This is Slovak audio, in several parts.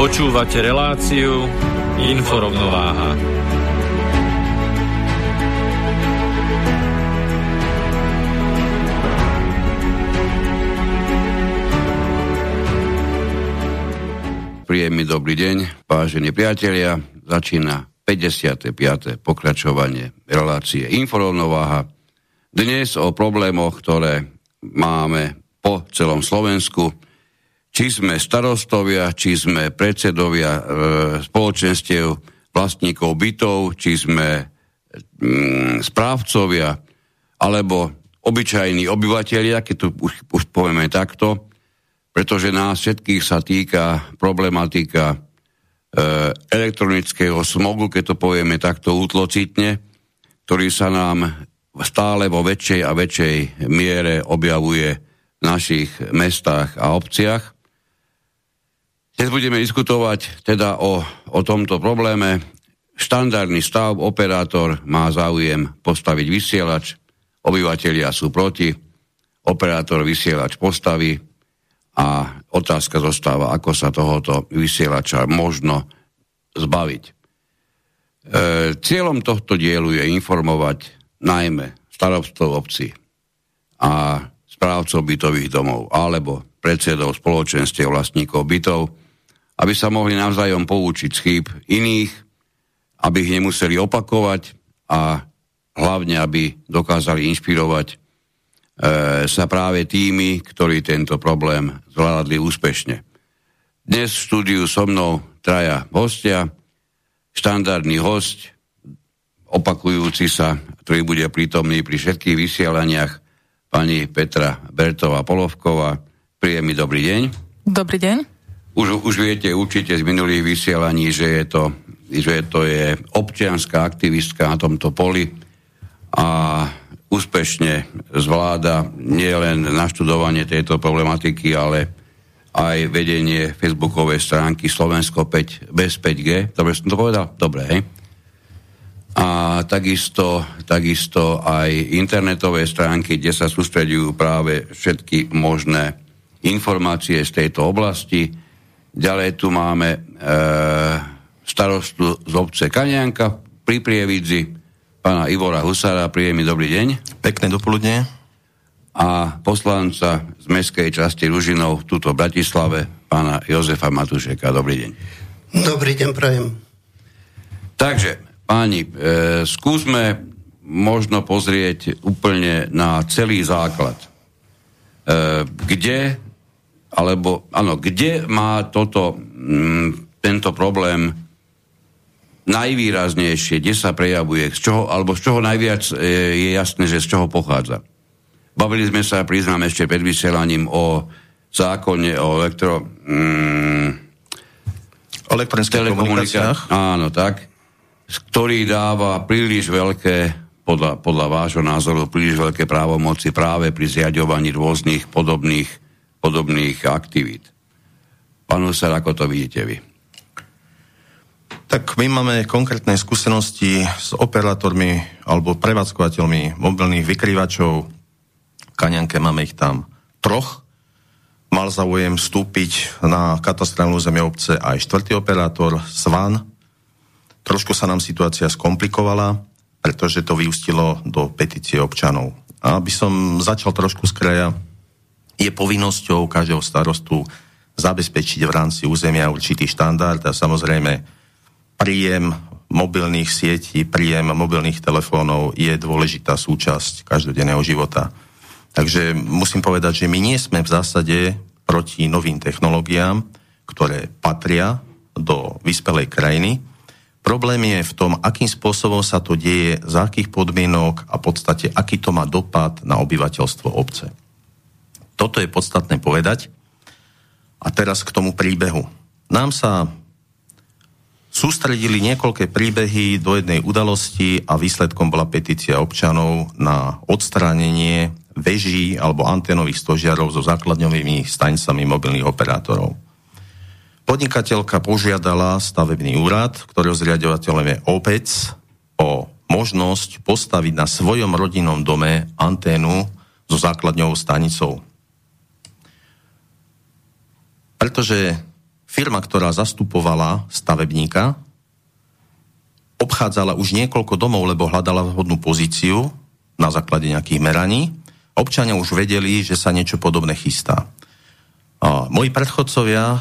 Počúvate reláciu Inforovnováha. Príjemný dobrý deň, vážení priatelia. Začína 55. pokračovanie relácie Inforovnováha. Dnes o problémoch, ktoré máme po celom Slovensku, či sme starostovia, či sme predsedovia e, spoločenstiev vlastníkov bytov, či sme mm, správcovia, alebo obyčajní obyvateľia, keď to už, už povieme takto, pretože nás všetkých sa týka problematika e, elektronického smogu, keď to povieme takto útlocitne, ktorý sa nám stále vo väčšej a väčšej miere objavuje v našich mestách a obciach. Dnes budeme diskutovať teda o, o tomto probléme. Štandardný stav, operátor má záujem postaviť vysielač, obyvateľia sú proti, operátor vysielač postaví a otázka zostáva, ako sa tohoto vysielača možno zbaviť. E, cieľom tohto dielu je informovať najmä starostov obci a správcov bytových domov alebo predsedov spoločenstiev vlastníkov bytov, aby sa mohli navzájom poučiť chýb iných, aby ich nemuseli opakovať a hlavne, aby dokázali inšpirovať e, sa práve tými, ktorí tento problém zvládli úspešne. Dnes v štúdiu so mnou traja hostia, štandardný host, opakujúci sa, ktorý bude prítomný pri všetkých vysielaniach, pani Petra Bertová Polovková. Príjemný dobrý deň. Dobrý deň. Už, už viete určite z minulých vysielaní, že je to, že to je občianská aktivistka na tomto poli a úspešne zvláda nielen naštudovanie tejto problematiky, ale aj vedenie facebookovej stránky Slovensko 5 bez 5G. Dobre som to povedal? Dobre, hej? A takisto, takisto aj internetové stránky, kde sa sústredujú práve všetky možné informácie z tejto oblasti Ďalej tu máme e, starostu z obce Kanianka pri Prievidzi, pána Ivora Husára. Príjemný dobrý deň. Pekné dopoludne. A poslanca z mestskej časti Ružinov, tuto v Bratislave, pána Jozefa Matušeka. Dobrý deň. Dobrý deň, prajem. Takže, páni, e, skúsme možno pozrieť úplne na celý základ. E, kde alebo áno, kde má toto, m, tento problém najvýraznejšie, kde sa prejavuje, z čoho, alebo z čoho najviac e, je jasné, že z čoho pochádza. Bavili sme sa, priznám ešte pred vysielaním o zákone o elektro... Mm, telekomunikáciách. Áno, tak. Ktorý dáva príliš veľké, podľa, podľa vášho názoru, príliš veľké právomoci práve pri zriadovaní rôznych podobných podobných aktivít. Pán Husar, ako to vidíte vy? Tak my máme konkrétne skúsenosti s operátormi alebo prevádzkovateľmi mobilných vykrývačov. V Kaňanke máme ich tam troch. Mal záujem vstúpiť na katastrálne územie obce aj štvrtý operátor, Svan. Trošku sa nám situácia skomplikovala, pretože to vyústilo do petície občanov. A aby som začal trošku z kraja, je povinnosťou každého starostu zabezpečiť v rámci územia určitý štandard a samozrejme príjem mobilných sietí, príjem mobilných telefónov je dôležitá súčasť každodenného života. Takže musím povedať, že my nie sme v zásade proti novým technológiám, ktoré patria do vyspelej krajiny. Problém je v tom, akým spôsobom sa to deje, za akých podmienok a v podstate, aký to má dopad na obyvateľstvo obce. Toto je podstatné povedať. A teraz k tomu príbehu. Nám sa sústredili niekoľké príbehy do jednej udalosti a výsledkom bola petícia občanov na odstránenie veží alebo anténových stožiarov so základňovými stanicami mobilných operátorov. Podnikateľka požiadala stavebný úrad, ktorého zriadovateľom je obec, o možnosť postaviť na svojom rodinnom dome anténu so základňovou stanicou. Pretože firma, ktorá zastupovala stavebníka, obchádzala už niekoľko domov, lebo hľadala vhodnú pozíciu na základe nejakých meraní. Občania už vedeli, že sa niečo podobné chystá. A moji predchodcovia e,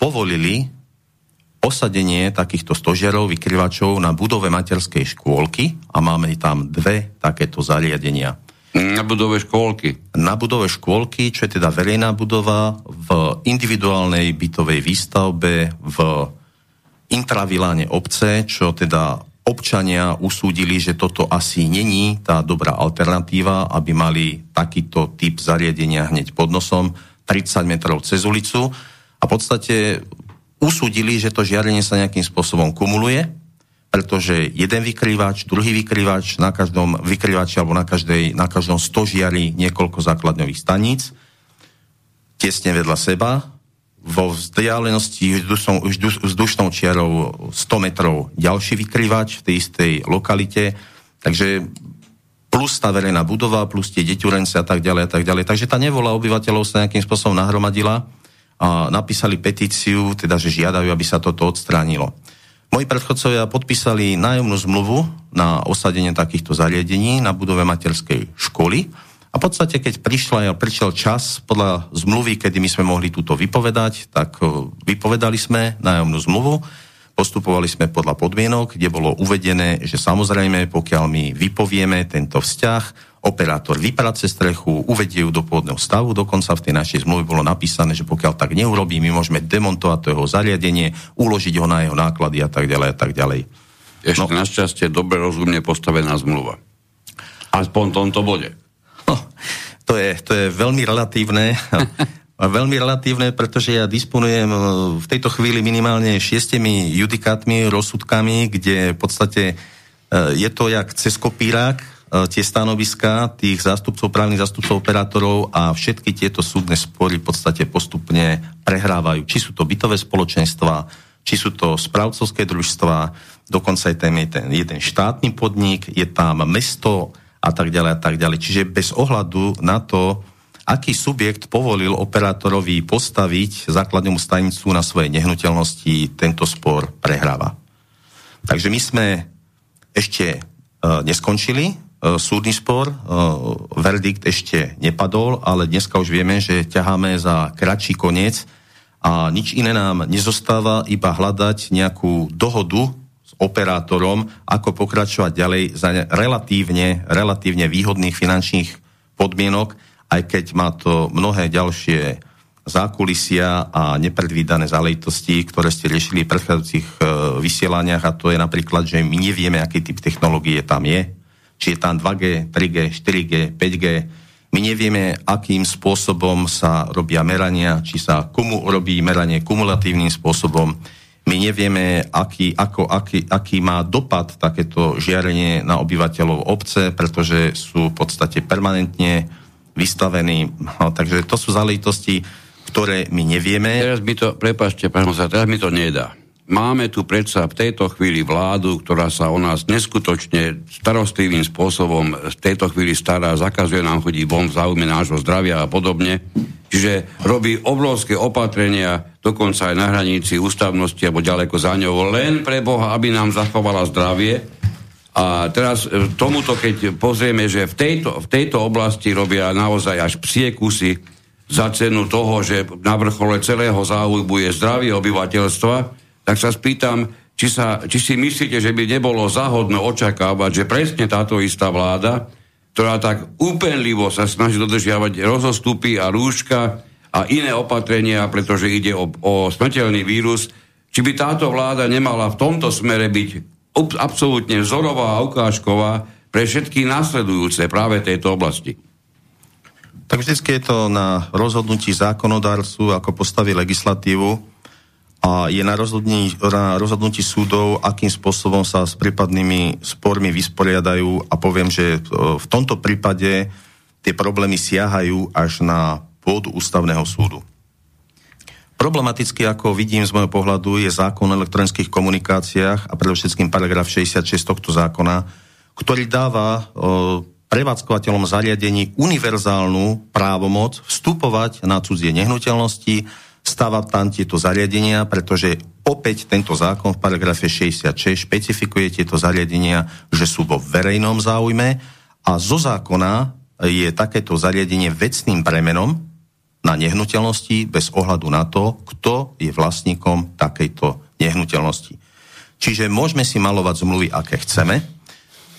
povolili osadenie takýchto stožiarov, vykryvačov na budove materskej škôlky a máme tam dve takéto zariadenia. Na budove škôlky. Na budove škôlky, čo je teda verejná budova, v individuálnej bytovej výstavbe, v intraviláne obce, čo teda občania usúdili, že toto asi není tá dobrá alternatíva, aby mali takýto typ zariadenia hneď pod nosom, 30 metrov cez ulicu a v podstate usúdili, že to žiarenie sa nejakým spôsobom kumuluje pretože jeden vykrývač, druhý vykrývač, na každom vykrývači alebo na, každej, na každom stožiari niekoľko základňových staníc, tesne vedľa seba, vo vzdialenosti vzdušnou, vzdušnou čiarou 100 metrov ďalší vykrývač v tej istej lokalite, takže plus tá verejná budova, plus tie deťurence a tak ďalej a tak ďalej. Takže tá nevola obyvateľov sa nejakým spôsobom nahromadila a napísali petíciu, teda že žiadajú, aby sa toto odstránilo. Moji predchodcovia podpísali nájomnú zmluvu na osadenie takýchto zariadení na budove materskej školy. A v podstate, keď prišla, prišiel čas podľa zmluvy, kedy my sme mohli túto vypovedať, tak e, vypovedali sme nájomnú zmluvu, postupovali sme podľa podmienok, kde bolo uvedené, že samozrejme, pokiaľ my vypovieme tento vzťah, operátor vyprace strechu, uvedie ju do pôvodného stavu, dokonca v tej našej zmluve bolo napísané, že pokiaľ tak neurobí, my môžeme demontovať to jeho zariadenie, uložiť ho na jeho náklady a tak ďalej a tak ďalej. Ešte no. našťastie dobre rozumne postavená zmluva. Aspoň v tomto bode. No, to, je, to je veľmi relatívne. veľmi relatívne, pretože ja disponujem e, v tejto chvíli minimálne šiestimi judikátmi, rozsudkami, kde v podstate e, je to jak cez kopírák, tie stanoviska tých zástupcov, právnych zástupcov operátorov a všetky tieto súdne spory v podstate postupne prehrávajú. Či sú to bytové spoločenstva, či sú to správcovské družstva, dokonca je tam ten jeden štátny podnik, je tam mesto a tak ďalej a tak ďalej. Čiže bez ohľadu na to, aký subjekt povolil operátorovi postaviť základnú stanicu na svojej nehnuteľnosti, tento spor prehráva. Takže my sme ešte uh, neskončili E, súdny spor, e, verdikt ešte nepadol, ale dneska už vieme, že ťaháme za kratší koniec a nič iné nám nezostáva, iba hľadať nejakú dohodu s operátorom, ako pokračovať ďalej za relatívne, relatívne výhodných finančných podmienok, aj keď má to mnohé ďalšie zákulisia a nepredvídané záležitosti, ktoré ste riešili v predchádzajúcich e, vysielaniach a to je napríklad, že my nevieme, aký typ technológie tam je, či je tam 2G, 3G, 4G, 5G. My nevieme, akým spôsobom sa robia merania, či sa komu robí meranie kumulatívnym spôsobom. My nevieme, aký, ako, aký, aký má dopad takéto žiarenie na obyvateľov obce, pretože sú v podstate permanentne vystavení. No, takže to sú záležitosti, ktoré my nevieme. Teraz mi to, prepáčte, pán teraz mi to nedá. Máme tu predsa v tejto chvíli vládu, ktorá sa o nás neskutočne starostlivým spôsobom v tejto chvíli stará, zakazuje nám chodiť von v záujme nášho zdravia a podobne. Čiže robí obrovské opatrenia, dokonca aj na hranici ústavnosti alebo ďaleko za ňou, len pre Boha, aby nám zachovala zdravie. A teraz e, tomuto, keď pozrieme, že v tejto, v tejto oblasti robia naozaj až psie kusy za cenu toho, že na vrchole celého záujmu je zdravie obyvateľstva, tak sa spýtam, či sa, či si myslíte, že by nebolo záhodno očakávať, že presne táto istá vláda, ktorá tak úpenlivo sa snaží dodržiavať rozostupy a rúška a iné opatrenia, pretože ide o, o smrteľný vírus, či by táto vláda nemala v tomto smere byť absolútne vzorová a ukážková pre všetky následujúce práve tejto oblasti. Tak vždy je to na rozhodnutí zákonodárcu, ako postaví legislatívu a je na rozhodnutí, na rozhodnutí súdov, akým spôsobom sa s prípadnými spormi vysporiadajú a poviem, že e, v tomto prípade tie problémy siahajú až na pôdu ústavného súdu. Problematicky, ako vidím z môjho pohľadu, je zákon o elektronických komunikáciách a predovšetkým paragraf 66 tohto zákona, ktorý dáva e, prevádzkovateľom zariadení univerzálnu právomoc vstupovať na cudzie nehnuteľnosti, stavať tam tieto zariadenia, pretože opäť tento zákon v paragrafe 66 špecifikuje tieto zariadenia, že sú vo verejnom záujme a zo zákona je takéto zariadenie vecným premenom na nehnuteľnosti bez ohľadu na to, kto je vlastníkom takejto nehnuteľnosti. Čiže môžeme si malovať zmluvy, aké chceme.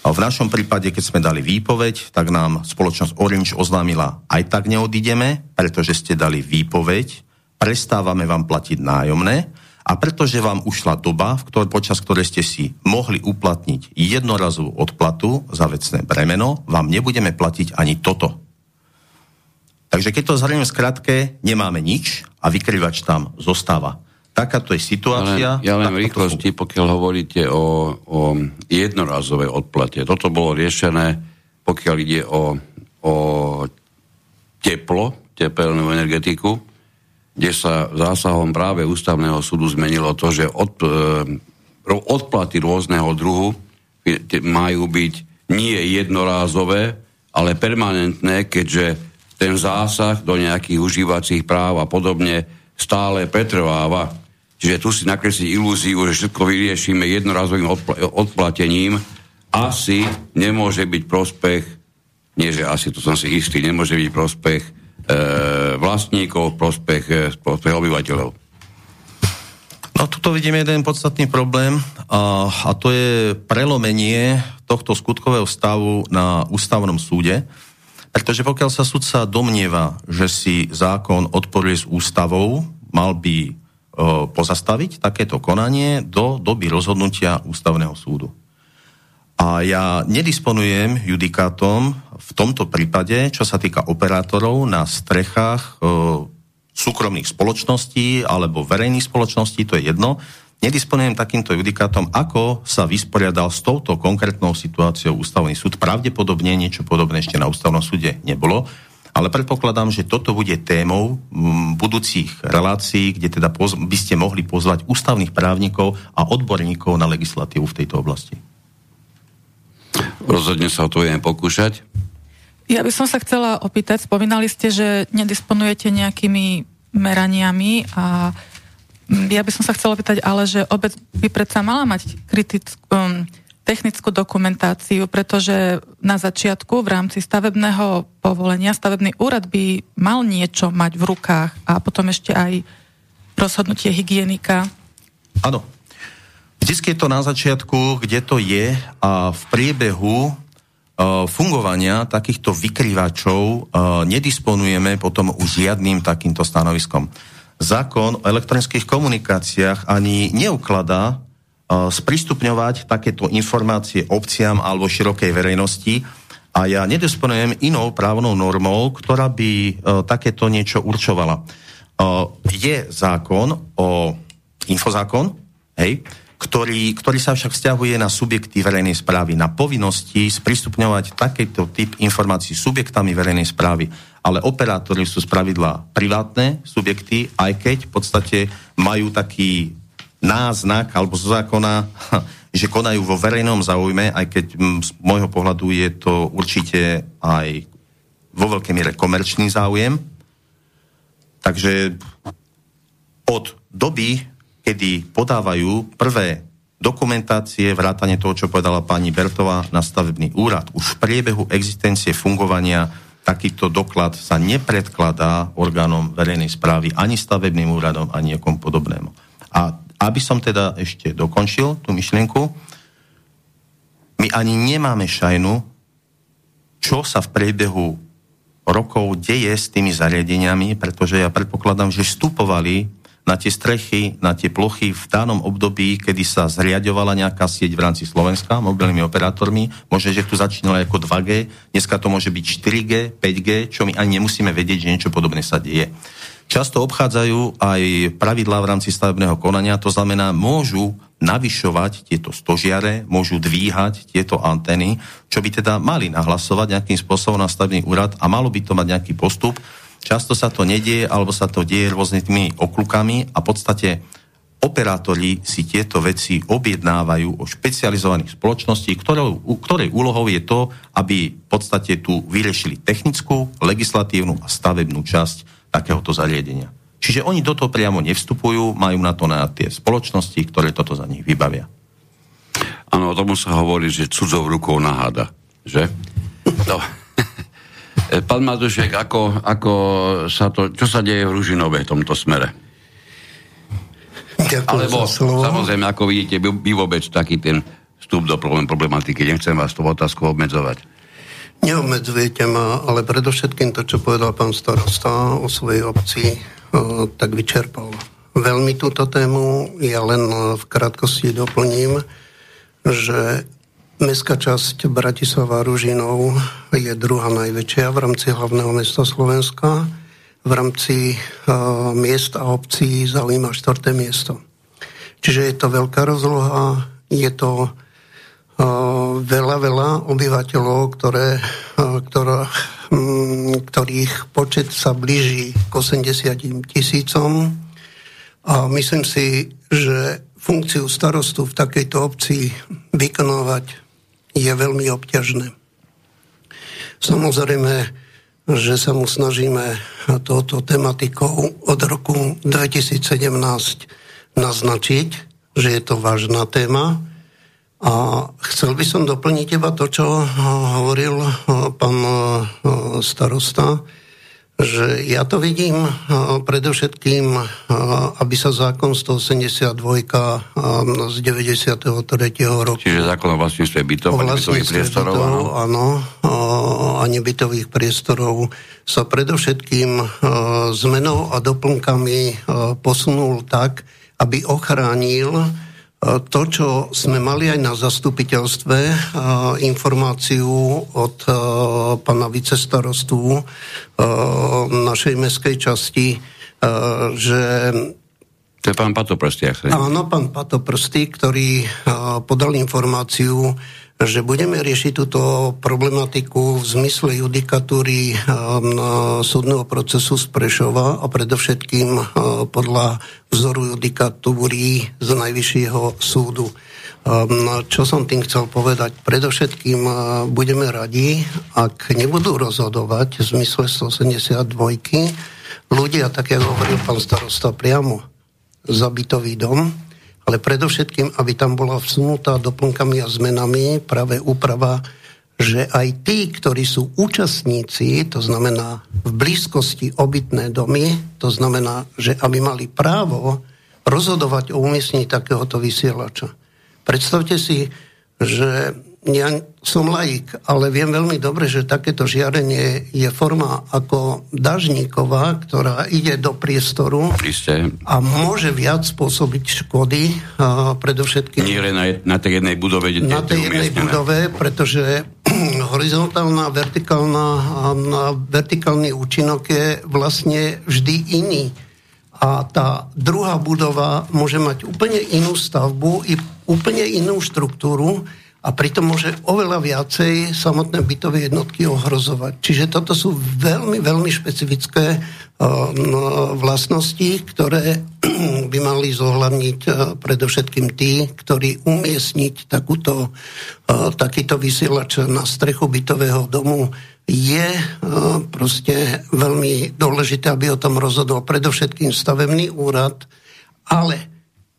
A v našom prípade, keď sme dali výpoveď, tak nám spoločnosť Orange oznámila, aj tak neodídeme, pretože ste dali výpoveď, prestávame vám platiť nájomné a pretože vám ušla doba, v ktor- počas ktorej ste si mohli uplatniť jednorazovú odplatu za vecné bremeno, vám nebudeme platiť ani toto. Takže keď to zhrniem skratke, nemáme nič a vykrývač tam zostáva. Takáto je situácia. Ja len, ja len v rýchlosti, pokiaľ hovoríte o, o jednorazovej odplate. Toto bolo riešené, pokiaľ ide o, o teplo, tepelnú energetiku, kde sa zásahom práve ústavného súdu zmenilo to, že od, e, odplaty rôzneho druhu majú byť nie jednorázové, ale permanentné, keďže ten zásah do nejakých užívacích práv a podobne stále pretrváva. Čiže tu si nakresliť ilúziu, že všetko vyriešime jednorazovým odpl- odplatením, asi nemôže byť prospech, nie že asi, tu som si istý, nemôže byť prospech E, vlastníkov, prospech, e, prospech obyvateľov. No tuto vidíme jeden podstatný problém a, a to je prelomenie tohto skutkového stavu na ústavnom súde, pretože pokiaľ sa sudca domnieva, že si zákon odporuje s ústavou, mal by e, pozastaviť takéto konanie do doby rozhodnutia ústavného súdu. A ja nedisponujem judikátom v tomto prípade, čo sa týka operátorov na strechách e, súkromných spoločností alebo verejných spoločností, to je jedno. Nedisponujem takýmto judikátom, ako sa vysporiadal s touto konkrétnou situáciou ústavný súd. Pravdepodobne niečo podobné ešte na ústavnom súde nebolo, ale predpokladám, že toto bude témou budúcich relácií, kde teda by ste mohli pozvať ústavných právnikov a odborníkov na legislatívu v tejto oblasti. Rozhodne sa o to budeme pokúšať. Ja by som sa chcela opýtať, spomínali ste, že nedisponujete nejakými meraniami a ja by som sa chcela opýtať, ale že obec by predsa mala mať kritickú, um, technickú dokumentáciu, pretože na začiatku v rámci stavebného povolenia stavebný úrad by mal niečo mať v rukách a potom ešte aj rozhodnutie hygienika. Áno, Vždy je to na začiatku, kde to je a v priebehu uh, fungovania takýchto vykrývačov uh, nedisponujeme potom už žiadnym takýmto stanoviskom. Zákon o elektronických komunikáciách ani neukladá uh, sprístupňovať takéto informácie obciam alebo širokej verejnosti a ja nedisponujem inou právnou normou, ktorá by takéto niečo určovala. Je zákon o infozákon, hej, ktorý, ktorý sa však vzťahuje na subjekty verejnej správy, na povinnosti sprístupňovať takýto typ informácií subjektami verejnej správy. Ale operátori sú z pravidla privátne subjekty, aj keď v podstate majú taký náznak alebo zo zákona, že konajú vo verejnom záujme, aj keď z môjho pohľadu je to určite aj vo veľkej miere komerčný záujem. Takže od doby kedy podávajú prvé dokumentácie, vrátane toho, čo povedala pani Bertová na stavebný úrad. Už v priebehu existencie fungovania takýto doklad sa nepredkladá orgánom verejnej správy ani stavebným úradom, ani niekom podobnému. A aby som teda ešte dokončil tú myšlienku, my ani nemáme šajnu, čo sa v priebehu rokov deje s tými zariadeniami, pretože ja predpokladám, že vstupovali na tie strechy, na tie plochy v danom období, kedy sa zriadovala nejaká sieť v rámci Slovenska mobilnými operátormi. Možno, že tu začínala ako 2G, dneska to môže byť 4G, 5G, čo my ani nemusíme vedieť, že niečo podobné sa deje. Často obchádzajú aj pravidlá v rámci stavebného konania, to znamená, môžu navyšovať tieto stožiare, môžu dvíhať tieto antény, čo by teda mali nahlasovať nejakým spôsobom na stavebný úrad a malo by to mať nejaký postup, Často sa to nedieje, alebo sa to deje rôznymi oklukami a v podstate operátori si tieto veci objednávajú o špecializovaných spoločností, ktorou, ktorej úlohou je to, aby v podstate tu vyriešili technickú, legislatívnu a stavebnú časť takéhoto zariadenia. Čiže oni do toho priamo nevstupujú, majú na to na tie spoločnosti, ktoré toto za nich vybavia. Áno, o tomu sa hovorí, že cudzou rukou naháda, že? No. Pán Matušek, ako, ako sa to, čo sa deje v Ružinove v tomto smere? Ďakujem Alebo samozrejme, ako vidíte, vy vôbec taký ten vstup do problém, problematiky. Nechcem vás tú otázku obmedzovať. Neobmedzujete ma, ale predovšetkým to, čo povedal pán starosta o svojej obci, o, tak vyčerpal veľmi túto tému. Ja len v krátkosti doplním, že Mestská časť Bratislava Ružinov je druhá najväčšia v rámci hlavného mesta Slovenska. V rámci uh, miest a obcí zaujíma štvrté miesto. Čiže je to veľká rozloha, je to uh, veľa, veľa obyvateľov, ktoré, uh, ktorá, um, ktorých počet sa blíži k 80 tisícom. A myslím si, že funkciu starostu v takejto obci vykonovať je veľmi obťažné. Samozrejme, že sa mu snažíme touto tematikou od roku 2017 naznačiť, že je to vážna téma. A chcel by som doplniť iba to, čo hovoril pán starosta, že ja to vidím predovšetkým, aby sa zákon 182 z 93. roku... Čiže zákon o vlastníctve bytov a nebytových priestorov, bytov, áno. a nebytových priestorov sa predovšetkým zmenou a doplnkami posunul tak, aby ochránil to, čo sme mali aj na zastupiteľstve, informáciu od pána vicestarostu našej meskej časti, že to je pán Patoprstý, ak Áno, pán Patoprstý, ktorý podal informáciu, že budeme riešiť túto problematiku v zmysle judikatúry um, súdneho procesu z Prešova a predovšetkým uh, podľa vzoru judikatúry z Najvyššieho súdu. Čo som tým chcel povedať? Predovšetkým budeme radi, ak nebudú rozhodovať v zmysle 182 ľudia, tak ako hovoril pán starosta priamo, za bytový dom, ale predovšetkým, aby tam bola vsunutá doplnkami a zmenami práve úprava, že aj tí, ktorí sú účastníci, to znamená v blízkosti obytné domy, to znamená, že aby mali právo rozhodovať o umiestnení takéhoto vysielača. Predstavte si, že ja som laik, ale viem veľmi dobre, že takéto žiarenie je forma ako dažníková, ktorá ide do priestoru Isté. a môže viac spôsobiť škody, a predovšetkým... Nie na, na tej jednej budove, na tej jednej budove, pretože horizontálna, vertikálna, vertikálny účinok je vlastne vždy iný. A tá druhá budova môže mať úplne inú stavbu i úplne inú štruktúru, a pritom môže oveľa viacej samotné bytové jednotky ohrozovať. Čiže toto sú veľmi, veľmi špecifické no, vlastnosti, ktoré by mali zohľadniť predovšetkým tí, ktorí umiestniť takúto, takýto vysielač na strechu bytového domu je proste veľmi dôležité, aby o tom rozhodol predovšetkým stavebný úrad, ale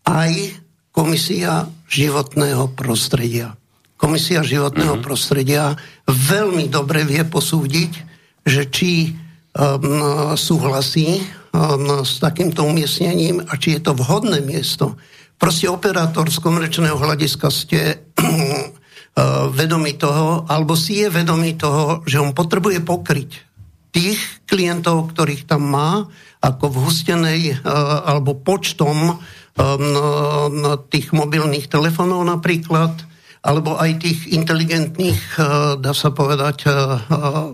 aj komisia životného prostredia. Komisia životného mm-hmm. prostredia veľmi dobre vie posúdiť, že či um, súhlasí um, s takýmto umiestnením a či je to vhodné miesto Proste operátor z komerčného hľadiska ste vedomí toho, alebo si je vedomý toho, že on potrebuje pokryť tých klientov, ktorých tam má, ako v hustenej alebo počtom tých mobilných telefónov napríklad, alebo aj tých inteligentných, eh, dá sa povedať, eh, eh,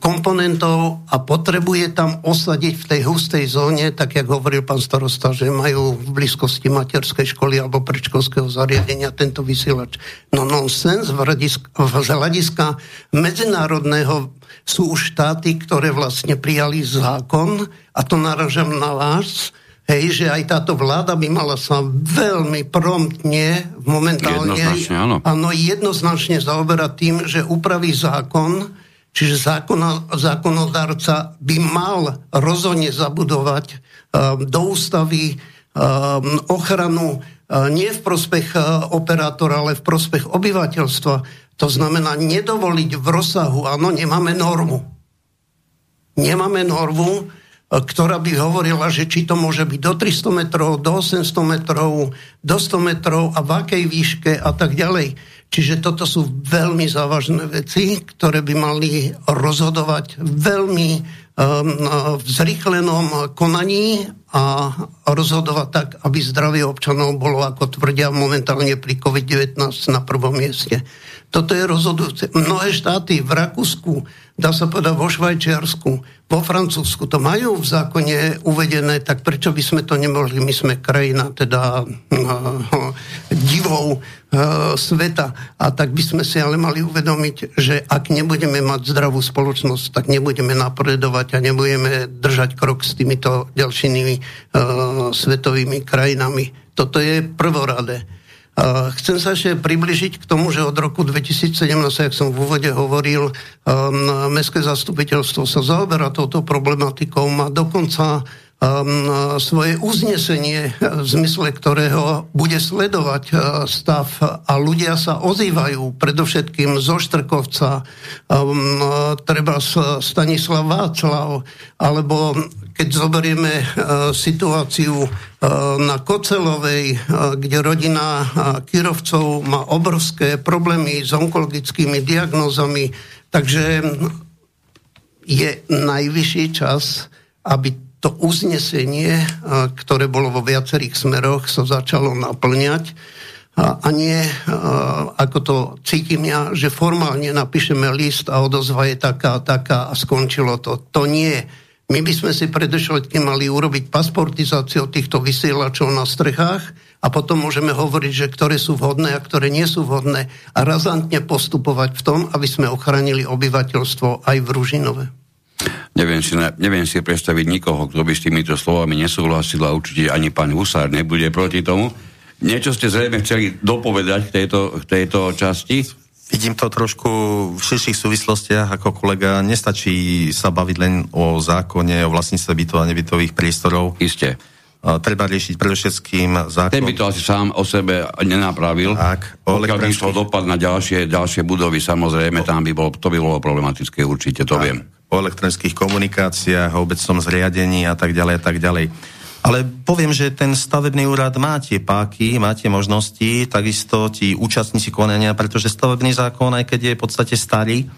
komponentov a potrebuje tam osadiť v tej hustej zóne, tak jak hovoril pán starosta, že majú v blízkosti materskej školy alebo predškolského zariadenia tento vysielač. No nonsens v hľadiska medzinárodného sú už štáty, ktoré vlastne prijali zákon a to naražam na vás, Hej, že aj táto vláda by mala sa veľmi promptne, momentálne, jednoznačne, áno. áno, jednoznačne zaoberať tým, že upraví zákon, čiže zákona, zákonodárca by mal rozhodne zabudovať uh, do ústavy uh, ochranu uh, nie v prospech uh, operátora, ale v prospech obyvateľstva. To znamená nedovoliť v rozsahu, áno, nemáme normu. Nemáme normu, ktorá by hovorila, že či to môže byť do 300 metrov, do 800 metrov, do 100 metrov a v akej výške a tak ďalej. Čiže toto sú veľmi závažné veci, ktoré by mali rozhodovať veľmi um, v zrychlenom konaní a rozhodovať tak, aby zdravie občanov bolo, ako tvrdia momentálne pri COVID-19 na prvom mieste. Toto je rozhodujúce. Mnohé štáty v Rakúsku, dá sa povedať vo Švajčiarsku, vo Francúzsku to majú v zákone uvedené, tak prečo by sme to nemohli? My sme krajina teda uh, divou uh, sveta a tak by sme si ale mali uvedomiť, že ak nebudeme mať zdravú spoločnosť, tak nebudeme napredovať a nebudeme držať krok s týmito ďalšími uh, svetovými krajinami. Toto je prvoradé. Chcem sa ešte približiť k tomu, že od roku 2017, jak som v úvode hovoril, um, Mestské zastupiteľstvo sa zaoberá touto problematikou, má dokonca um, svoje uznesenie, v zmysle ktorého bude sledovať uh, stav a ľudia sa ozývajú, predovšetkým zo Štrkovca, um, treba Stanislav Václav, alebo keď zoberieme uh, situáciu Eh, na Kocelovej, eh, kde rodina Kirovcov má obrovské problémy s onkologickými diagnózami. Takže je najvyšší čas, aby to uznesenie, ktoré bolo vo viacerých smeroch, sa začalo naplňať a nie, ako to cítim ja, že formálne napíšeme list a odozva je taká, taká a skončilo to. To nie. My by sme si predovšetkým mali urobiť pasportizáciu týchto vysielačov na strechách a potom môžeme hovoriť, že ktoré sú vhodné a ktoré nie sú vhodné a razantne postupovať v tom, aby sme ochránili obyvateľstvo aj v Ružinove. Neviem si, neviem si predstaviť nikoho, kto by s týmito slovami nesúhlasil a určite ani pán Husár nebude proti tomu. Niečo ste zrejme chceli dopovedať k tejto, k tejto časti? Vidím to trošku v širších súvislostiach ako kolega. Nestačí sa baviť len o zákone, o vlastníctve bytov a nebytových priestorov. Isté. Treba riešiť predovšetkým zákon. Ten by to asi sám o sebe nenapravil. Tak. O Pokiaľ by to dopad na ďalšie, ďalšie budovy, samozrejme, tam by bol, to by bolo problematické, určite, to tak. viem. O elektronických komunikáciách, o obecnom zriadení a tak ďalej a tak ďalej. Ale poviem, že ten stavebný úrad má tie páky, má tie možnosti, takisto tí účastníci konania, pretože stavebný zákon, aj keď je v podstate starý, eh,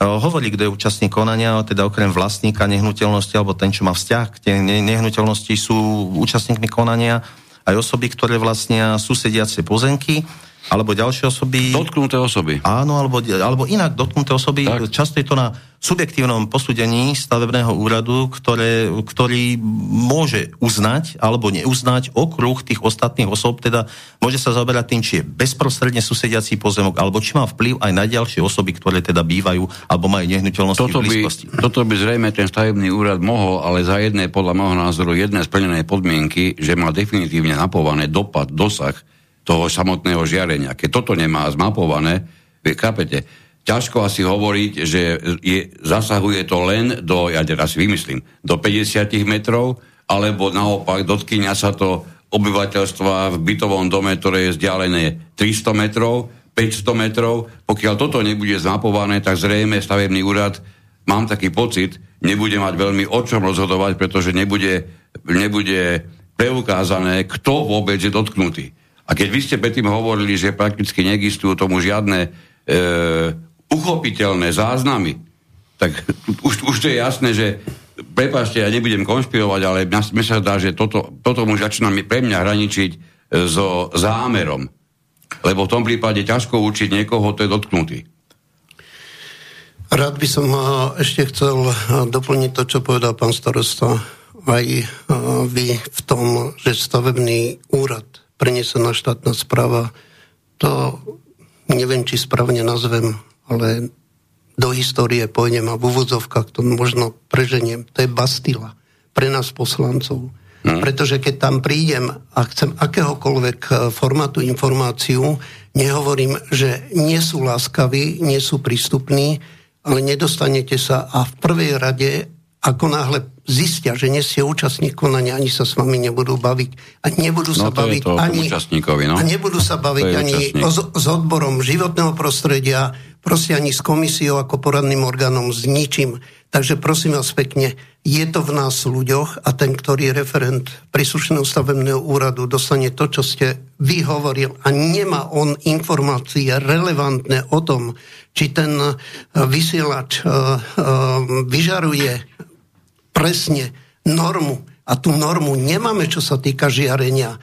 hovorí, kto je účastník konania, teda okrem vlastníka nehnuteľnosti alebo ten, čo má vzťah k tej nehnuteľnosti, sú účastníkmi konania aj osoby, ktoré vlastnia susediace pozemky alebo ďalšie osoby... Dotknuté osoby. Áno, alebo, alebo inak dotknuté osoby. Tak. Často je to na subjektívnom posúdení stavebného úradu, ktoré, ktorý môže uznať alebo neuznať okruh tých ostatných osob, teda môže sa zaoberať tým, či je bezprostredne susediací pozemok, alebo či má vplyv aj na ďalšie osoby, ktoré teda bývajú alebo majú nehnuteľnosti toto v blízkosti. By, toto by zrejme ten stavebný úrad mohol, ale za jedné, podľa môjho názoru, jedné splnené podmienky, že má definitívne napované dopad, dosah toho samotného žiarenia. Keď toto nemá zmapované, vy chápete, ťažko asi hovoriť, že je, zasahuje to len do, ja teraz vymyslím, do 50 metrov, alebo naopak dotkýňa sa to obyvateľstva v bytovom dome, ktoré je vzdialené 300 metrov, 500 metrov. Pokiaľ toto nebude zmapované, tak zrejme stavebný úrad, mám taký pocit, nebude mať veľmi o čom rozhodovať, pretože nebude, nebude preukázané, kto vôbec je dotknutý. A keď vy ste predtým hovorili, že prakticky neexistujú tomu žiadne e, uchopiteľné záznamy, tak už, už to je jasné, že prepáčte, ja nebudem konšpirovať, ale mne sa dá, že toto, toto už začína pre mňa hraničiť e, so zámerom. Lebo v tom prípade ťažko učiť niekoho, to je dotknutý. Rád by som ešte chcel doplniť to, čo povedal pán starosta. Aj vy v tom, že stavebný úrad prenesená štátna správa, to neviem, či správne nazvem, ale do histórie pôjdem a v úvodzovkách to možno preženiem. To je Bastila pre nás poslancov. Hmm. Pretože keď tam prídem a chcem akéhokoľvek e, formátu informáciu, nehovorím, že nie sú láskaví, nie sú prístupní, ale nedostanete sa a v prvej rade ako náhle zistia, že nie ste účastník konania, ani sa s vami nebudú baviť. A nebudú no, sa baviť ani... No. A nebudú sa baviť ani o, s odborom životného prostredia, proste ani s komisiou ako poradným orgánom, s ničím. Takže prosím vás pekne, je to v nás ľuďoch a ten, ktorý referent príslušného stavebného úradu, dostane to, čo ste vy hovoril a nemá on informácie relevantné o tom, či ten vysielač uh, uh, vyžaruje presne normu. A tú normu nemáme, čo sa týka žiarenia.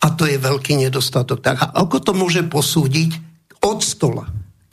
A to je veľký nedostatok. Tak a ako to môže posúdiť od stola,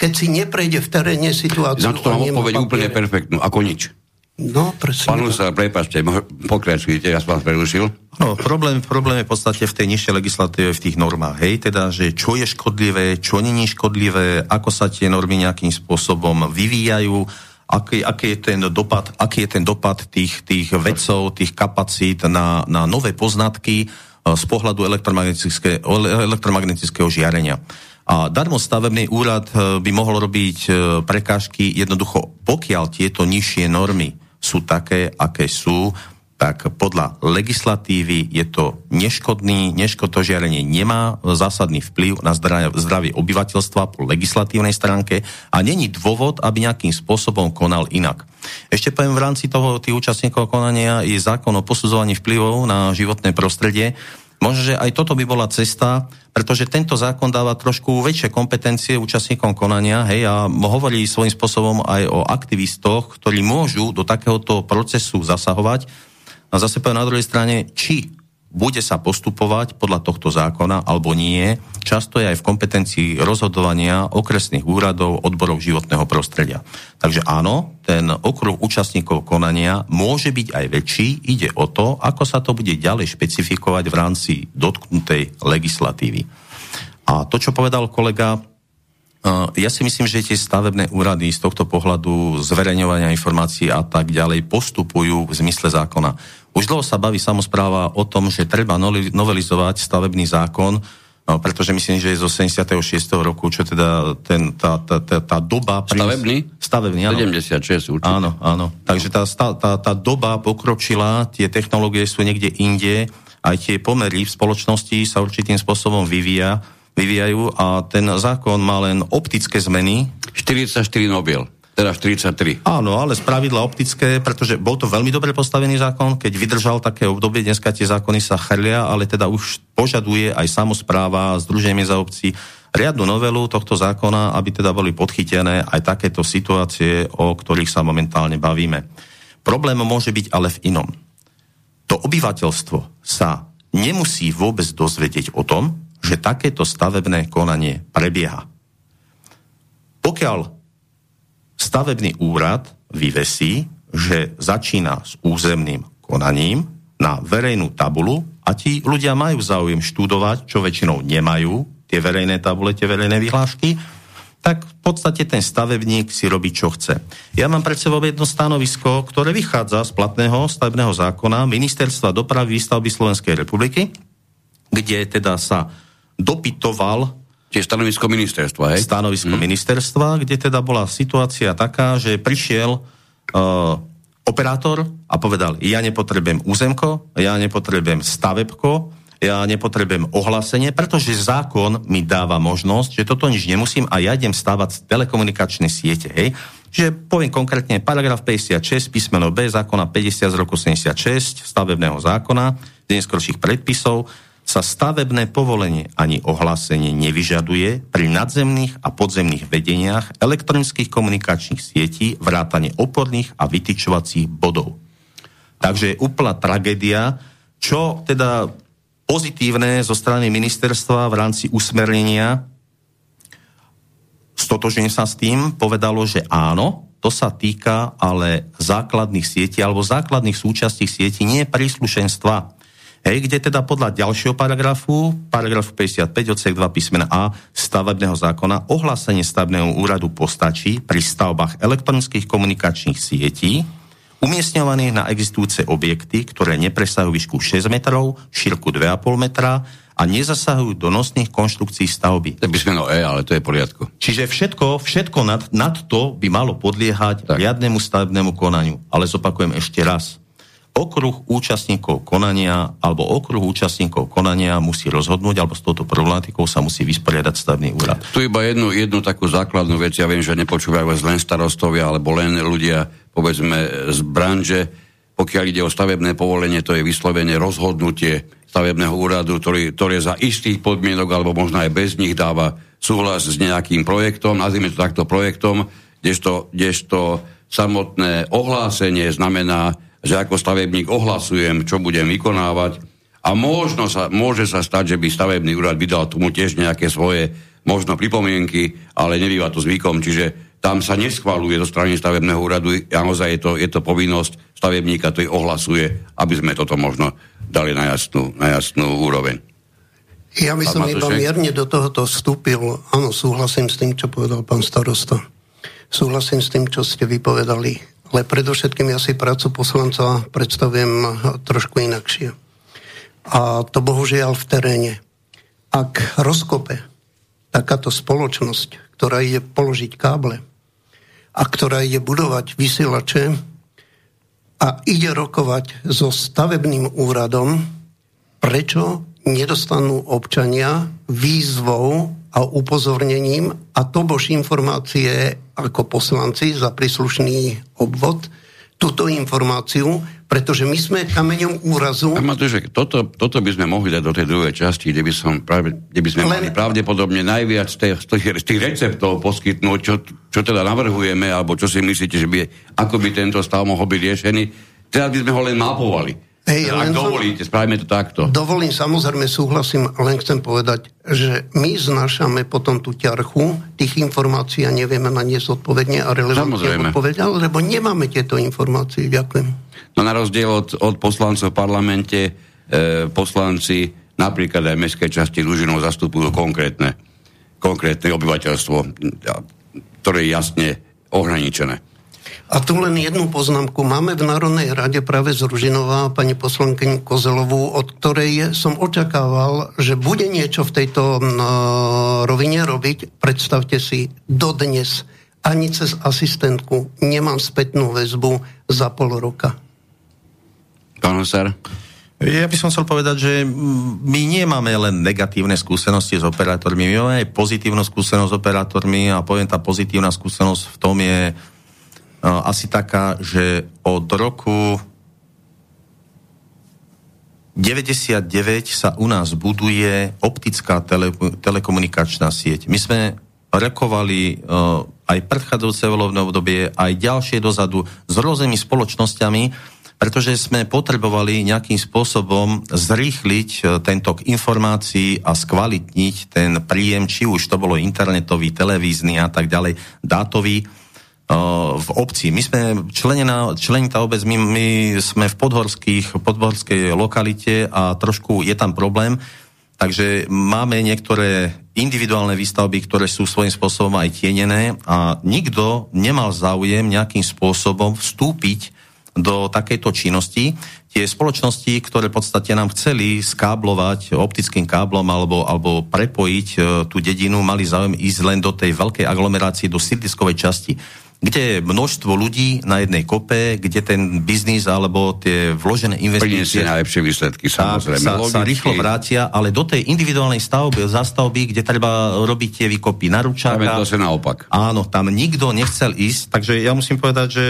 keď si neprejde v teréne situáciu? Na to mám odpoveď úplne perfektnú, ako nič. No, presne. Pán sa, prepáčte, pokračujte, ja som vás prerušil. No, problém, problém je v podstate v tej nižšej legislatíve, v tých normách, hej, teda, že čo je škodlivé, čo není škodlivé, ako sa tie normy nejakým spôsobom vyvíjajú, aký, aký, je ten dopad, aký je ten dopad tých, tých vedcov, tých kapacít na, na nové poznatky e, z pohľadu elektromagnetické, elektromagnetického žiarenia. A darmo stavebný úrad e, by mohol robiť e, prekážky jednoducho, pokiaľ tieto nižšie normy sú také, aké sú, tak podľa legislatívy je to neškodný, neškodné žiarenie nemá zásadný vplyv na zdravie obyvateľstva po legislatívnej stránke a není dôvod, aby nejakým spôsobom konal inak. Ešte poviem, v rámci toho tých účastníkov konania je zákon o posudzovaní vplyvov na životné prostredie. Možno, že aj toto by bola cesta, pretože tento zákon dáva trošku väčšie kompetencie účastníkom konania hej, a hovorí svojím spôsobom aj o aktivistoch, ktorí môžu do takéhoto procesu zasahovať. A zase poviem na druhej strane, či bude sa postupovať podľa tohto zákona alebo nie, často je aj v kompetencii rozhodovania okresných úradov odborov životného prostredia. Takže áno, ten okruh účastníkov konania môže byť aj väčší, ide o to, ako sa to bude ďalej špecifikovať v rámci dotknutej legislatívy. A to, čo povedal kolega ja si myslím, že tie stavebné úrady z tohto pohľadu zverejňovania informácií a tak ďalej postupujú v zmysle zákona. Už dlho sa baví samozpráva o tom, že treba novelizovať stavebný zákon, no, pretože myslím, že je zo 76. roku, čo teda ten, tá, tá, tá, tá doba... Stavebný? Stavebný, áno. 76 určite. Áno, áno. Takže tá, tá, tá doba pokročila, tie technológie sú niekde inde, aj tie pomery v spoločnosti sa určitým spôsobom vyvíja vyvíjajú a ten zákon má len optické zmeny. 44 Nobel. Teda 43. Áno, ale z pravidla optické, pretože bol to veľmi dobre postavený zákon, keď vydržal také obdobie, dneska tie zákony sa chrlia, ale teda už požaduje aj samozpráva, združenie za obci, riadnu novelu tohto zákona, aby teda boli podchytené aj takéto situácie, o ktorých sa momentálne bavíme. Problém môže byť ale v inom. To obyvateľstvo sa nemusí vôbec dozvedieť o tom, že takéto stavebné konanie prebieha. Pokiaľ stavebný úrad vyvesí, že začína s územným konaním na verejnú tabulu a ti ľudia majú záujem študovať, čo väčšinou nemajú, tie verejné tabule, tie verejné vyhlášky, tak v podstate ten stavebník si robí, čo chce. Ja mám pred sebou jedno stanovisko, ktoré vychádza z platného stavebného zákona Ministerstva dopravy výstavby Slovenskej republiky, kde teda sa dopytoval Čiže stanovisko ministerstva, hej? Stanovisko hmm. ministerstva, kde teda bola situácia taká, že prišiel uh, operátor a povedal, ja nepotrebujem územko, ja nepotrebujem stavebko, ja nepotrebujem ohlásenie, pretože zákon mi dáva možnosť, že toto nič nemusím a ja idem stávať telekomunikačné siete. Hej? Čiže poviem konkrétne, paragraf 56 písmeno B zákona 50 z roku 76 stavebného zákona, neskôrších predpisov, sa stavebné povolenie ani ohlásenie nevyžaduje pri nadzemných a podzemných vedeniach elektronických komunikačných sietí vrátane oporných a vytyčovacích bodov. Takže je úplná tragédia, čo teda pozitívne zo strany ministerstva v rámci usmernenia stotožne sa s tým, povedalo, že áno, to sa týka ale základných sietí alebo základných súčastí sietí, nie príslušenstva. Hej, kde teda podľa ďalšieho paragrafu, paragrafu 55 odsek 2 písmena A stavebného zákona, ohlásenie stavebného úradu postačí pri stavbách elektronických komunikačných sietí, umiestňovaných na existujúce objekty, ktoré nepresahujú výšku 6 metrov, šírku 2,5 metra a nezasahujú do nosných konštrukcií stavby. To by sme E, ale to je poriadku. Čiže všetko, všetko nad, nad to by malo podliehať tak. riadnemu stavebnému konaniu. Ale zopakujem ešte raz okruh účastníkov konania alebo okruh účastníkov konania musí rozhodnúť alebo s touto problematikou sa musí vysporiadať stavný úrad. Tu iba jednu, jednu takú základnú vec, ja viem, že nepočúvajú vás len starostovia alebo len ľudia, povedzme, z branže. Pokiaľ ide o stavebné povolenie, to je vyslovene rozhodnutie stavebného úradu, ktorý, ktoré za istých podmienok alebo možno aj bez nich dáva súhlas s nejakým projektom, nazvime to takto projektom, kdežto, kdežto samotné ohlásenie znamená že ako stavebník ohlasujem, čo budem vykonávať a možno sa, môže sa stať, že by stavebný úrad vydal tomu tiež nejaké svoje možno pripomienky, ale nebýva to zvykom, čiže tam sa neschvaluje zo strany stavebného úradu, naozaj je to, je to povinnosť stavebníka, to ohlasuje, aby sme toto možno dali na jasnú, na jasnú úroveň. Ja by som iba mierne do tohoto vstúpil. Áno, súhlasím s tým, čo povedal pán starosta. Súhlasím s tým, čo ste vypovedali ale predovšetkým ja si prácu poslanca predstavujem trošku inakšie. A to bohužiaľ v teréne. Ak rozkope takáto spoločnosť, ktorá ide položiť káble a ktorá ide budovať vysielače a ide rokovať so stavebným úradom, prečo nedostanú občania výzvou a upozornením a to bož informácie ako poslanci za príslušný obvod túto informáciu, pretože my sme kameňom úrazu... že toto, toto by sme mohli dať do tej druhej časti, kde by, som práve, kde by sme Len... mali pravdepodobne najviac z tých, z tých receptov poskytnúť, čo, čo teda navrhujeme, alebo čo si myslíte, že by, ako by tento stav mohol byť riešený. Teraz by sme ho len mapovali. Hej, Ak dovolíte, spravíme to takto. Dovolím, samozrejme súhlasím, len chcem povedať, že my znášame potom tú ťarchu tých informácií a nevieme na ne zodpovedne a relevantne odpovedať, lebo nemáme tieto informácie. Ďakujem. No na rozdiel od, od poslancov v parlamente, e, poslanci napríklad aj mestskej časti Lužinov zastupujú konkrétne, konkrétne obyvateľstvo, ktoré je jasne ohraničené. A tu len jednu poznámku. Máme v Národnej rade práve z Ružinová pani poslankyň Kozelovú, od ktorej som očakával, že bude niečo v tejto no, rovine robiť. Predstavte si, dodnes ani cez asistentku nemám spätnú väzbu za pol roka. Pán Hosár? Ja by som chcel povedať, že my nemáme len negatívne skúsenosti s operátormi, my máme aj pozitívnu skúsenosť s operátormi a poviem, tá pozitívna skúsenosť v tom je asi taká, že od roku 99 sa u nás buduje optická tele, telekomunikačná sieť. My sme rekovali uh, aj predchádzajúce volovné obdobie, aj ďalšie dozadu s rôznymi spoločnosťami, pretože sme potrebovali nejakým spôsobom zrýchliť uh, tento informácií a skvalitniť ten príjem, či už to bolo internetový, televízny a tak ďalej, dátový v obci. My sme členená, členitá obec, my, my sme v podhorských, podhorskej lokalite a trošku je tam problém, takže máme niektoré individuálne výstavby, ktoré sú svojím spôsobom aj tienené a nikto nemal záujem nejakým spôsobom vstúpiť do takejto činnosti. Tie spoločnosti, ktoré v podstate nám chceli skáblovať optickým káblom alebo, alebo prepojiť e, tú dedinu, mali záujem ísť len do tej veľkej aglomerácie, do sídliskovej časti kde je množstvo ľudí na jednej kope, kde ten biznis alebo tie vložené investície... Priniesie najlepšie výsledky, samozrejme. Sa, sa rýchlo vrátia, ale do tej individuálnej stavby, zastavby, kde treba robiť tie výkopy na ručáka... Tam je to naopak. Áno, tam nikto nechcel ísť, takže ja musím povedať, že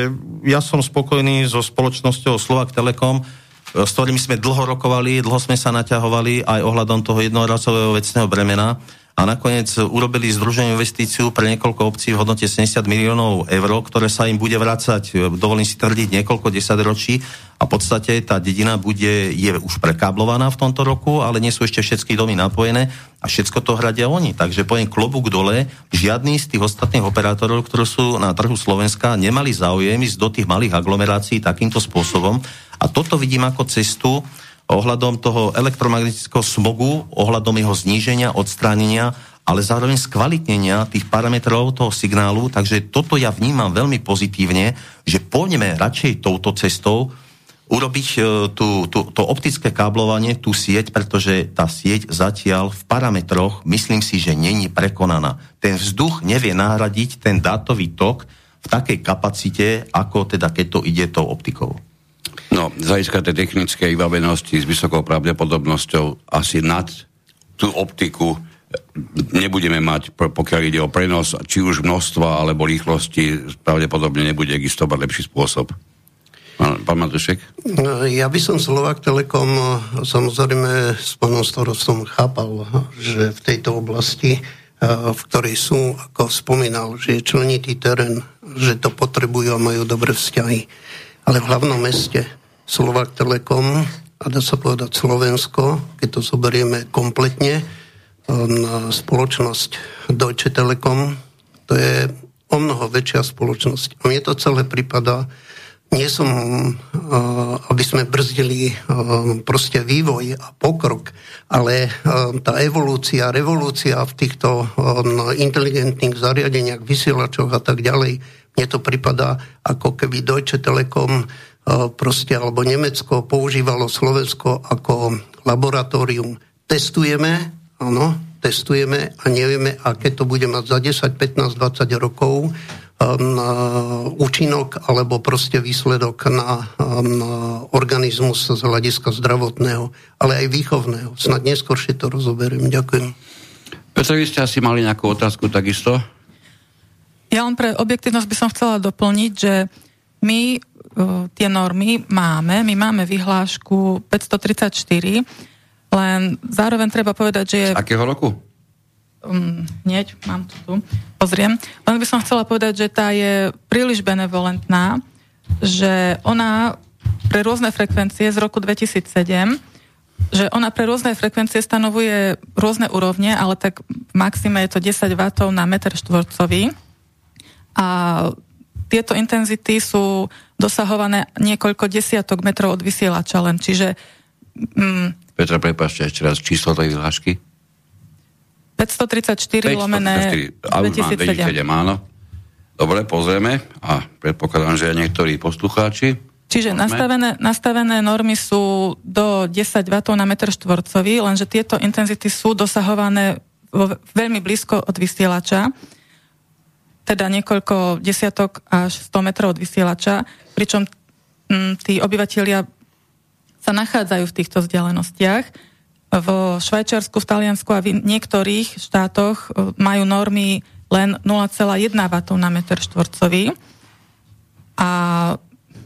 ja som spokojný so spoločnosťou Slovak Telekom, s ktorými sme dlho rokovali, dlho sme sa naťahovali aj ohľadom toho jednorazového vecného bremena a nakoniec urobili združenú investíciu pre niekoľko obcí v hodnote 70 miliónov eur, ktoré sa im bude vrácať, dovolím si tvrdiť, niekoľko desaťročí. A v podstate tá dedina bude, je už prekáblovaná v tomto roku, ale nie sú ešte všetky domy napojené a všetko to hradia oni. Takže poviem klobúk dole, žiadny z tých ostatných operátorov, ktorí sú na trhu Slovenska, nemali záujem ísť do tých malých aglomerácií takýmto spôsobom. A toto vidím ako cestu, ohľadom toho elektromagnetického smogu, ohľadom jeho zníženia, odstránenia, ale zároveň skvalitnenia tých parametrov toho signálu, takže toto ja vnímam veľmi pozitívne, že poďme radšej touto cestou urobiť e, tú, tú, to optické káblovanie, tú sieť, pretože tá sieť zatiaľ v parametroch, myslím si, že není prekonaná. Ten vzduch nevie nahradiť ten dátový tok v takej kapacite, ako teda keď to ide tou optikou. No, z hľadiska tej technickej vybavenosti s vysokou pravdepodobnosťou asi nad tú optiku nebudeme mať, pokiaľ ide o prenos, či už množstva alebo rýchlosti, pravdepodobne nebude existovať lepší spôsob. Pán Matušek? No, ja by som Slovak Telekom samozrejme s pánom starostom chápal, že v tejto oblasti, v ktorej sú, ako spomínal, že je členitý terén, že to potrebujú a majú dobré vzťahy. Ale v hlavnom meste Slovak Telekom a dá sa povedať Slovensko, keď to zoberieme kompletne, na spoločnosť Deutsche Telekom, to je o mnoho väčšia spoločnosť. A mne to celé prípada, nie som, aby sme brzdili proste vývoj a pokrok, ale tá evolúcia, revolúcia v týchto inteligentných zariadeniach, vysielačoch a tak ďalej, mne to prípada ako keby Deutsche Telekom proste, alebo Nemecko používalo Slovensko ako laboratórium. Testujeme, áno, testujeme a nevieme, aké to bude mať za 10, 15, 20 rokov na účinok alebo proste výsledok na, na organizmus z hľadiska zdravotného, ale aj výchovného. Snad neskôršie to rozoberiem. Ďakujem. Petr, vy ste asi mali nejakú otázku takisto? Ja len pre objektívnosť by som chcela doplniť, že my tie normy máme. My máme vyhlášku 534, len zároveň treba povedať, že je... Z akého roku? Um, hneď, mám to tu. Pozriem. Len by som chcela povedať, že tá je príliš benevolentná, že ona pre rôzne frekvencie z roku 2007 že ona pre rôzne frekvencie stanovuje rôzne úrovne, ale tak v maxime je to 10 W na meter štvorcový. A tieto intenzity sú dosahované niekoľko desiatok metrov od vysielača len, čiže... Mm, Petra, prepáčte ešte raz číslo tej vyhlášky. 534 lomené 2007. 2007. Áno. Dobre, pozrieme a predpokladám, že aj niektorí poslucháči. Čiže nastavené, nastavené normy sú do 10 W na meter štvorcový, lenže tieto intenzity sú dosahované vo, veľmi blízko od vysielača teda niekoľko desiatok až 100 metrov od vysielača, pričom m, mm, tí obyvateľia sa nachádzajú v týchto vzdialenostiach. V Švajčiarsku, v Taliansku a v niektorých štátoch e, majú normy len 0,1 W na meter štvorcový. A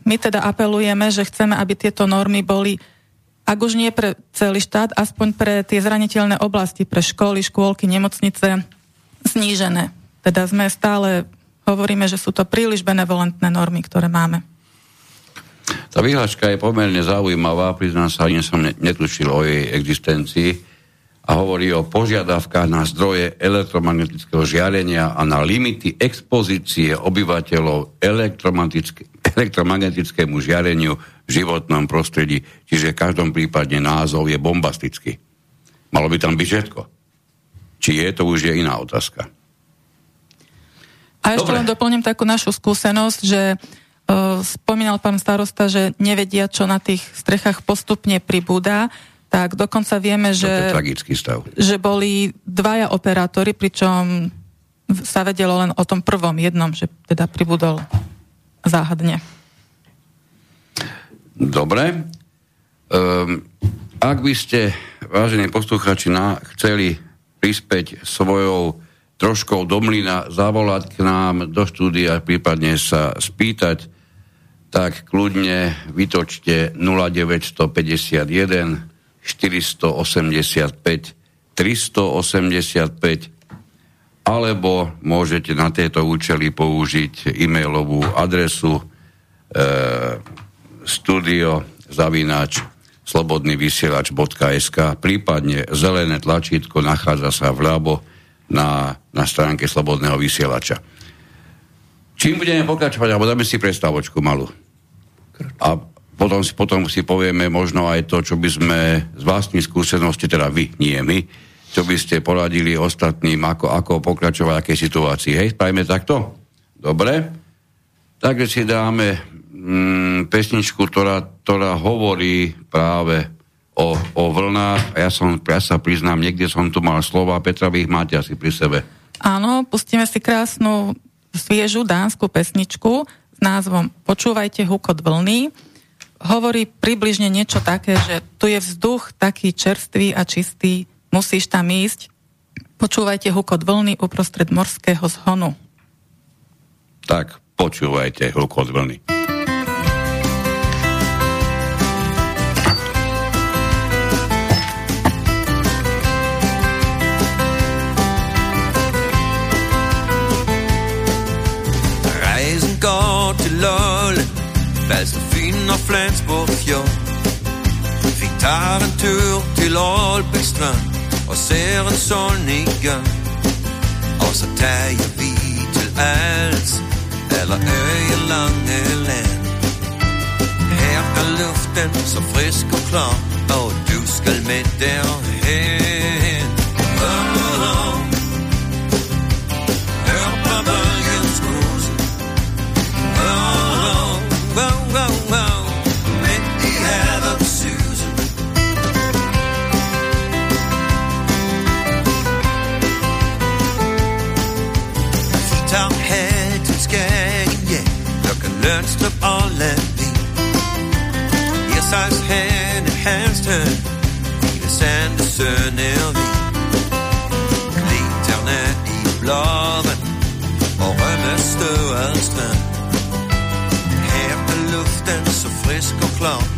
my teda apelujeme, že chceme, aby tieto normy boli, ak už nie pre celý štát, aspoň pre tie zraniteľné oblasti, pre školy, škôlky, nemocnice, znížené. Teda sme stále, hovoríme, že sú to príliš benevolentné normy, ktoré máme. Tá vyhláška je pomerne zaujímavá, priznám sa, ani som netušil o jej existencii a hovorí o požiadavkách na zdroje elektromagnetického žiarenia a na limity expozície obyvateľov elektromagnetickému žiareniu v životnom prostredí. Čiže v každom prípade názov je bombastický. Malo by tam byť všetko. Či je, to už je iná otázka. A ešte Dobre. len doplním takú našu skúsenosť, že uh, spomínal pán starosta, že nevedia, čo na tých strechách postupne pribúda, tak dokonca vieme, že, stav. že boli dvaja operátori, pričom sa vedelo len o tom prvom jednom, že teda pribudol záhadne. Dobre. Um, ak by ste, vážení posluchači, na, chceli prispäť svojou troškou do mlyna, zavolať k nám do štúdia, prípadne sa spýtať, tak kľudne vytočte 0951 485 385 alebo môžete na tieto účely použiť e-mailovú adresu e, studio zavináč slobodnyvysielač.sk prípadne zelené tlačítko nachádza sa vľavo na, na stránke Slobodného vysielača. Čím budeme pokračovať, alebo dáme si prestávočku malú. A potom si, potom si povieme možno aj to, čo by sme z vlastnej skúsenosti, teda vy, nie my, čo by ste poradili ostatným, ako, ako pokračovať v akej situácii. Hej, spravíme takto? Dobre. Takže si dáme mm, pesničku, ktorá, ktorá hovorí práve o, o vlnách. Ja, som, ja sa priznám, niekde som tu mal slova, Petra, vy ich máte asi pri sebe. Áno, pustíme si krásnu, sviežu dánsku pesničku s názvom Počúvajte hukot vlny. Hovorí približne niečo také, že tu je vzduch taký čerstvý a čistý, Musíš tam ísť. Počúvajte hukot vlny uprostred morského zhonu. Tak, počúvajte hukot vlny. Reisen går til Lolland Falster Fyn og Flensborg Fjord Vi tager en tur til Aalbæk Strand og ser en solnedgang. Og så tager vi til Als eller Øyelange land. Her er luften så frisk og klar, og du skal med derhen. Ernst op og Landin Ersejs Hanne Hansen Ida Sande Søren Elvin Klinterne i blåven Og rømmestøvet strand Her på luften så frisk og klar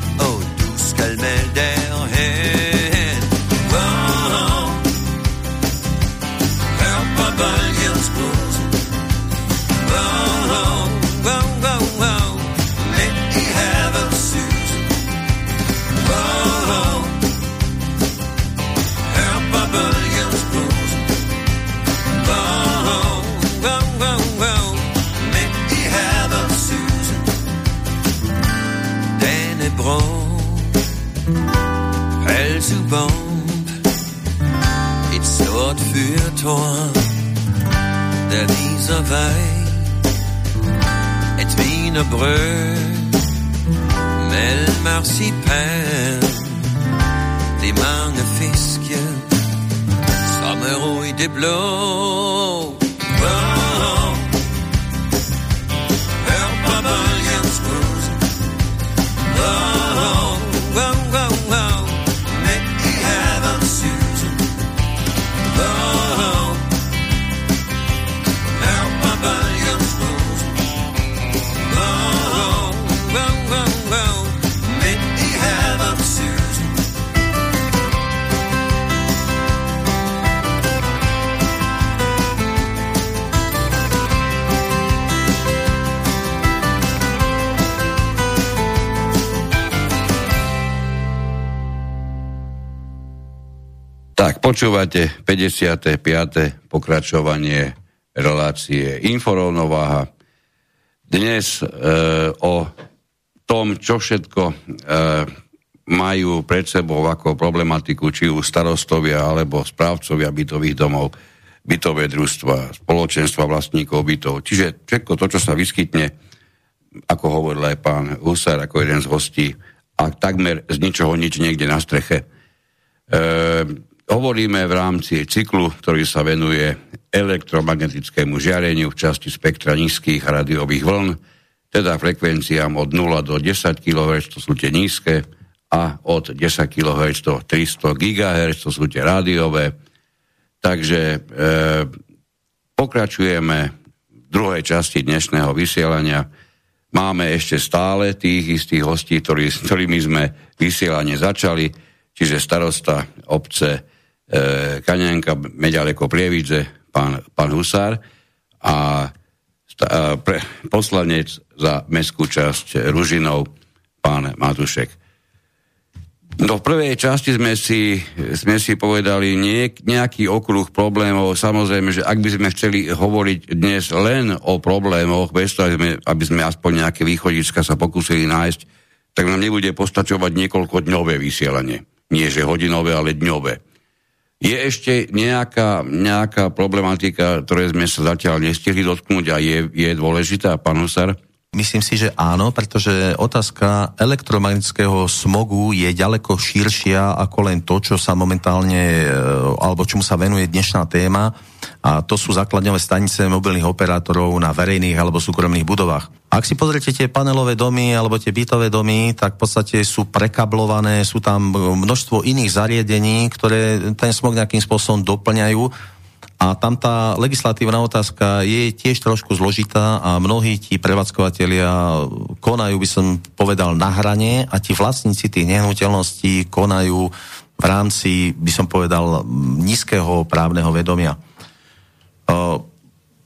toi de dix à vingt. Het wienerbröd met marsipan. De mange som počúvate 55. pokračovanie relácie Inforovnováha. Dnes e, o tom, čo všetko e, majú pred sebou ako problematiku, či už starostovia alebo správcovia bytových domov, bytové družstva, spoločenstva vlastníkov bytov. Čiže všetko to, čo sa vyskytne, ako hovoril aj pán Husár, ako jeden z hostí, a takmer z ničoho nič niekde na streche. E, hovoríme v rámci cyklu, ktorý sa venuje elektromagnetickému žiareniu v časti spektra nízkych rádiových vln, teda frekvenciám od 0 do 10 kHz, to sú tie nízke, a od 10 kHz do 300 GHz, to sú tie rádiové. Takže e, pokračujeme v druhej časti dnešného vysielania. Máme ešte stále tých istých hostí, ktorý, s ktorými sme vysielanie začali, čiže starosta obce Kaňanka, Meďaleko Prievidze, pán, pán Husár a sta, e, pre, poslanec za mestskú časť Ružinov, pán Matušek. No v prvej časti sme si, sme si povedali niek, nejaký okruh problémov. Samozrejme, že ak by sme chceli hovoriť dnes len o problémoch, bez toho, aby sme aspoň nejaké východiska sa pokúsili nájsť, tak nám nebude postačovať niekoľko dňové vysielanie. Nie, že hodinové, ale dňové. Je ešte nejaká, nejaká problematika, ktoré sme sa zatiaľ nestihli dotknúť a je, je dôležitá, pán Husar? Myslím si, že áno, pretože otázka elektromagnetického smogu je ďaleko širšia ako len to, čo sa momentálne, e, alebo čomu sa venuje dnešná téma a to sú základňové stanice mobilných operátorov na verejných alebo súkromných budovách. Ak si pozriete tie panelové domy alebo tie bytové domy, tak v podstate sú prekablované, sú tam množstvo iných zariadení, ktoré ten smog nejakým spôsobom doplňajú a tam tá legislatívna otázka je tiež trošku zložitá a mnohí ti prevádzkovateľia konajú, by som povedal, na hrane a ti vlastníci tých nehnuteľností konajú v rámci, by som povedal, nízkeho právneho vedomia.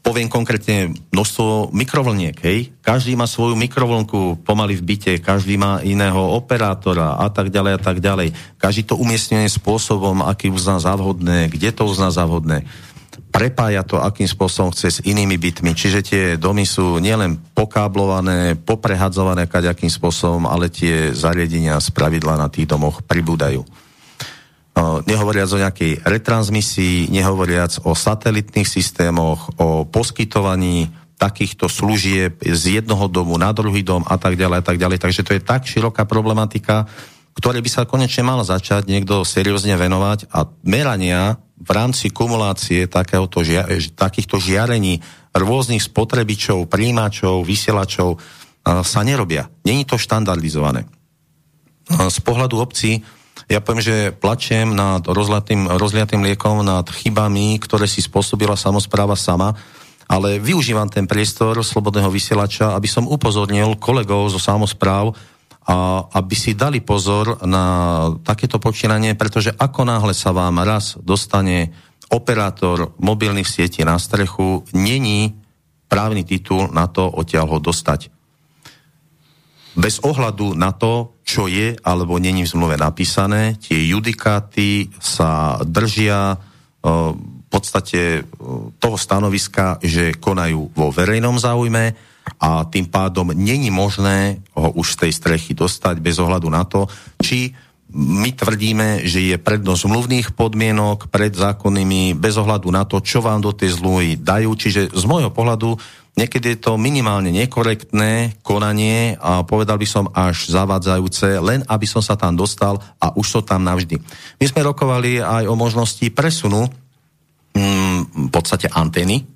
Poviem konkrétne množstvo mikrovlniek, hej? Každý má svoju mikrovlnku pomaly v byte, každý má iného operátora a tak ďalej a tak ďalej. Každý to umiestňuje spôsobom, aký uzná za vhodné, kde to uzná za vhodné prepája to, akým spôsobom chce s inými bytmi. Čiže tie domy sú nielen pokáblované, poprehadzované kaďakým spôsobom, ale tie zariadenia z pravidla na tých domoch pribúdajú. Nehovoriac o nejakej retransmisii, nehovoriac o satelitných systémoch, o poskytovaní takýchto služieb z jednoho domu na druhý dom a tak ďalej a tak ďalej. Takže to je tak široká problematika, ktoré by sa konečne mal začať niekto seriózne venovať a merania v rámci kumulácie takéhoto, takýchto žiarení rôznych spotrebičov, príjimačov, vysielačov sa nerobia. Není to štandardizované. Z pohľadu obcí ja poviem, že plačem nad rozliatým, rozliatým liekom, nad chybami, ktoré si spôsobila samozpráva sama, ale využívam ten priestor slobodného vysielača, aby som upozornil kolegov zo samozpráv, a aby si dali pozor na takéto počínanie, pretože ako náhle sa vám raz dostane operátor mobilných sietí na strechu, není právny titul na to odtiaľ ho dostať. Bez ohľadu na to, čo je alebo není v zmluve napísané, tie judikáty sa držia v podstate toho stanoviska, že konajú vo verejnom záujme, a tým pádom není možné ho už z tej strechy dostať bez ohľadu na to, či my tvrdíme, že je prednosť zmluvných podmienok pred zákonnými bez ohľadu na to, čo vám do tej zmluvy dajú. Čiže z môjho pohľadu niekedy je to minimálne nekorektné konanie a povedal by som až zavádzajúce, len aby som sa tam dostal a už som tam navždy. My sme rokovali aj o možnosti presunu mm, v podstate antény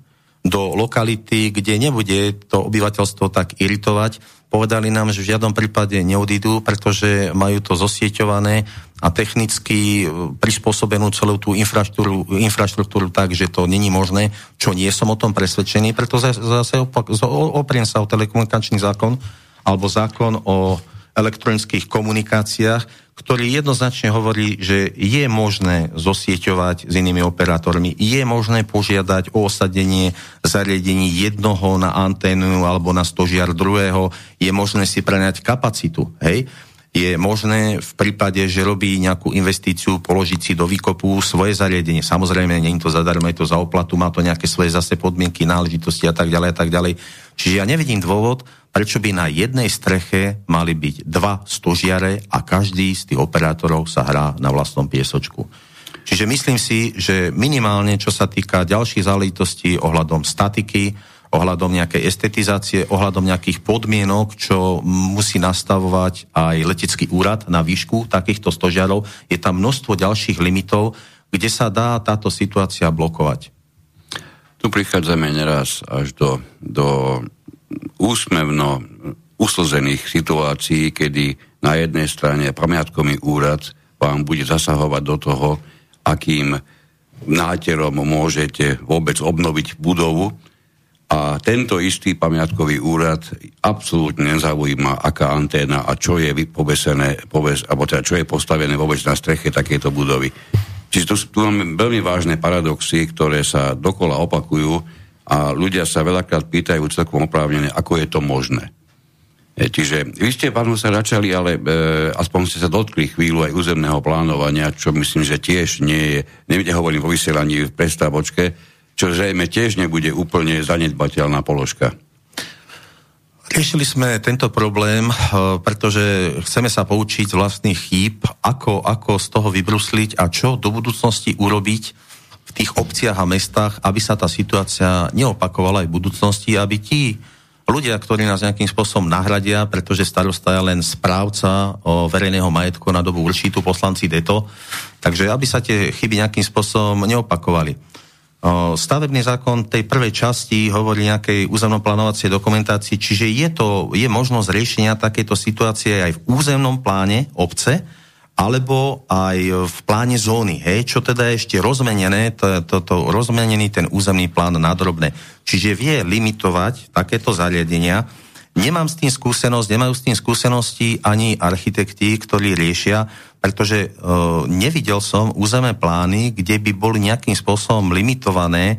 do lokality, kde nebude to obyvateľstvo tak iritovať. Povedali nám, že v žiadnom prípade neodídu, pretože majú to zosieťované a technicky e, prispôsobenú celú tú infraštruktúru, infraštruktúru tak, že to není možné, čo nie som o tom presvedčený, preto zase opak, opriem sa o telekomunikačný zákon alebo zákon o elektronických komunikáciách, ktorý jednoznačne hovorí, že je možné zosieťovať s inými operátormi, je možné požiadať o osadenie zariadení jednoho na anténu alebo na stožiar druhého, je možné si preňať kapacitu, hej? je možné v prípade, že robí nejakú investíciu, položiť si do výkopu svoje zariadenie. Samozrejme, nie je to zadarmo, je to za oplatu, má to nejaké svoje zase podmienky, náležitosti a tak ďalej a tak ďalej. Čiže ja nevidím dôvod, prečo by na jednej streche mali byť dva stožiare a každý z tých operátorov sa hrá na vlastnom piesočku. Čiže myslím si, že minimálne, čo sa týka ďalších záležitostí ohľadom statiky, ohľadom nejakej estetizácie, ohľadom nejakých podmienok, čo musí nastavovať aj letecký úrad na výšku takýchto stožiarov. Je tam množstvo ďalších limitov, kde sa dá táto situácia blokovať. Tu prichádzame neraz až do, do úsmevno uslzených situácií, kedy na jednej strane pamiatkový úrad vám bude zasahovať do toho, akým náterom môžete vôbec obnoviť budovu, a tento istý pamiatkový úrad absolútne nezaujíma, aká anténa a čo je povesené, poves, alebo teda čo je postavené vôbec na streche takéto budovy. Čiže tu, tu máme veľmi vážne paradoxy, ktoré sa dokola opakujú a ľudia sa veľakrát pýtajú celkom oprávnené, ako je to možné. E, čiže vy ste, pán sa začali, ale e, aspoň ste sa dotkli chvíľu aj územného plánovania, čo myslím, že tiež nie je, nehovorím vo vysielaní v prestávočke, čo zrejme tiež nebude úplne zanedbateľná položka. Riešili sme tento problém, eh, pretože chceme sa poučiť z vlastných chýb, ako, ako z toho vybrusliť a čo do budúcnosti urobiť v tých obciach a mestách, aby sa tá situácia neopakovala aj v budúcnosti, aby tí ľudia, ktorí nás nejakým spôsobom nahradia, pretože starosta je len správca o verejného majetku na dobu určitú poslanci DETO, takže aby sa tie chyby nejakým spôsobom neopakovali. Stavebný zákon tej prvej časti hovorí nejakej územno-plánovacej dokumentácii, čiže je, to, je možnosť riešenia takéto situácie aj v územnom pláne obce, alebo aj v pláne zóny, hej, čo teda je ešte rozmenené, to, to, to, rozmenený ten územný plán na drobné. Čiže vie limitovať takéto zariadenia, Nemám s tým skúsenosť, nemajú s tým skúsenosti ani architekti, ktorí riešia, pretože e, nevidel som územné plány, kde by boli nejakým spôsobom limitované e,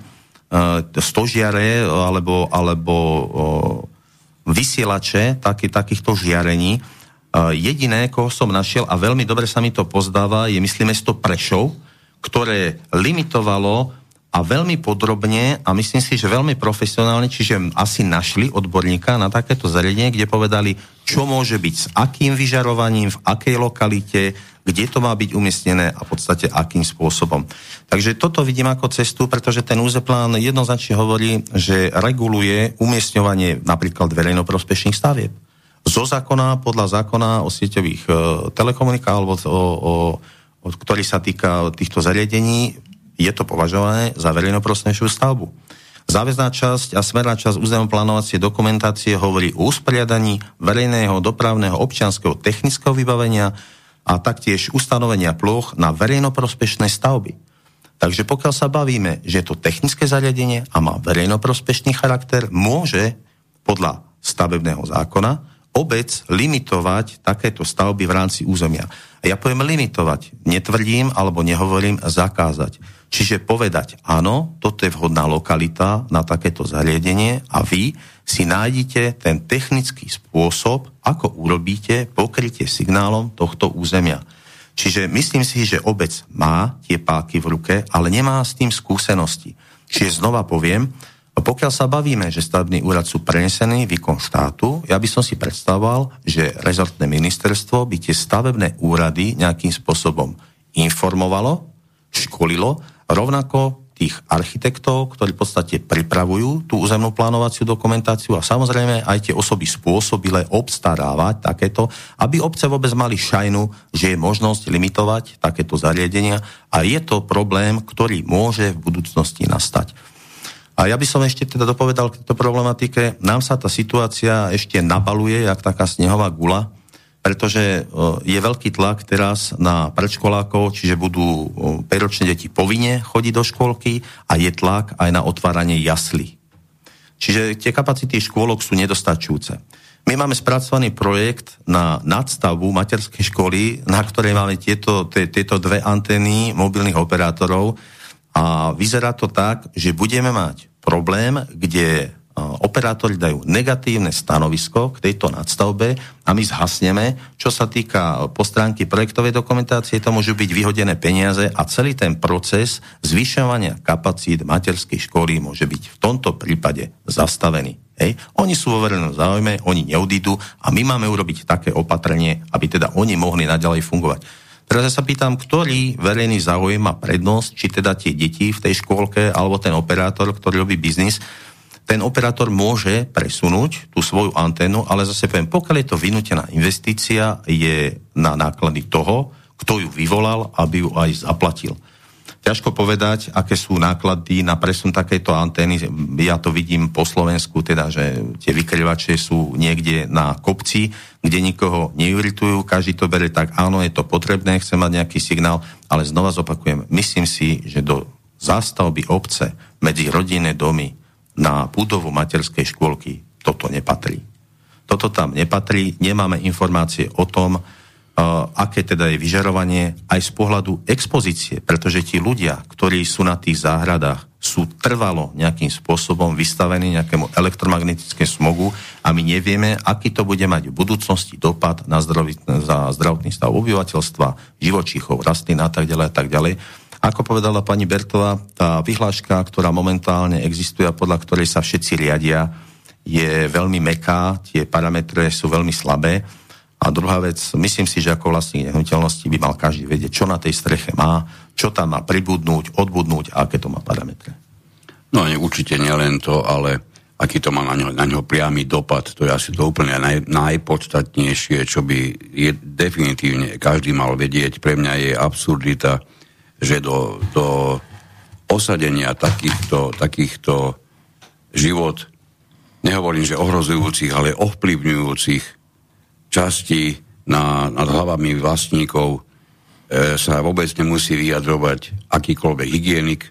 stožiare alebo, alebo e, vysielače taký, takýchto žiarení. Jediné, koho som našiel, a veľmi dobre sa mi to pozdáva, je myslím mesto Prešov, ktoré limitovalo a veľmi podrobne a myslím si, že veľmi profesionálne, čiže asi našli odborníka na takéto zariadenie, kde povedali, čo môže byť s akým vyžarovaním, v akej lokalite, kde to má byť umiestnené a v podstate akým spôsobom. Takže toto vidím ako cestu, pretože ten úzeplán jednoznačne hovorí, že reguluje umiestňovanie napríklad verejnoprospešných stavieb. Zo zákona, podľa zákona o sieťových e, telekomunikáciách, alebo o, o, o, ktorý sa týka týchto zariadení, je to považované za verejnoprostnejšiu stavbu. Záväzná časť a smerná časť územno-plánovacie dokumentácie hovorí o usporiadaní verejného, dopravného, občianského, technického vybavenia a taktiež ustanovenia ploch na verejnoprospešné stavby. Takže pokiaľ sa bavíme, že je to technické zariadenie a má verejnoprospešný charakter, môže podľa stavebného zákona obec limitovať takéto stavby v rámci územia. A ja poviem limitovať, netvrdím alebo nehovorím zakázať. Čiže povedať, áno, toto je vhodná lokalita na takéto zariadenie a vy si nájdete ten technický spôsob, ako urobíte pokrytie signálom tohto územia. Čiže myslím si, že obec má tie páky v ruke, ale nemá s tým skúsenosti. Čiže znova poviem, pokiaľ sa bavíme, že stavebný úrad sú prenesený výkon štátu, ja by som si predstavoval, že rezortné ministerstvo by tie stavebné úrady nejakým spôsobom informovalo, školilo rovnako tých architektov, ktorí v podstate pripravujú tú územnú plánovaciu dokumentáciu a samozrejme aj tie osoby spôsobile obstarávať takéto, aby obce vôbec mali šajnu, že je možnosť limitovať takéto zariadenia a je to problém, ktorý môže v budúcnosti nastať. A ja by som ešte teda dopovedal k tejto problematike. Nám sa tá situácia ešte nabaluje, jak taká snehová gula, pretože je veľký tlak teraz na predškolákov, čiže budú 5-ročné deti povinne chodiť do škôlky a je tlak aj na otváranie jaslí. Čiže tie kapacity škôlok sú nedostačujúce. My máme spracovaný projekt na nadstavbu materskej školy, na ktorej máme tieto, tieto dve antény mobilných operátorov a vyzerá to tak, že budeme mať problém, kde operátori dajú negatívne stanovisko k tejto nadstavbe a my zhasneme. Čo sa týka po stránky projektovej dokumentácie, to môžu byť vyhodené peniaze a celý ten proces zvyšovania kapacít materskej školy môže byť v tomto prípade zastavený. Hej. Oni sú vo verejnom záujme, oni neudídu a my máme urobiť také opatrenie, aby teda oni mohli naďalej fungovať. Teraz ja sa pýtam, ktorý verejný záujem má prednosť, či teda tie deti v tej škôlke alebo ten operátor, ktorý robí biznis, ten operátor môže presunúť tú svoju anténu, ale zase poviem, pokiaľ je to vynútená investícia, je na náklady toho, kto ju vyvolal, aby ju aj zaplatil. Ťažko povedať, aké sú náklady na presun takéto antény. Ja to vidím po Slovensku, teda, že tie vykryvače sú niekde na kopci, kde nikoho neiritujú, každý to bere tak, áno, je to potrebné, chce mať nejaký signál, ale znova zopakujem, myslím si, že do zástavby obce medzi rodinné domy na budovu materskej škôlky toto nepatrí. Toto tam nepatrí, nemáme informácie o tom, aké teda je vyžarovanie aj z pohľadu expozície, pretože tí ľudia, ktorí sú na tých záhradách, sú trvalo nejakým spôsobom vystavení nejakému elektromagnetickému smogu a my nevieme, aký to bude mať v budúcnosti dopad na zdravý, za zdravotný stav obyvateľstva, živočíchov, rastlín a tak ďalej a tak ďalej. Ako povedala pani Bertová, tá vyhláška, ktorá momentálne existuje a podľa ktorej sa všetci riadia, je veľmi meká, tie parametre sú veľmi slabé a druhá vec, myslím si, že ako vlastník nehnuteľnosti by mal každý vedieť, čo na tej streche má, čo tam má pribudnúť, odbudnúť a aké to má parametre. No nie, určite nielen to, ale aký to má na ňo, na ňo priamy dopad. To je asi to úplne naj, najpodstatnejšie, čo by je definitívne každý mal vedieť. Pre mňa je absurdita, že do, do osadenia takýchto, takýchto život, nehovorím, že ohrozujúcich, ale ovplyvňujúcich časti na, nad hlavami vlastníkov e, sa vôbec nemusí vyjadrovať akýkoľvek hygienik,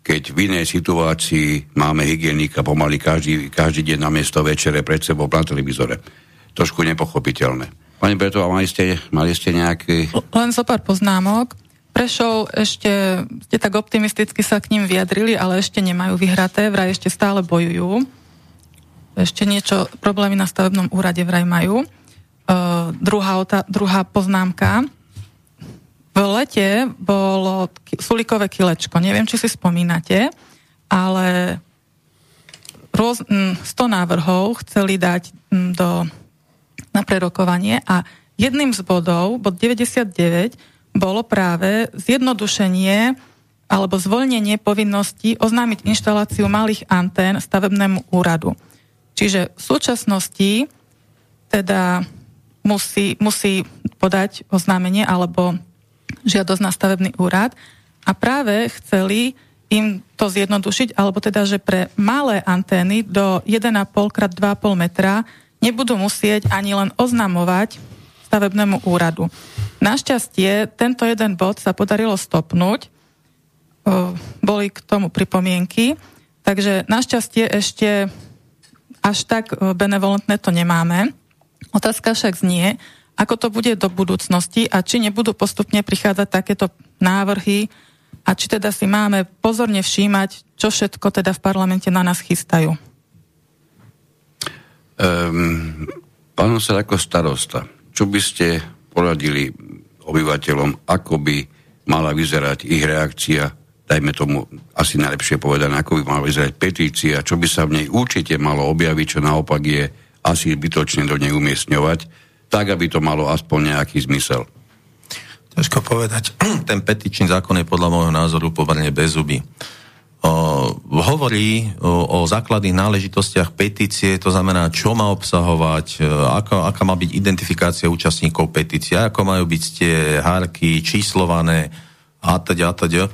keď v inej situácii máme hygienika pomaly každý, každý deň na miesto večere pred sebou na televízore. Trošku nepochopiteľné. Pani Betová, mali ste, mali ste nejaký... Len zo pár poznámok. Prešov ešte, ste tak optimisticky sa k ním vyjadrili, ale ešte nemajú vyhraté, vraj ešte stále bojujú. Ešte niečo, problémy na stavebnom úrade vraj majú. Uh, druhá, druhá poznámka. V lete bolo sulikové kilečko. Neviem, či si spomínate, ale roz, m, 100 návrhov chceli dať do, na prerokovanie a jedným z bodov, bod 99, bolo práve zjednodušenie alebo zvolnenie povinnosti oznámiť inštaláciu malých antén stavebnému úradu. Čiže v súčasnosti teda musí, musí podať oznámenie alebo žiadosť na stavebný úrad a práve chceli im to zjednodušiť, alebo teda, že pre malé antény do 1,5 x 2,5 metra nebudú musieť ani len oznamovať stavebnému úradu. Našťastie tento jeden bod sa podarilo stopnúť, boli k tomu pripomienky, takže našťastie ešte až tak benevolentné to nemáme. Otázka však znie, ako to bude do budúcnosti a či nebudú postupne prichádzať takéto návrhy a či teda si máme pozorne všímať, čo všetko teda v parlamente na nás chystajú. Um, pán sa ako starosta, čo by ste poradili obyvateľom, ako by mala vyzerať ich reakcia, dajme tomu asi najlepšie povedané, ako by mala vyzerať petícia, čo by sa v nej určite malo objaviť, čo naopak je asi bytočne do nej umiestňovať, tak, aby to malo aspoň nejaký zmysel. Ťažko povedať. Ten petičný zákon je podľa môjho názoru pomerne bez zuby. O, hovorí o, o základných náležitostiach petície, to znamená, čo má obsahovať, ako, aká má byť identifikácia účastníkov petície, ako majú byť tie hárky číslované a teda a teda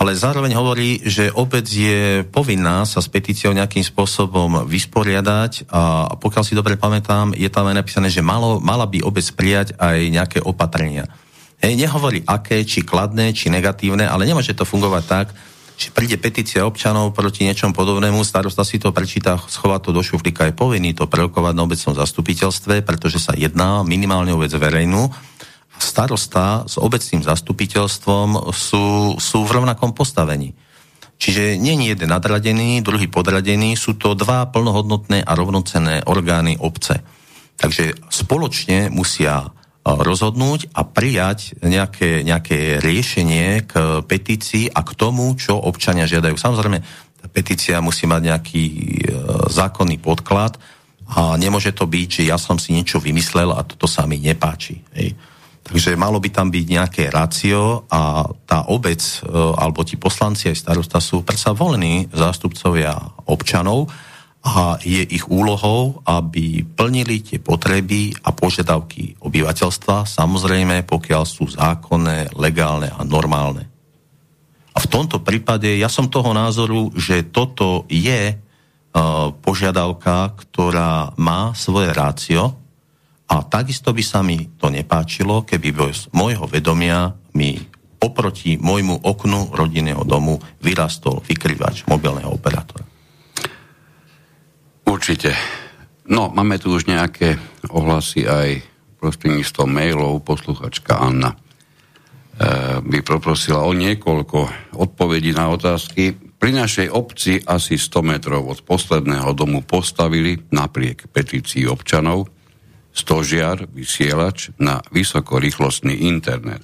ale zároveň hovorí, že obec je povinná sa s petíciou nejakým spôsobom vysporiadať a pokiaľ si dobre pamätám, je tam aj napísané, že malo, mala by obec prijať aj nejaké opatrenia. Hej, nehovorí aké, či kladné, či negatívne, ale nemôže to fungovať tak, že príde petícia občanov proti niečom podobnému, starosta si to prečíta, schová to do šuflíka, je povinný to prerokovať na obecnom zastupiteľstve, pretože sa jedná minimálne o vec verejnú starosta s obecným zastupiteľstvom sú, sú v rovnakom postavení. Čiže nie je jeden nadradený, druhý podradený, sú to dva plnohodnotné a rovnocenné orgány obce. Takže spoločne musia e, rozhodnúť a prijať nejaké, nejaké riešenie k petícii a k tomu, čo občania žiadajú. Samozrejme, tá petícia musí mať nejaký e, zákonný podklad a nemôže to byť, že ja som si niečo vymyslel a toto sa mi nepáči. Hej. Takže malo by tam byť nejaké rácio a tá obec e, alebo ti poslanci aj starosta sú predsa volení zástupcovia občanov a je ich úlohou, aby plnili tie potreby a požiadavky obyvateľstva, samozrejme, pokiaľ sú zákonné, legálne a normálne. A v tomto prípade ja som toho názoru, že toto je uh, požiadavka, ktorá má svoje rácio a takisto by sa mi to nepáčilo, keby z môjho vedomia mi oproti môjmu oknu rodinného domu vyrastol vykrývač mobilného operátora. Určite. No, máme tu už nejaké ohlasy aj prostredníctvom mailov. Posluchačka Anna e, by poprosila o niekoľko odpovedí na otázky. Pri našej obci asi 100 metrov od posledného domu postavili napriek petícii občanov stožiar, vysielač na vysokorýchlostný internet.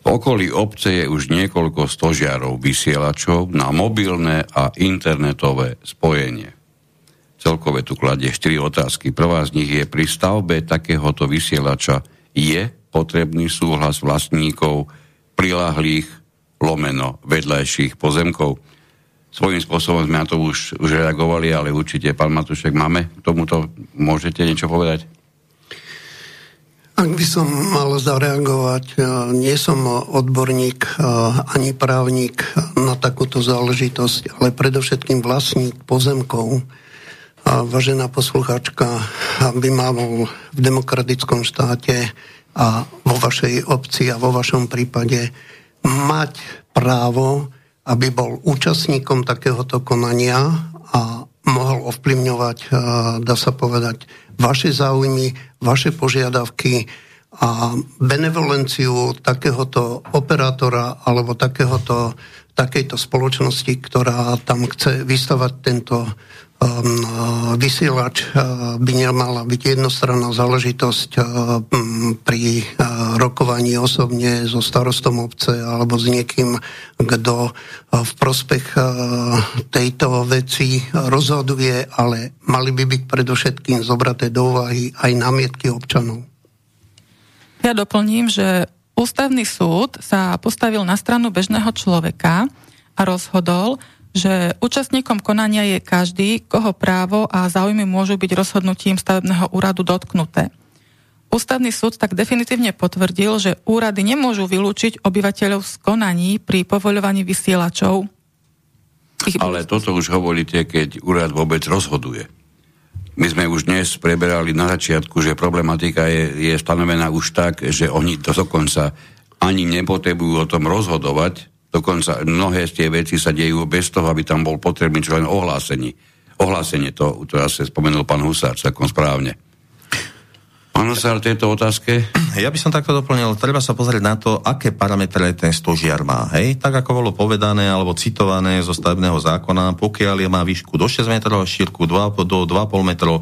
V okolí obce je už niekoľko stožiarov vysielačov na mobilné a internetové spojenie. Celkové tu kladie 4 otázky. Prvá z nich je, pri stavbe takéhoto vysielača je potrebný súhlas vlastníkov prilahlých lomeno vedľajších pozemkov. Svojím spôsobom sme na to už, už reagovali, ale určite, pán Matušek, máme k tomuto, môžete niečo povedať? Ak by som mal zareagovať, nie som odborník ani právnik na takúto záležitosť, ale predovšetkým vlastník pozemkov. A vážená poslucháčka, by mal v demokratickom štáte a vo vašej obci a vo vašom prípade mať právo, aby bol účastníkom takéhoto konania a mohol ovplyvňovať, dá sa povedať, vaše záujmy, vaše požiadavky a benevolenciu takéhoto operátora alebo takéhoto, takejto spoločnosti, ktorá tam chce vystavať tento vysielač uh, by nemala byť jednostranná záležitosť uh, pri uh, rokovaní osobne so starostom obce alebo s niekým, kto v prospech tejto veci rozhoduje, ale mali by byť predovšetkým zobraté do úvahy aj námietky občanov. Ja doplním, že ústavný súd sa postavil na stranu bežného človeka a rozhodol, že účastníkom konania je každý, koho právo a záujmy môžu byť rozhodnutím stavebného úradu dotknuté. Ústavný súd tak definitívne potvrdil, že úrady nemôžu vylúčiť obyvateľov z konaní pri povoľovaní vysielačov. Ale toto už hovoríte, keď úrad vôbec rozhoduje. My sme už dnes preberali na začiatku, že problematika je, je stanovená už tak, že oni to dokonca ani nepotrebujú o tom rozhodovať, Dokonca mnohé z tie veci sa dejú bez toho, aby tam bol potrebný čo len ohlásení. Ohlásenie to, to asi spomenul pán Husár celkom správne. Pán Husár, tejto otázke? Ja by som takto doplnil, treba sa pozrieť na to, aké parametre ten stožiar má. Hej? Tak ako bolo povedané alebo citované zo stavebného zákona, pokiaľ je má výšku do 6 metrov, šírku 2, do 2,5 metrov,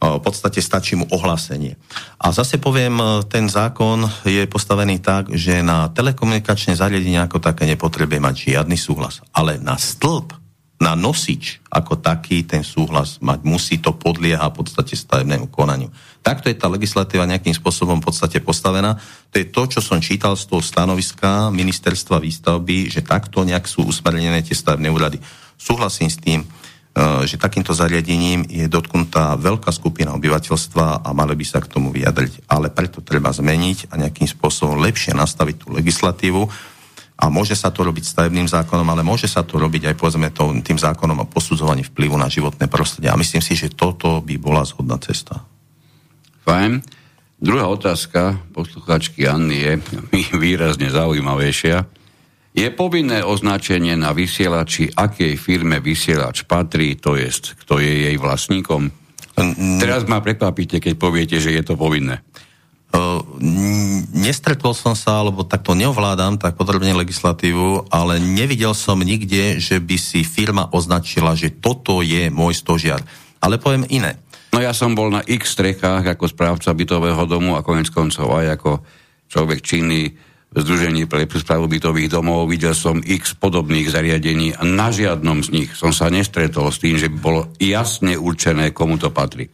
v podstate stačí mu ohlásenie. A zase poviem, e, ten zákon je postavený tak, že na telekomunikačné zariadenie ako také nepotrebuje mať žiadny súhlas. Ale na stĺp, na nosič ako taký ten súhlas mať musí, to podlieha v podstate stavebnému konaniu. Takto je tá legislatíva nejakým spôsobom v podstate postavená. To je to, čo som čítal z toho stanoviska ministerstva výstavby, že takto nejak sú usmernené tie stavebné úrady. Súhlasím s tým, že takýmto zariadením je dotknutá veľká skupina obyvateľstva a mali by sa k tomu vyjadriť. Ale preto treba zmeniť a nejakým spôsobom lepšie nastaviť tú legislatívu. A môže sa to robiť stavebným zákonom, ale môže sa to robiť aj povedzme tým zákonom o posudzovaní vplyvu na životné prostredie. A myslím si, že toto by bola zhodná cesta. Fajn. Druhá otázka poslucháčky Anny je výrazne zaujímavejšia je povinné označenie na vysielači, akej firme vysielač patrí, to je, kto je jej vlastníkom? Teraz ma prekvapíte, keď poviete, že je to povinné. Uh, nestretol som sa, alebo takto neovládam tak podrobne legislatívu, ale nevidel som nikde, že by si firma označila, že toto je môj stožiar. Ale poviem iné. No ja som bol na x strechách ako správca bytového domu a konec koncov aj ako človek činný Združení pre správu bytových domov, videl som x podobných zariadení a na žiadnom z nich som sa nestretol s tým, že by bolo jasne určené, komu to patrí.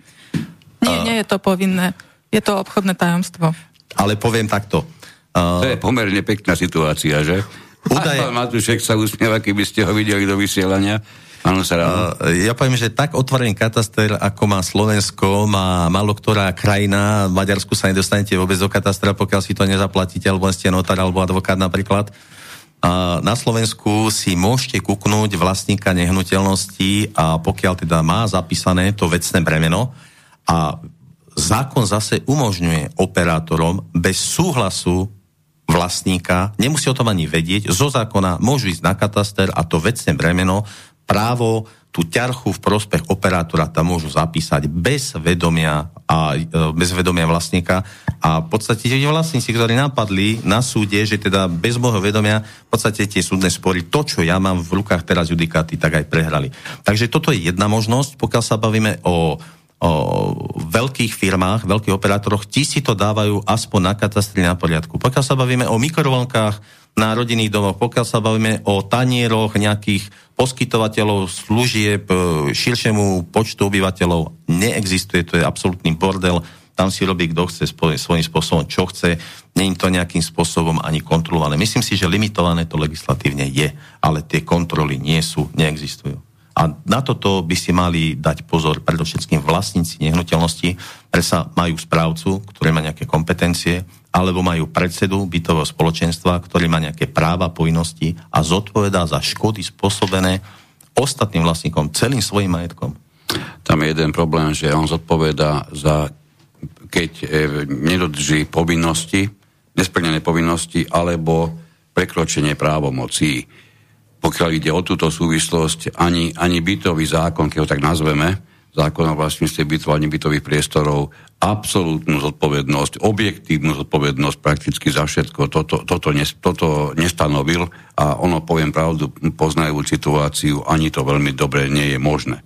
Nie, nie je to povinné. Je to obchodné tajomstvo. Ale poviem takto. Uh... To je pomerne pekná situácia, že? Údaje... Pán Matušek sa usmieva, keby ste ho videli do vysielania. Áno, uh, ja poviem, že tak otvorený kataster, ako má Slovensko, má malo ktorá krajina, v Maďarsku sa nedostanete vôbec do katastra, pokiaľ si to nezaplatíte, alebo ste notár, alebo advokát napríklad. na Slovensku si môžete kúknúť vlastníka nehnuteľnosti a pokiaľ teda má zapísané to vecné bremeno a zákon zase umožňuje operátorom bez súhlasu vlastníka, nemusí o tom ani vedieť, zo zákona môžu ísť na kataster a to vecné bremeno, právo, tú ťarchu v prospech operátora tam môžu zapísať bez vedomia a e, bez vedomia vlastníka a v podstate tie vlastníci, ktorí napadli na súde, že teda bez môjho vedomia v podstate tie súdne spory, to, čo ja mám v rukách teraz judikáty, tak aj prehrali. Takže toto je jedna možnosť, pokiaľ sa bavíme o o veľkých firmách, veľkých operátoroch, ti si to dávajú aspoň na katastri na poriadku. Pokiaľ sa bavíme o mikrovlnkách na rodinných domoch, pokiaľ sa bavíme o tanieroch nejakých poskytovateľov služieb e, širšiemu počtu obyvateľov, neexistuje, to je absolútny bordel, tam si robí kto chce svojím spôsobom, čo chce, je to nejakým spôsobom ani kontrolované. Myslím si, že limitované to legislatívne je, ale tie kontroly nie sú, neexistujú. A na toto by si mali dať pozor predovšetkým vlastníci nehnuteľnosti, pre sa majú správcu, ktorý má nejaké kompetencie, alebo majú predsedu bytového spoločenstva, ktorý má nejaké práva, povinnosti a zodpovedá za škody spôsobené ostatným vlastníkom, celým svojim majetkom. Tam je jeden problém, že on zodpovedá za, keď e, nedodrží povinnosti, nesplnené povinnosti, alebo prekročenie právomocí pokiaľ ide o túto súvislosť, ani, ani bytový zákon, keď ho tak nazveme, zákon o vlastníctve bytov ani bytových priestorov, absolútnu zodpovednosť, objektívnu zodpovednosť prakticky za všetko. Toto, toto, toto nestanovil a ono, poviem pravdu, poznajú situáciu, ani to veľmi dobre nie je možné.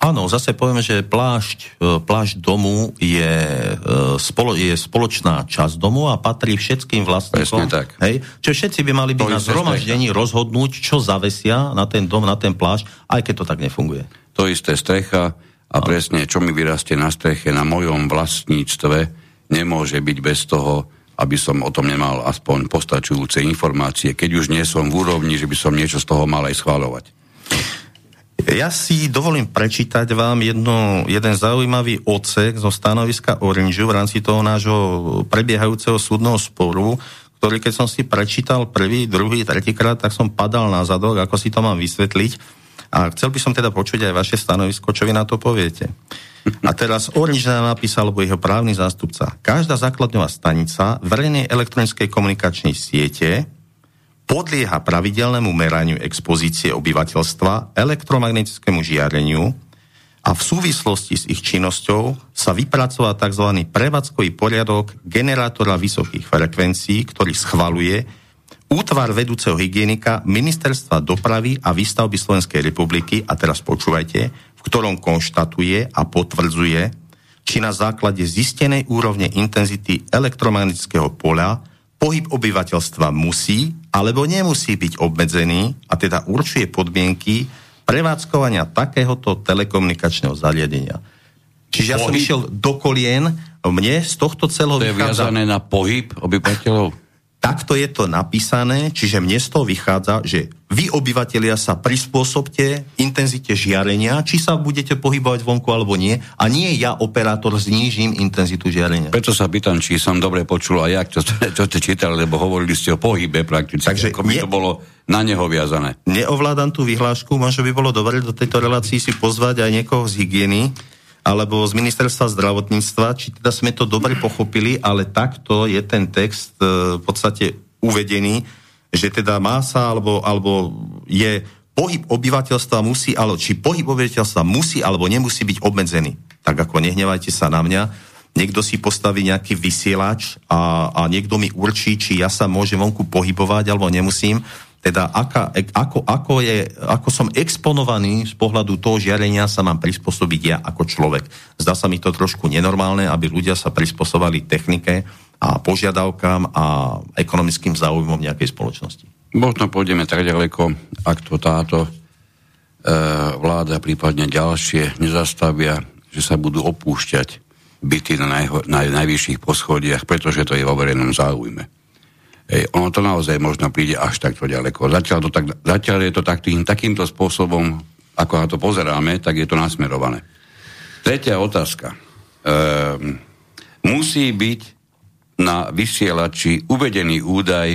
Áno, zase povieme, že plášť, e, plášť domu je, e, spolo, je spoločná časť domu a patrí všetkým vlastníkom. Presne tak. Hej? Čiže všetci by mali byť to na zhromaždení rozhodnúť, čo zavesia na ten dom, na ten plášť, aj keď to tak nefunguje. To isté strecha a áno. presne, čo mi vyrastie na streche, na mojom vlastníctve, nemôže byť bez toho, aby som o tom nemal aspoň postačujúce informácie, keď už nie som v úrovni, že by som niečo z toho mal aj schváľovať. Ja si dovolím prečítať vám jedno, jeden zaujímavý odsek zo stanoviska Orange v rámci toho nášho prebiehajúceho súdneho sporu, ktorý keď som si prečítal prvý, druhý, tretíkrát, tak som padal na zadok, ako si to mám vysvetliť. A chcel by som teda počuť aj vaše stanovisko, čo vy na to poviete. A teraz Orange nám napísal, alebo jeho právny zástupca. Každá základňová stanica verejnej elektronickej komunikačnej siete podlieha pravidelnému meraniu expozície obyvateľstva, elektromagnetickému žiareniu a v súvislosti s ich činnosťou sa vypracová tzv. prevádzkový poriadok generátora vysokých frekvencií, ktorý schvaluje útvar vedúceho hygienika Ministerstva dopravy a výstavby Slovenskej republiky, a teraz počúvajte, v ktorom konštatuje a potvrdzuje, či na základe zistenej úrovne intenzity elektromagnetického poľa pohyb obyvateľstva musí alebo nemusí byť obmedzený a teda určuje podmienky prevádzkovania takéhoto telekomunikačného zariadenia. Čiže ja pohyb. som išiel do kolien, mne z tohto celého to je vychádza... viazané na pohyb obyvateľov? Takto je to napísané, čiže mne z toho vychádza, že vy obyvatelia sa prispôsobte intenzite žiarenia, či sa budete pohybovať vonku alebo nie, a nie ja, operátor, znížim intenzitu žiarenia. Preto sa pýtam, či som dobre počul a jak, čo, čo ste čítali, lebo hovorili ste o pohybe prakticky, Takže ako by ne, to bolo na neho viazané. Neovládam tú vyhlášku, možno by bolo dobre do tejto relácii si pozvať aj niekoho z hygieny, alebo z ministerstva zdravotníctva, či teda sme to dobre pochopili, ale takto je ten text e, v podstate uvedený, že teda má sa, alebo, alebo je pohyb obyvateľstva musí, ale či pohyb obyvateľstva musí alebo nemusí byť obmedzený. Tak ako nehnevajte sa na mňa, niekto si postaví nejaký vysielač a, a niekto mi určí, či ja sa môžem vonku pohybovať alebo nemusím teda aká, ako, ako, je, ako som exponovaný z pohľadu toho žiarenia sa mám prispôsobiť ja ako človek. Zdá sa mi to trošku nenormálne, aby ľudia sa prispôsobali technike a požiadavkám a ekonomickým záujmom nejakej spoločnosti. Možno pôjdeme tak ďaleko, ak to táto e, vláda, prípadne ďalšie nezastavia, že sa budú opúšťať byty na, najho, na najvyšších poschodiach, pretože to je vo verejnom záujme. Ej, ono to naozaj možno príde až takto ďaleko. Zatiaľ, to tak, zatiaľ je to tak, tým, takýmto spôsobom, ako na to pozeráme, tak je to nasmerované. Tretia otázka. Ehm, musí byť na vysielači uvedený údaj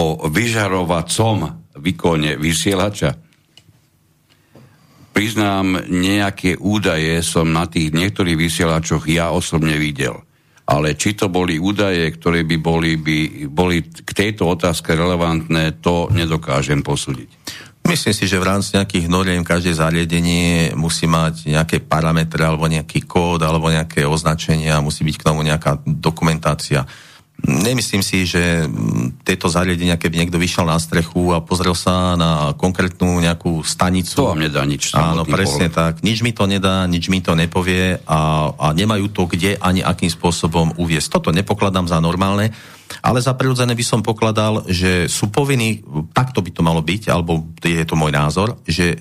o vyžarovacom výkone vysielača. Priznám, nejaké údaje som na tých niektorých vysielačoch ja osobne videl. Ale či to boli údaje, ktoré by boli, by boli k tejto otázke relevantné, to nedokážem posúdiť. Myslím si, že v rámci nejakých noriem každé zariadenie musí mať nejaké parametre alebo nejaký kód alebo nejaké označenia, musí byť k tomu nejaká dokumentácia. Nemyslím si, že tieto zariadenia, keby niekto vyšiel na strechu a pozrel sa na konkrétnu nejakú stanicu... To vám nedá nič. Áno, presne pohľad. tak. Nič mi to nedá, nič mi to nepovie a, a nemajú to kde ani akým spôsobom uviesť. Toto nepokladám za normálne, ale za prirodzené by som pokladal, že sú povinní, takto by to malo byť, alebo je to môj názor, že e,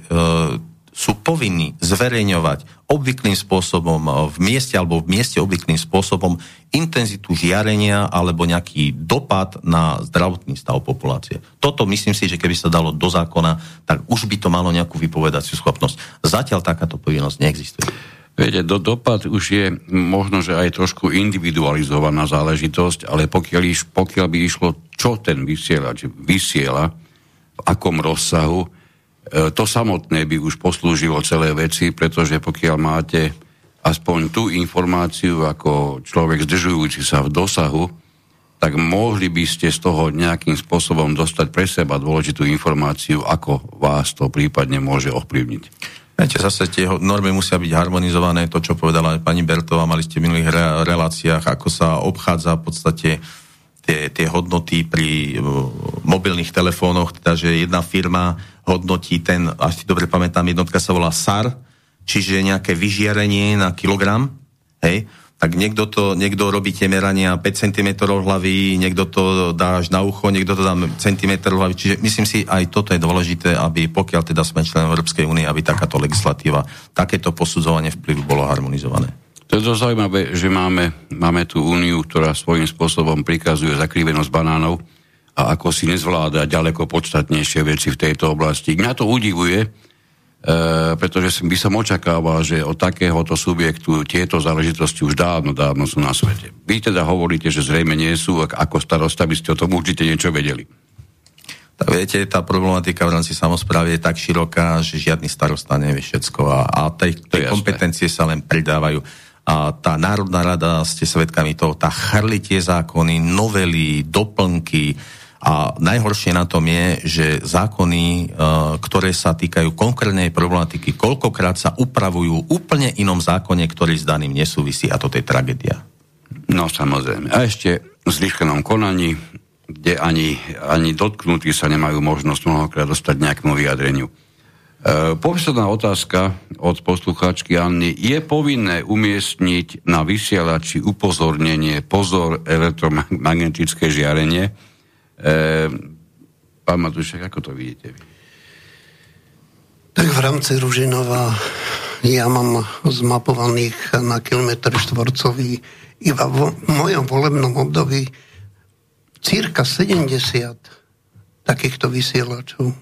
sú povinní zverejňovať obvyklým spôsobom eh, v mieste alebo v mieste obvyklým spôsobom intenzitu žiarenia alebo nejaký dopad na zdravotný stav populácie. Toto myslím si, že keby sa dalo do zákona, tak už by to malo nejakú vypovedaciu schopnosť. Zatiaľ takáto povinnosť neexistuje. Viete, do, dopad už je možno, že aj trošku individualizovaná záležitosť, ale pokiaľ, iš, pokiaľ by išlo, čo ten vysielač vysiela, v akom rozsahu, to samotné by už poslúžilo celé veci, pretože pokiaľ máte aspoň tú informáciu ako človek zdržujúci sa v dosahu, tak mohli by ste z toho nejakým spôsobom dostať pre seba dôležitú informáciu, ako vás to prípadne môže ovplyvniť. Viete, zase tie normy musia byť harmonizované, to, čo povedala pani Bertová, mali ste v minulých re- reláciách, ako sa obchádza v podstate tie, tie hodnoty pri uh, mobilných telefónoch, teda že jedna firma hodnotí ten, až si dobre pamätám, jednotka sa volá SAR, čiže nejaké vyžiarenie na kilogram, hej, tak niekto, to, niekto robí tie merania 5 cm hlavy, niekto to dá až na ucho, niekto to dá cm hlavy. Čiže myslím si, aj toto je dôležité, aby pokiaľ teda sme členom Európskej únie, aby takáto legislatíva, takéto posudzovanie vplyvu bolo harmonizované. To je to zaujímavé, že máme, máme tú úniu, ktorá svojím spôsobom prikazuje zakrivenosť banánov, a ako si nezvláda ďaleko podstatnejšie veci v tejto oblasti. Mňa to udivuje, e, pretože by som očakával, že od takéhoto subjektu tieto záležitosti už dávno, dávno sú na svete. Vy teda hovoríte, že zrejme nie sú, ako starosta by ste o tom určite niečo vedeli. Tak viete, tá problematika v rámci samozprávy je tak široká, že žiadny starosta nevie všetko a, a tej, tej kompetencie sa len pridávajú. A tá Národná rada, ste svedkami toho, tá charlitie zákony, novely, doplnky, a najhoršie na tom je, že zákony, e, ktoré sa týkajú konkrétnej problematiky, koľkokrát sa upravujú úplne inom zákone, ktorý s daným nesúvisí a toto je tragédia. No samozrejme. A ešte v zvyškenom konaní, kde ani, ani dotknutí sa nemajú možnosť mnohokrát dostať nejakému vyjadreniu. E, posledná otázka od poslucháčky Anny. Je povinné umiestniť na vysielači upozornenie pozor elektromagnetické žiarenie, pán Matušek, ako to vidíte vy? Tak v rámci Ružinova ja mám zmapovaných na kilometr štvorcový iba v mojom volebnom období cirka 70 takýchto vysielačov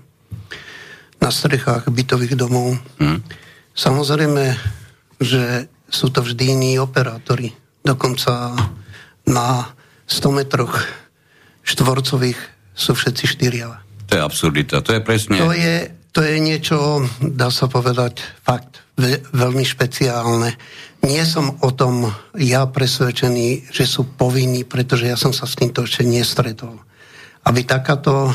na strechách bytových domov. Hmm. Samozrejme, že sú to vždy iní operátori. Dokonca na 100 metroch štvorcových sú všetci štyria. To je absurdita, to je presne... To je, to je niečo, dá sa povedať, fakt ve, veľmi špeciálne. Nie som o tom ja presvedčený, že sú povinní, pretože ja som sa s týmto ešte nestretol. Aby takáto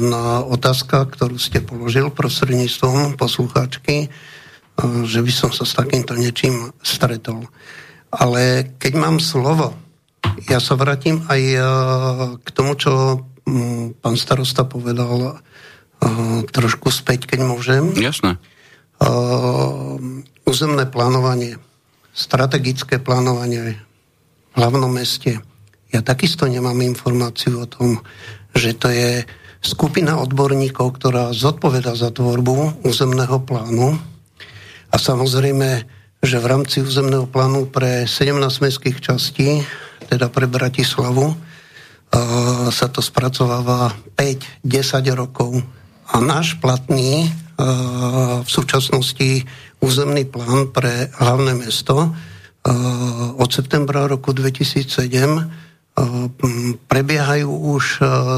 na otázka, ktorú ste položil prostredníctvom poslucháčky, že by som sa s takýmto niečím stretol. Ale keď mám slovo, ja sa vrátim aj e, k tomu, čo mm, pán starosta povedal e, trošku späť, keď môžem. Jasné. E, územné plánovanie, strategické plánovanie v hlavnom meste. Ja takisto nemám informáciu o tom, že to je skupina odborníkov, ktorá zodpoveda za tvorbu územného plánu. A samozrejme, že v rámci územného plánu pre 17 mestských častí teda pre Bratislavu, sa to spracováva 5-10 rokov. A náš platný v súčasnosti územný plán pre hlavné mesto od septembra roku 2007 prebiehajú už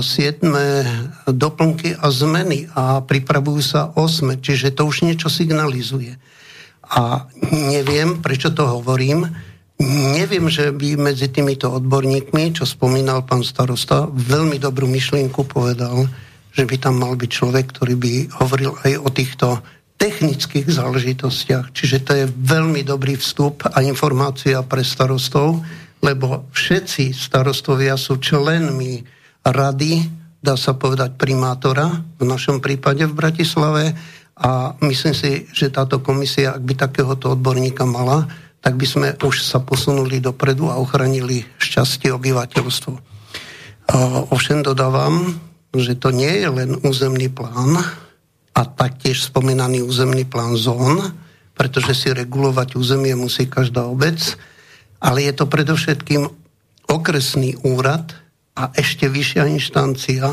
siedme doplnky a zmeny a pripravujú sa osme, čiže to už niečo signalizuje. A neviem, prečo to hovorím, neviem, že by medzi týmito odborníkmi, čo spomínal pán starosta, veľmi dobrú myšlienku povedal, že by tam mal byť človek, ktorý by hovoril aj o týchto technických záležitostiach. Čiže to je veľmi dobrý vstup a informácia pre starostov, lebo všetci starostovia sú členmi rady, dá sa povedať primátora, v našom prípade v Bratislave, a myslím si, že táto komisia, ak by takéhoto odborníka mala, tak by sme už sa posunuli dopredu a ochránili šťastie obyvateľstvo. Ovšem dodávam, že to nie je len územný plán a taktiež spomínaný územný plán zón, pretože si regulovať územie musí každá obec, ale je to predovšetkým okresný úrad a ešte vyššia inštancia,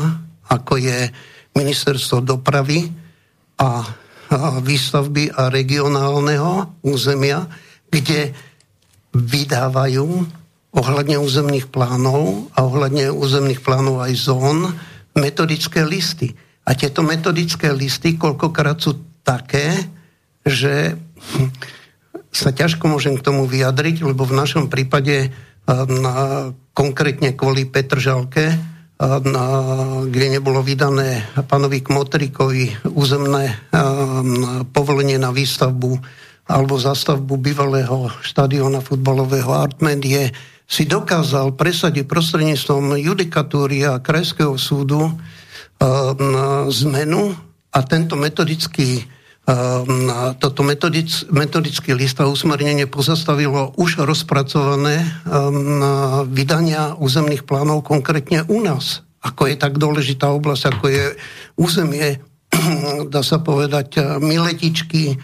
ako je ministerstvo dopravy a výstavby a regionálneho územia, kde vydávajú ohľadne územných plánov a ohľadne územných plánov aj zón metodické listy. A tieto metodické listy koľkokrát sú také, že sa ťažko môžem k tomu vyjadriť, lebo v našom prípade na, konkrétne kvôli Petržalke, na, kde nebolo vydané pánovi Kmotrikovi územné povolenie na výstavbu alebo zastavbu bývalého štadiona futbalového Artmedie, si dokázal presadiť prostredníctvom judikatúry a krajského súdu uh, zmenu a tento metodický uh, toto metodic, metodický list a usmernenie pozastavilo už rozpracované um, vydania územných plánov konkrétne u nás. Ako je tak dôležitá oblasť, ako je územie, dá sa povedať, miletičky,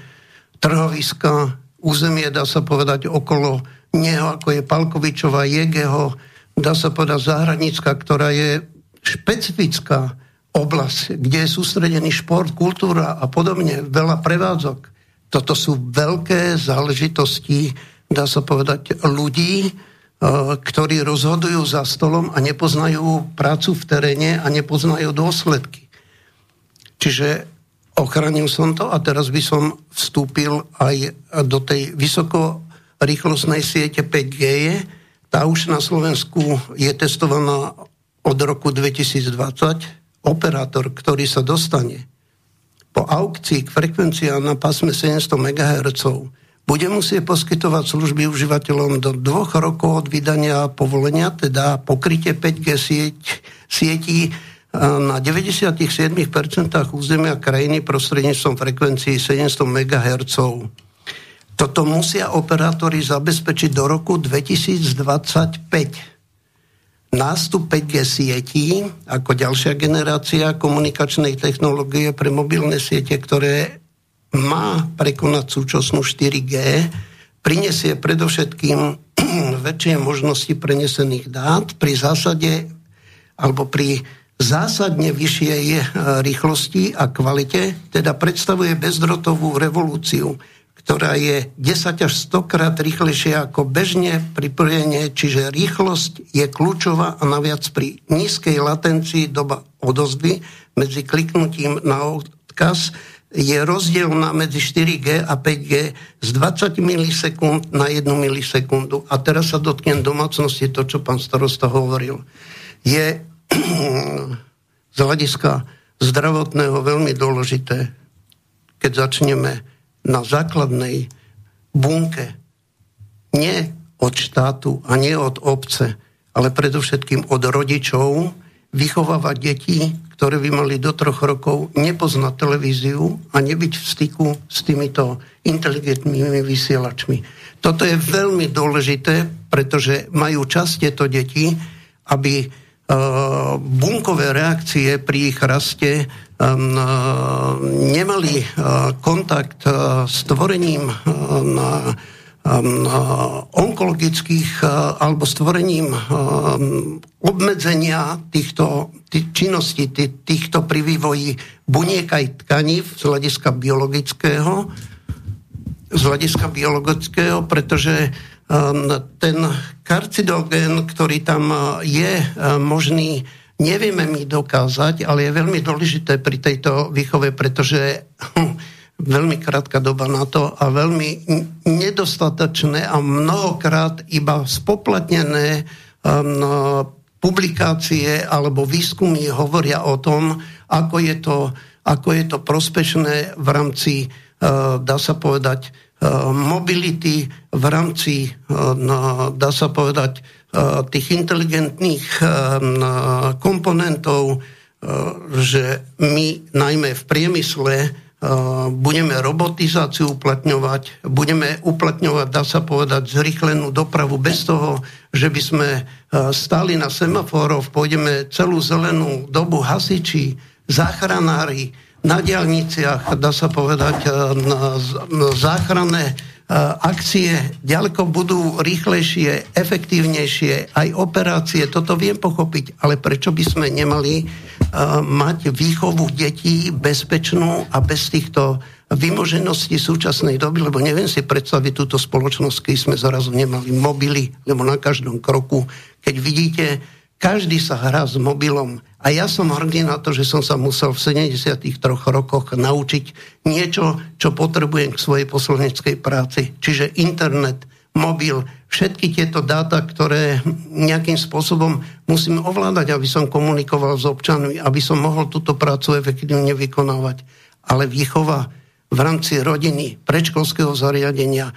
trhoviska, územie, dá sa povedať, okolo neho, ako je Palkovičová, Jegeho, dá sa povedať Zahradnická, ktorá je špecifická oblasť, kde je sústredený šport, kultúra a podobne, veľa prevádzok. Toto sú veľké záležitosti, dá sa povedať, ľudí, e, ktorí rozhodujú za stolom a nepoznajú prácu v teréne a nepoznajú dôsledky. Čiže ochránil som to a teraz by som vstúpil aj do tej vysoko rýchlostnej siete 5G, tá už na Slovensku je testovaná od roku 2020. Operátor, ktorý sa dostane po aukcii k frekvenciám na pásme 700 MHz, bude musieť poskytovať služby užívateľom do dvoch rokov od vydania povolenia, teda pokrytie 5G sieť, sietí na 97% územia krajiny prostredníctvom frekvencií 700 MHz. Toto musia operátori zabezpečiť do roku 2025. Nástup 5G sietí ako ďalšia generácia komunikačnej technológie pre mobilné siete, ktoré má prekonať súčasnú 4G, prinesie predovšetkým väčšie možnosti prenesených dát pri zásade alebo pri zásadne vyššej eh, rýchlosti a kvalite, teda predstavuje bezdrotovú revolúciu ktorá je 10 až 100 krát rýchlejšia ako bežne pripojenie, čiže rýchlosť je kľúčová a naviac pri nízkej latencii doba odozvy medzi kliknutím na odkaz je rozdielna medzi 4G a 5G z 20 milisekúnd na 1 milisekundu. A teraz sa dotknem domácnosti, to, čo pán starosta hovoril. Je z hľadiska zdravotného veľmi dôležité, keď začneme na základnej bunke nie od štátu a nie od obce, ale predovšetkým od rodičov vychovávať deti, ktoré by mali do troch rokov nepoznať televíziu a nebyť v styku s týmito inteligentnými vysielačmi. Toto je veľmi dôležité, pretože majú čas tieto deti, aby bunkové reakcie pri ich raste eh, nemali eh, kontakt eh, s tvorením onkologických alebo stvorením obmedzenia týchto činností, týchto pri vývoji buniek aj tkaní z hľadiska biologického, z hľadiska biologického, pretože ten karcinogén, ktorý tam je možný, nevieme mi dokázať, ale je veľmi dôležité pri tejto výchove, pretože veľmi krátka doba na to a veľmi nedostatočné a mnohokrát iba spoplatnené um, publikácie alebo výskumy hovoria o tom, ako je to, ako je to prospešné v rámci, dá sa povedať, mobility, v rámci, uh, no, dá sa povedať, uh, tých inteligentných komponentov, že my najmä v priemysle budeme robotizáciu uplatňovať, budeme uplatňovať, dá sa povedať, zrychlenú dopravu bez toho, že by sme stáli na semaforoch, pôjdeme celú zelenú dobu hasiči, záchranári, na diálniciach, dá sa povedať, na záchranné akcie. Ďaleko budú rýchlejšie, efektívnejšie, aj operácie, toto viem pochopiť, ale prečo by sme nemali mať výchovu detí bezpečnú a bez týchto vymožeností súčasnej doby, lebo neviem si predstaviť túto spoločnosť, keď sme zrazu nemali mobily, lebo na každom kroku, keď vidíte, každý sa hrá s mobilom. A ja som hrdý na to, že som sa musel v 73 rokoch naučiť niečo, čo potrebujem k svojej poslaneckej práci. Čiže internet, mobil, všetky tieto dáta, ktoré nejakým spôsobom musím ovládať, aby som komunikoval s občanmi, aby som mohol túto prácu efektívne vykonávať. Ale výchova v rámci rodiny, predškolského zariadenia,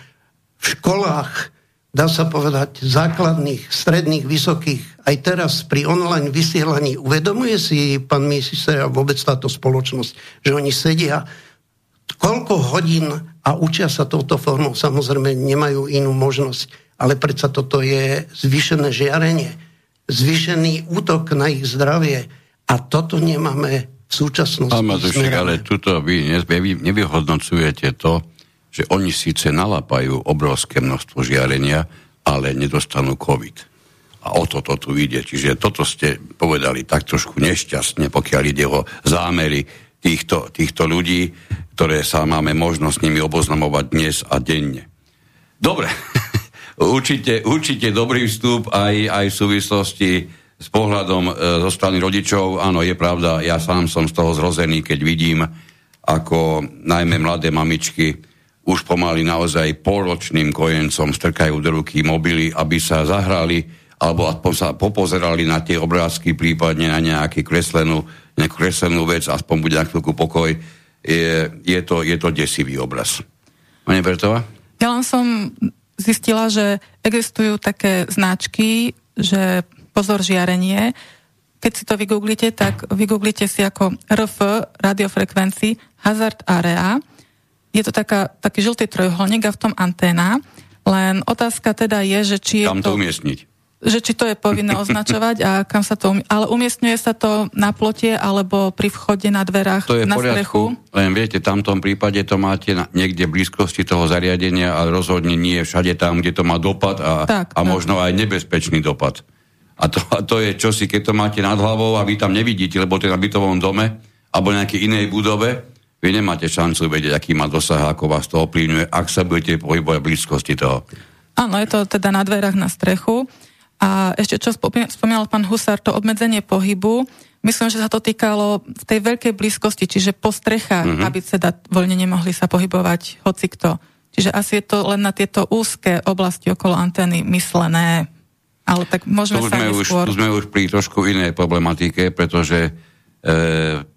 v školách, dá sa povedať, základných, stredných, vysokých, aj teraz pri online vysielaní, uvedomuje si pán minister a vôbec táto spoločnosť, že oni sedia? Koľko hodín a učia sa touto formou, samozrejme nemajú inú možnosť, ale predsa toto je zvýšené žiarenie, zvýšený útok na ich zdravie a toto nemáme v súčasnosti. Pán Matušek, ale tuto vy nevyhodnocujete to, že oni síce nalapajú obrovské množstvo žiarenia, ale nedostanú COVID. A o toto tu ide. Čiže toto ste povedali tak trošku nešťastne, pokiaľ ide o zámery týchto, týchto ľudí, ktoré sa máme možnosť s nimi oboznamovať dnes a denne. Dobre, určite, určite dobrý vstup aj, aj v súvislosti s pohľadom e, zo strany rodičov. Áno, je pravda, ja sám som z toho zrozený, keď vidím, ako najmä mladé mamičky už pomaly naozaj polročným kojencom strkajú do ruky mobily, aby sa zahrali alebo aspoň sa popozerali na tie obrázky, prípadne na nejakú kreslenú, nejakú kreslenú vec, aspoň bude na chvíľku pokoj, je, je, to, je to desivý obraz. Pani Bertová? Ja len som zistila, že existujú také značky, že pozor žiarenie, keď si to vygooglite, tak vygooglite si ako RF, radiofrekvencii, hazard area. Je to taká, taký žltý trojuholník a v tom anténa. Len otázka teda je, že či je Kam to... to umiestniť? že či to je povinné označovať a kam sa to... Um... Ale umiestňuje sa to na plote alebo pri vchode na dverách to je na poriadku, strechu? Len viete, v tamtom prípade to máte na, niekde v blízkosti toho zariadenia, ale rozhodne nie všade tam, kde to má dopad a, tak, a tak. možno aj nebezpečný dopad. A to, a to je čosi, keď to máte nad hlavou a vy tam nevidíte, lebo to je na bytovom dome alebo nejakej inej budove, vy nemáte šancu vedieť, aký má dosah, ako vás to ovplyvňuje, ak sa budete pohybovať v blízkosti toho. Áno, je to teda na dverách na strechu. A ešte čo spomínal pán Husár, to obmedzenie pohybu, myslím, že sa to týkalo v tej veľkej blízkosti, čiže po strechách, mm-hmm. aby teda voľne nemohli sa pohybovať hoci kto. Čiže asi je to len na tieto úzke oblasti okolo antény myslené. Ale tak môžeme tu sa sme už, sme už pri trošku inej problematike, pretože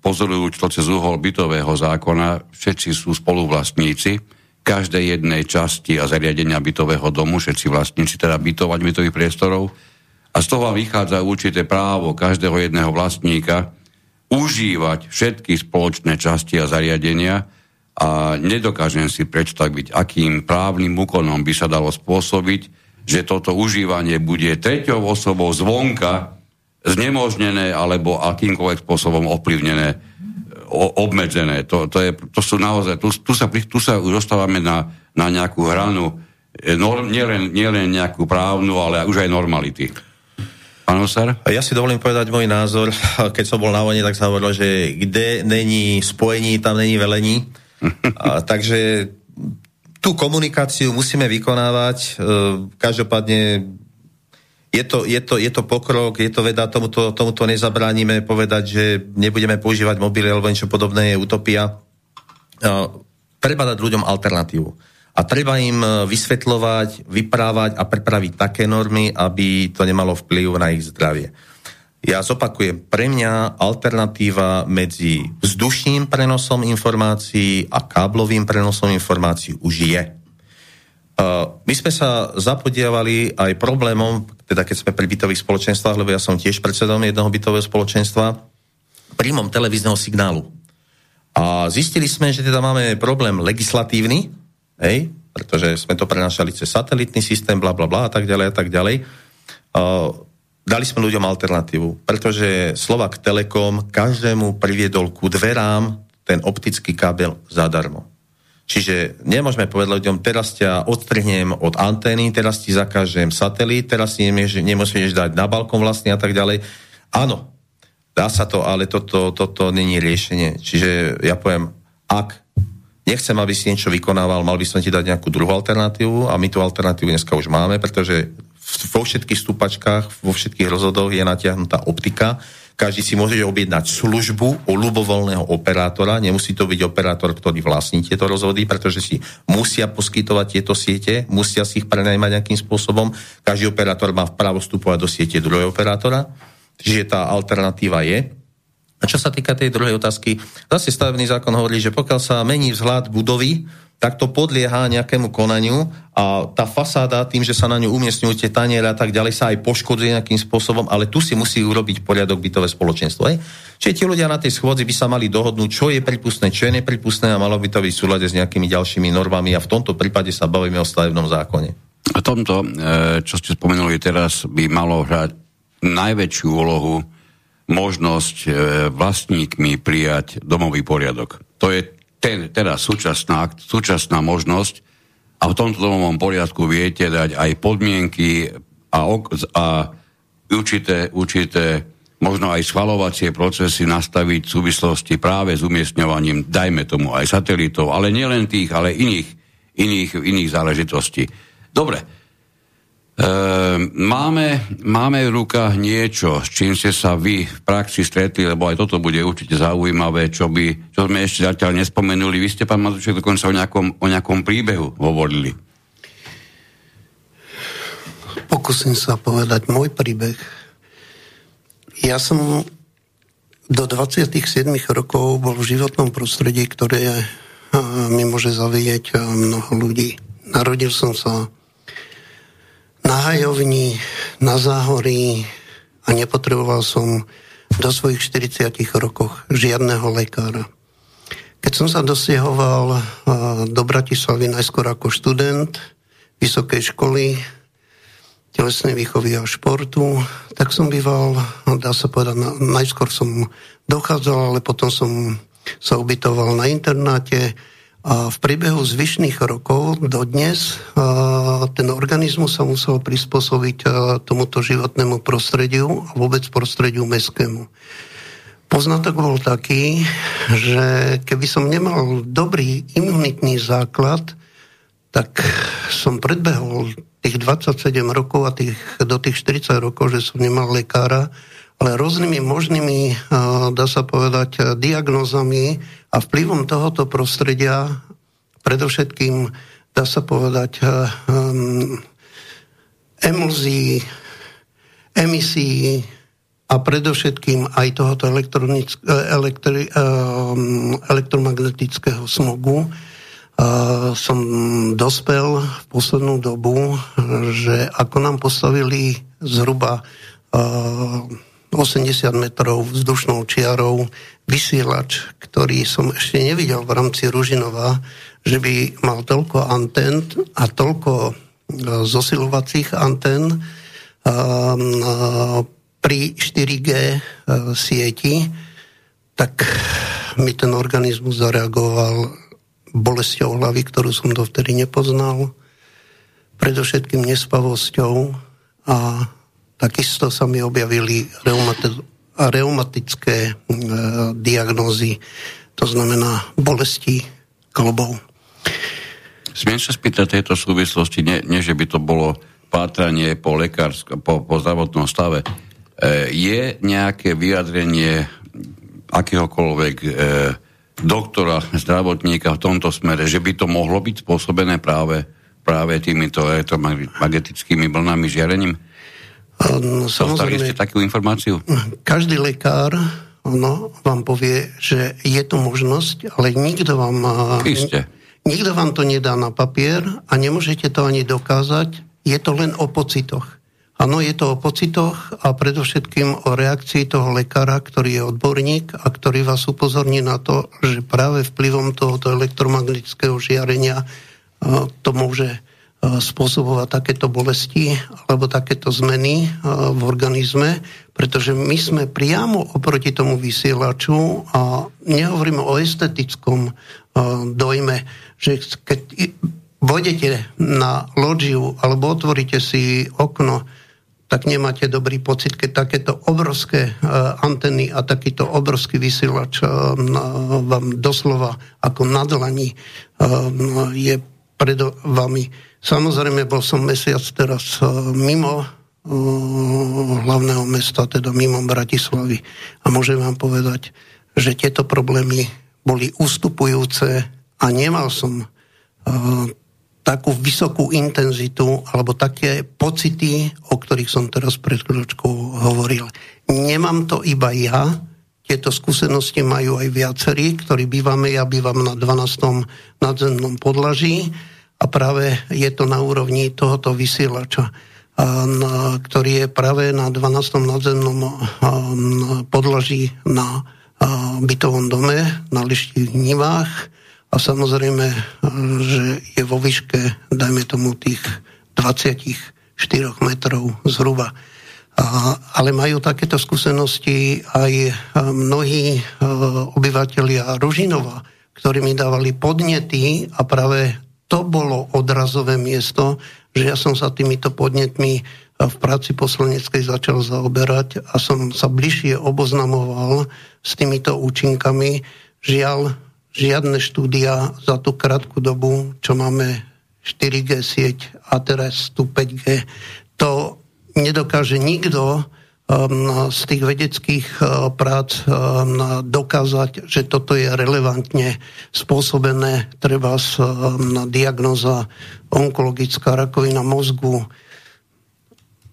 pozorujú to cez uhol bytového zákona, všetci sú spoluvlastníci, každej jednej časti a zariadenia bytového domu, všetci vlastníci teda bytovať bytových priestorov. A z toho vychádza určité právo každého jedného vlastníka užívať všetky spoločné časti a zariadenia a nedokážem si predstaviť, akým právnym úkonom by sa dalo spôsobiť, že toto užívanie bude treťou osobou zvonka znemožnené alebo akýmkoľvek spôsobom ovplyvnené obmedzené. To, to, je, to sú naozaj, tu, tu, sa, tu sa už dostávame na, na nejakú hranu, norm, nielen, nielen nejakú právnu, ale už aj normality. Pán Osar? Ja si dovolím povedať môj názor. Keď som bol na vojne, tak sa hovorilo, že kde není spojení, tam není velení. A, takže tú komunikáciu musíme vykonávať. E, každopádne je to, je, to, je to pokrok, je to veda, tomuto, tomuto nezabránime povedať, že nebudeme používať mobily alebo niečo podobné, je utopia. Treba dať ľuďom alternatívu. A treba im vysvetľovať, vyprávať a prepraviť také normy, aby to nemalo vplyv na ich zdravie. Ja zopakujem, pre mňa alternatíva medzi vzdušným prenosom informácií a káblovým prenosom informácií už je. My sme sa zapodievali aj problémom, teda keď sme pri bytových spoločenstvách, lebo ja som tiež predsedom jedného bytového spoločenstva, príjmom televízneho signálu. A zistili sme, že teda máme problém legislatívny, hej, pretože sme to prenašali cez satelitný systém, bla bla bla a tak ďalej a tak ďalej. Dali sme ľuďom alternatívu, pretože Slovak Telekom každému priviedol ku dverám ten optický kábel zadarmo. Čiže nemôžeme povedať ľuďom, teraz ťa odstrhnem od antény, teraz ti zakážem satelit, teraz si nemusíš dať na balkón vlastne a tak ďalej. Áno, dá sa to, ale toto, toto není riešenie. Čiže ja poviem, ak nechcem, aby si niečo vykonával, mal by som ti dať nejakú druhú alternatívu a my tú alternatívu dneska už máme, pretože vo všetkých stupačkách, vo všetkých rozhodoch je natiahnutá optika. Každý si môže objednať službu u ľubovoľného operátora. Nemusí to byť operátor, ktorý vlastní tieto rozhody, pretože si musia poskytovať tieto siete, musia si ich prenajmať nejakým spôsobom. Každý operátor má právo vstupovať do siete druhého operátora. Čiže tá alternatíva je. A čo sa týka tej druhej otázky, zase stavebný zákon hovorí, že pokiaľ sa mení vzhľad budovy, tak to podlieha nejakému konaniu a tá fasáda tým, že sa na ňu umiestňujú tie taniere a tak ďalej, sa aj poškodzuje nejakým spôsobom, ale tu si musí urobiť poriadok bytové spoločenstvo. Aj? Čiže tí ľudia na tej schôdzi by sa mali dohodnúť, čo je pripustné, čo je nepripustné a malo by to byť v súlade s nejakými ďalšími normami a v tomto prípade sa bavíme o stavebnom zákone. A tomto, e, čo ste spomenuli teraz, by malo hrať najväčšiu úlohu možnosť e, vlastníkmi prijať domový poriadok. To je ten, teda súčasná, súčasná možnosť a v tomto domovom poriadku viete dať aj podmienky a, a určité, určité možno aj schvalovacie procesy nastaviť v súvislosti práve s umiestňovaním, dajme tomu aj satelitov, ale nielen tých, ale iných, iných, iných záležitostí. Dobre, máme, máme v rukách niečo, s čím ste sa vy v praxi stretli, lebo aj toto bude určite zaujímavé, čo, by, čo sme ešte zatiaľ nespomenuli. Vy ste, pán Matušek, dokonca o nejakom, o nejakom príbehu hovorili. Pokúsim sa povedať môj príbeh. Ja som do 27 rokov bol v životnom prostredí, ktoré mi môže zavieť mnoho ľudí. Narodil som sa na hajovni, na záhorí a nepotreboval som do svojich 40 rokoch žiadneho lekára. Keď som sa dosiehoval do Bratislavy najskôr ako študent vysokej školy telesnej výchovy a športu, tak som býval, dá sa povedať, najskôr som dochádzal, ale potom som sa ubytoval na internáte, a v priebehu zvyšných rokov dodnes ten organizmus sa musel prispôsobiť tomuto životnému prostrediu a vôbec prostrediu mestskému. Poznatok bol taký, že keby som nemal dobrý imunitný základ, tak som predbehol tých 27 rokov a tých, do tých 40 rokov, že som nemal lekára, ale rôznymi možnými, dá sa povedať, diagnózami a vplyvom tohoto prostredia, predovšetkým, dá sa povedať, um, emulzií, emisí a predovšetkým aj tohoto elektri, um, elektromagnetického smogu, Uh, som dospel v poslednú dobu, že ako nám postavili zhruba uh, 80 metrov vzdušnou čiarou vysielač, ktorý som ešte nevidel v rámci Ružinova, že by mal toľko antén a toľko e, zosilovacích antén e, pri 4G e, sieti, tak mi ten organizmus zareagoval bolesťou hlavy, ktorú som dovtedy nepoznal, predovšetkým nespavosťou a Takisto sa mi objavili reumati- reumatické e, diagnózy, to znamená bolesti klobov. smiem sa spýtať tejto súvislosti, nie, nie že by to bolo pátranie po, lekársk- po, po zdravotnom stave. E, je nejaké vyjadrenie akéhokoľvek e, doktora, zdravotníka v tomto smere, že by to mohlo byť spôsobené práve, práve týmito elektromagnetickými vlnami žiarením? Samozrejme, ste takú informáciu? Každý lekár no, vám povie, že je to možnosť, ale nikto vám... Isté. Nikto vám to nedá na papier a nemôžete to ani dokázať. Je to len o pocitoch. Áno, je to o pocitoch a predovšetkým o reakcii toho lekára, ktorý je odborník a ktorý vás upozorní na to, že práve vplyvom tohoto elektromagnetického žiarenia to môže spôsobovať takéto bolesti alebo takéto zmeny v organizme, pretože my sme priamo oproti tomu vysielaču a nehovoríme o estetickom dojme, že keď vodete na loďiu alebo otvoríte si okno, tak nemáte dobrý pocit, keď takéto obrovské anteny a takýto obrovský vysielač vám doslova ako na dlani je pred vami Samozrejme, bol som mesiac teraz eh, mimo eh, hlavného mesta, teda mimo Bratislavy. A môžem vám povedať, že tieto problémy boli ustupujúce a nemal som uh, takú vysokú intenzitu alebo také pocity, o ktorých som teraz pred chvíľočkou hovoril. Nemám to iba ja, tieto skúsenosti majú aj viacerí, ktorí bývame, ja bývam na 12. nadzemnom podlaží a práve je to na úrovni tohoto vysielača, ktorý je práve na 12. nadzemnom podlaží na bytovom dome, na lišti v Nivách a samozrejme, že je vo výške, dajme tomu, tých 24 metrov zhruba. Ale majú takéto skúsenosti aj mnohí obyvateľia Ružinova, ktorí mi dávali podnety a práve to bolo odrazové miesto, že ja som sa týmito podnetmi v práci poslaneckej začal zaoberať a som sa bližšie oboznamoval s týmito účinkami. Žiaľ, žiadne štúdia za tú krátku dobu, čo máme 4G sieť a teraz tu 5G, to nedokáže nikto z tých vedeckých uh, prác um, dokázať, že toto je relevantne spôsobené, treba z um, diagnoza onkologická rakovina mozgu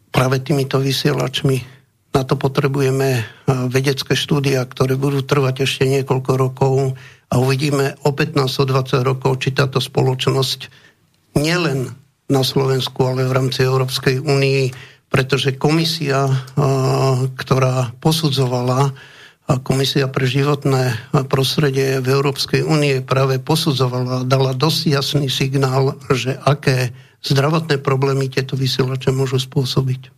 práve týmito vysielačmi. Na to potrebujeme uh, vedecké štúdia, ktoré budú trvať ešte niekoľko rokov a uvidíme o 15-20 rokov, či táto spoločnosť nielen na Slovensku, ale v rámci Európskej únii pretože komisia, ktorá posudzovala, Komisia pre životné prostredie v Európskej únie práve posudzovala, dala dosť jasný signál, že aké zdravotné problémy tieto vysielače môžu spôsobiť.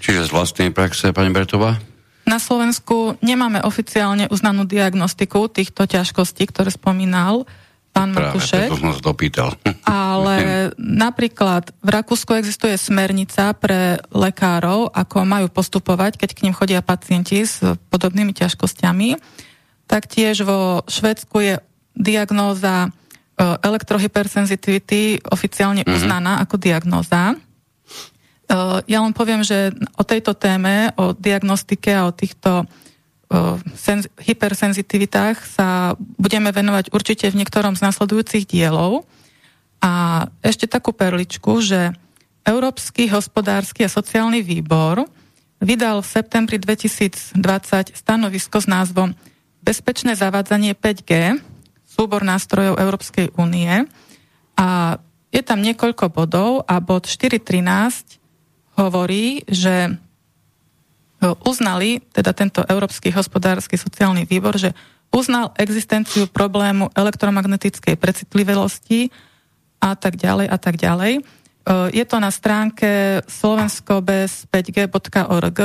Čiže z vlastnej praxe, pani Bertová? Na Slovensku nemáme oficiálne uznanú diagnostiku týchto ťažkostí, ktoré spomínal pán Matušek. Práve, som dopýtal. Ale napríklad v Rakúsku existuje smernica pre lekárov, ako majú postupovať, keď k ním chodia pacienti s podobnými ťažkosťami. Taktiež vo Švedsku je diagnóza e, elektrohypersensitivity oficiálne mm-hmm. uznaná ako diagnóza. E, ja len poviem, že o tejto téme, o diagnostike a o týchto senz- hypersenzitivitách sa budeme venovať určite v niektorom z nasledujúcich dielov. A ešte takú perličku, že Európsky hospodársky a sociálny výbor vydal v septembri 2020 stanovisko s názvom Bezpečné zavádzanie 5G, súbor nástrojov Európskej únie. A je tam niekoľko bodov a bod 4.13 hovorí, že uznali, teda tento Európsky hospodársky sociálny výbor, že uznal existenciu problému elektromagnetickej precitlivosti a tak ďalej a tak ďalej. E, je to na stránke slovenskobez5g.org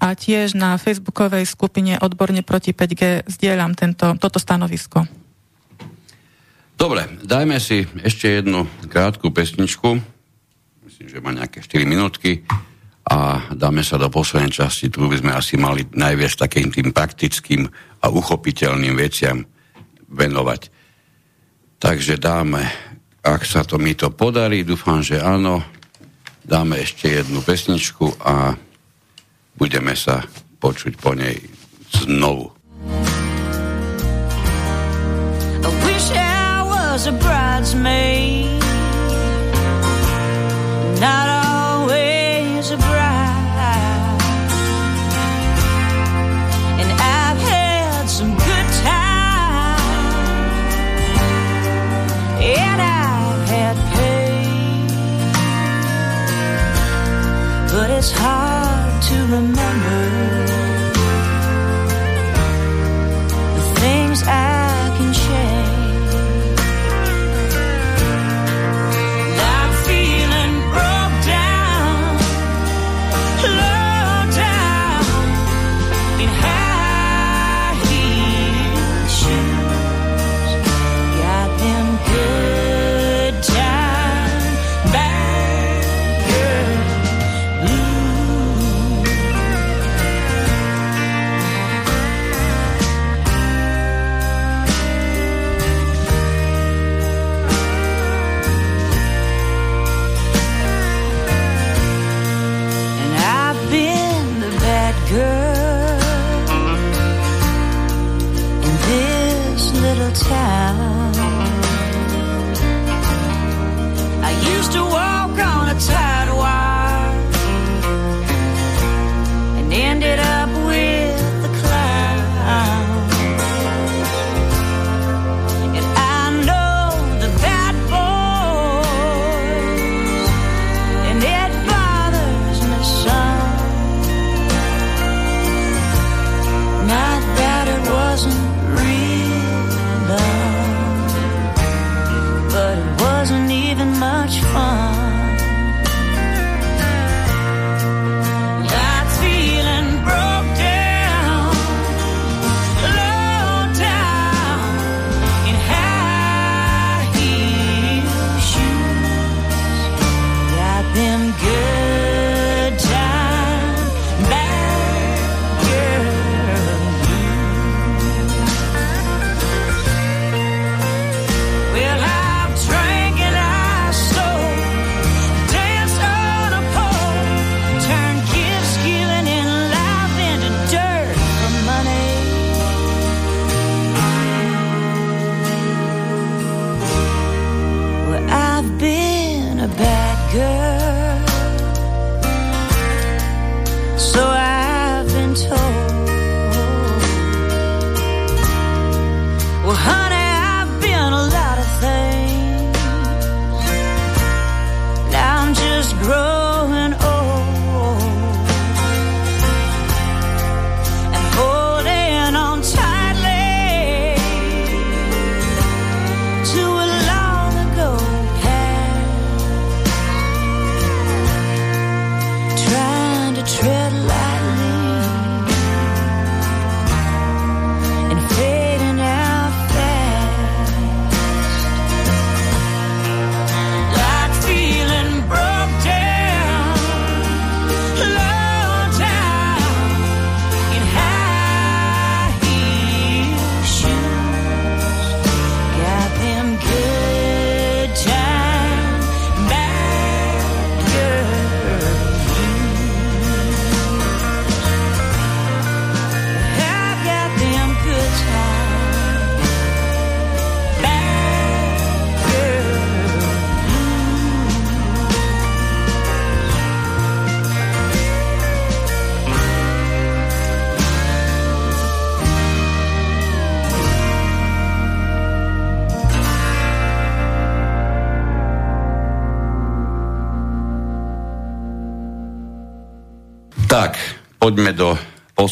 a tiež na facebookovej skupine Odborne proti 5G zdieľam tento, toto stanovisko. Dobre, dajme si ešte jednu krátku pesničku. Myslím, že má nejaké 4 minútky a dáme sa do poslednej časti, tu by sme asi mali najviac takým tým praktickým a uchopiteľným veciam venovať. Takže dáme ak sa to mi to podarí, dúfam, že áno, dáme ešte jednu pesničku a budeme sa počuť po nej znovu. I wish I was a bridesmaid Not And I've had some good times. And I've had pain. But it's hard to remember The things I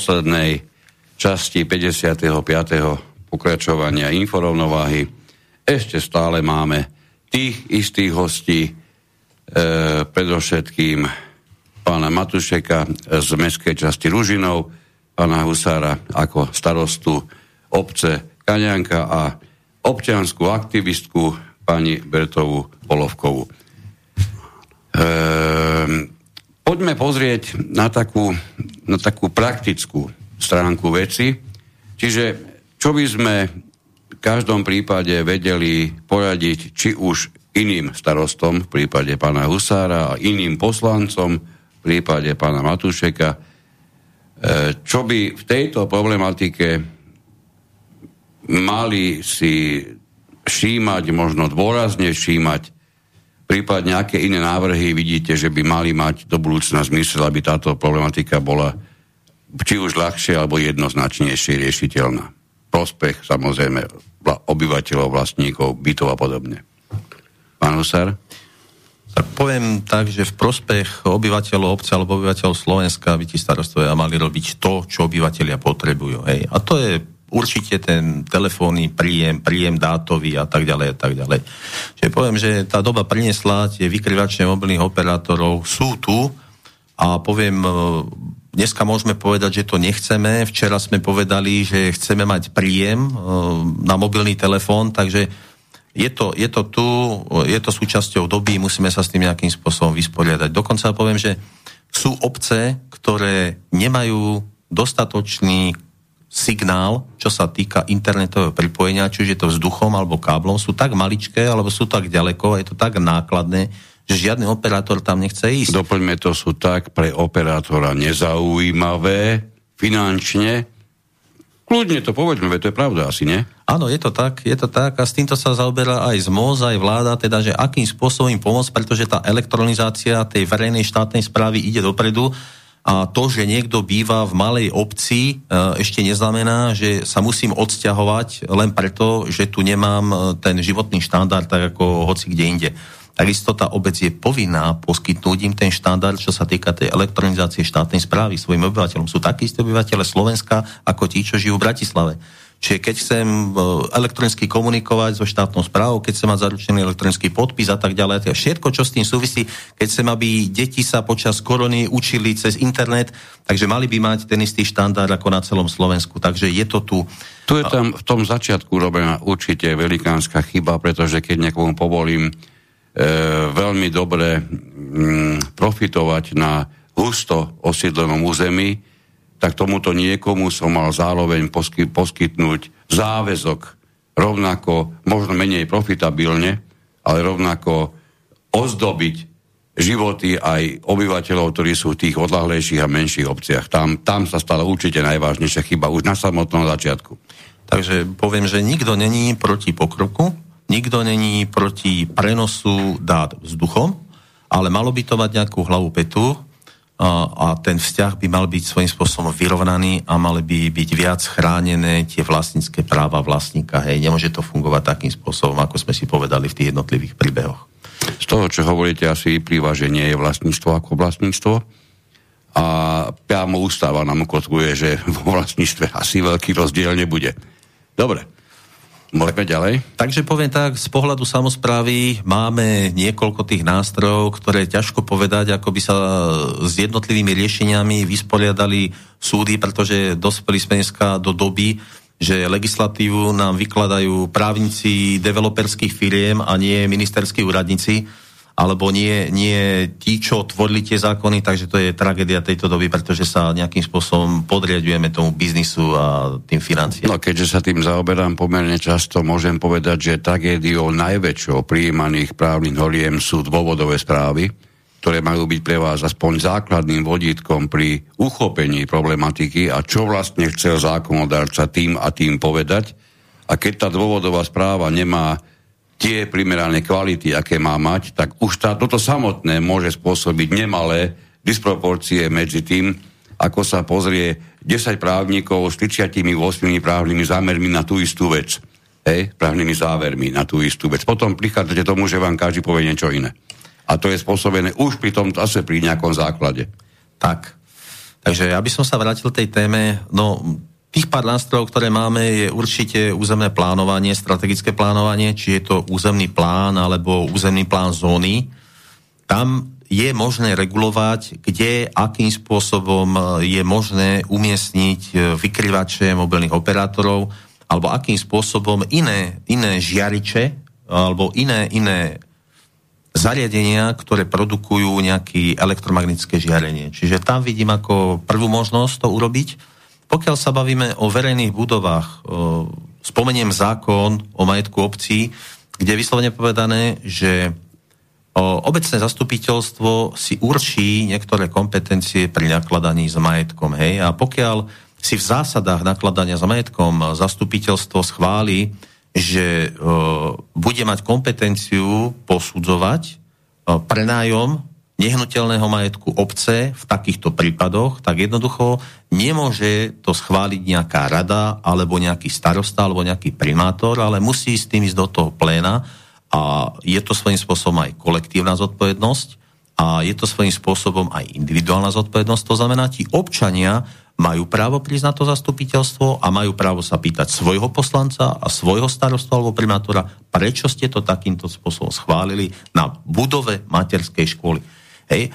poslednej časti 55. pokračovania inforovnováhy. Ešte stále máme tých istých hostí, e, predovšetkým pána Matušeka z mestskej časti Ružinov, pána Husára ako starostu obce Kaňanka a občianskú aktivistku pani Bertovu Polovkovú. Ehm, poďme pozrieť na takú, na takú praktickú stránku veci. Čiže čo by sme v každom prípade vedeli poradiť či už iným starostom v prípade pána Husára a iným poslancom v prípade pána Matúšeka, e, čo by v tejto problematike mali si všímať, možno dôrazne všímať, prípadne aké iné návrhy vidíte, že by mali mať do budúcna zmysel, aby táto problematika bola či už ľahšie alebo jednoznačnejšie riešiteľná. Prospech samozrejme obyvateľov, vlastníkov, bytov a podobne. Pán Husar? Tak poviem tak, že v prospech obyvateľov obce alebo obyvateľov Slovenska by ti starostovia mali robiť to, čo obyvateľia potrebujú. Hej. A to je určite ten telefónny príjem, príjem dátový a tak ďalej a tak ďalej. Čiže poviem, že tá doba priniesla tie vykryvače mobilných operátorov sú tu a poviem, e, dneska môžeme povedať, že to nechceme. Včera sme povedali, že chceme mať príjem e, na mobilný telefón, takže je to, je to tu, je to súčasťou doby, musíme sa s tým nejakým spôsobom vysporiadať. Dokonca poviem, že sú obce, ktoré nemajú dostatočný signál, čo sa týka internetového pripojenia, či už je to vzduchom alebo káblom, sú tak maličké, alebo sú tak ďaleko, je to tak nákladné, že žiadny operátor tam nechce ísť. Doplňme, to sú tak pre operátora nezaujímavé finančne. Kľudne to povedzme, to je pravda asi, nie? Áno, je to tak, je to tak a s týmto sa zaoberá aj ZMOZ, aj vláda, teda, že akým spôsobom im pomôcť, pretože tá elektronizácia tej verejnej štátnej správy ide dopredu a to, že niekto býva v malej obci, e, ešte neznamená, že sa musím odsťahovať len preto, že tu nemám e, ten životný štandard tak ako hoci kde inde. Takisto tá obec je povinná poskytnúť im ten štandard, čo sa týka tej elektronizácie štátnej správy svojim obyvateľom. Sú takí isté obyvateľe Slovenska ako tí, čo žijú v Bratislave. Čiže keď chcem e, elektronicky komunikovať so štátnou správou, keď chcem mať zaručený elektronický podpis a tak ďalej, a všetko, čo s tým súvisí, keď chcem, aby deti sa počas korony učili cez internet, takže mali by mať ten istý štandard ako na celom Slovensku. Takže je to tu. Tu je tam v tom začiatku robená určite velikánska chyba, pretože keď niekomu povolím e, veľmi dobre mm, profitovať na husto osídlenom území, tak tomuto niekomu som mal zároveň posky, poskytnúť záväzok rovnako, možno menej profitabilne, ale rovnako ozdobiť životy aj obyvateľov, ktorí sú v tých odlahlejších a menších obciach. Tam, tam sa stala určite najvážnejšia chyba už na samotnom začiatku. Takže poviem, že nikto není proti pokroku, nikto není proti prenosu dát vzduchom, ale malo by to mať nejakú hlavu petu a ten vzťah by mal byť svojím spôsobom vyrovnaný a mali by byť viac chránené tie vlastnícke práva vlastníka. Hej, nemôže to fungovať takým spôsobom, ako sme si povedali v tých jednotlivých príbehoch. Z toho, čo hovoríte, asi vyplýva, že nie je vlastníctvo ako vlastníctvo a priamo ústava nám ukotvuje, že vo vlastníctve asi veľký rozdiel nebude. Dobre, Môžeme ďalej? Takže poviem tak, z pohľadu samozprávy máme niekoľko tých nástrojov, ktoré ťažko povedať, ako by sa s jednotlivými riešeniami vysporiadali súdy, pretože dospeli sme dneska do doby, že legislatívu nám vykladajú právnici developerských firiem a nie ministerskí úradníci alebo nie, nie tí, čo tvorili tie zákony, takže to je tragédia tejto doby, pretože sa nejakým spôsobom podriadujeme tomu biznisu a tým financiám. No keďže sa tým zaoberám pomerne často, môžem povedať, že tragédiou najväčšou prijímaných právnych noriem sú dôvodové správy, ktoré majú byť pre vás aspoň základným vodítkom pri uchopení problematiky a čo vlastne chcel zákonodárca tým a tým povedať. A keď tá dôvodová správa nemá tie primerané kvality, aké má mať, tak už tá, toto samotné môže spôsobiť nemalé disproporcie medzi tým, ako sa pozrie 10 právnikov s 38 právnymi zámermi na tú istú vec. Hej, právnymi závermi na tú istú vec. Potom prichádzate tomu, že vám každý povie niečo iné. A to je spôsobené už pri tom zase pri nejakom základe. Tak. Takže ja by som sa vrátil tej téme, no Tých pár nástrojov, ktoré máme, je určite územné plánovanie, strategické plánovanie, či je to územný plán alebo územný plán zóny. Tam je možné regulovať, kde, akým spôsobom e, je možné umiestniť e, vykryvače mobilných operátorov alebo akým spôsobom iné, iné žiariče alebo iné, iné zariadenia, ktoré produkujú nejaké elektromagnetické žiarenie. Čiže tam vidím ako prvú možnosť to urobiť. Pokiaľ sa bavíme o verejných budovách, spomeniem zákon o majetku obcí, kde je vyslovene povedané, že obecné zastupiteľstvo si určí niektoré kompetencie pri nakladaní s majetkom. Hej? A pokiaľ si v zásadách nakladania s majetkom zastupiteľstvo schváli, že bude mať kompetenciu posudzovať prenájom nehnuteľného majetku obce v takýchto prípadoch, tak jednoducho nemôže to schváliť nejaká rada alebo nejaký starosta alebo nejaký primátor, ale musí s tým ísť do toho pléna a je to svojím spôsobom aj kolektívna zodpovednosť a je to svojím spôsobom aj individuálna zodpovednosť. To znamená, tí občania majú právo prísť na to zastupiteľstvo a majú právo sa pýtať svojho poslanca a svojho starostu alebo primátora, prečo ste to takýmto spôsobom schválili na budove materskej školy. Hej?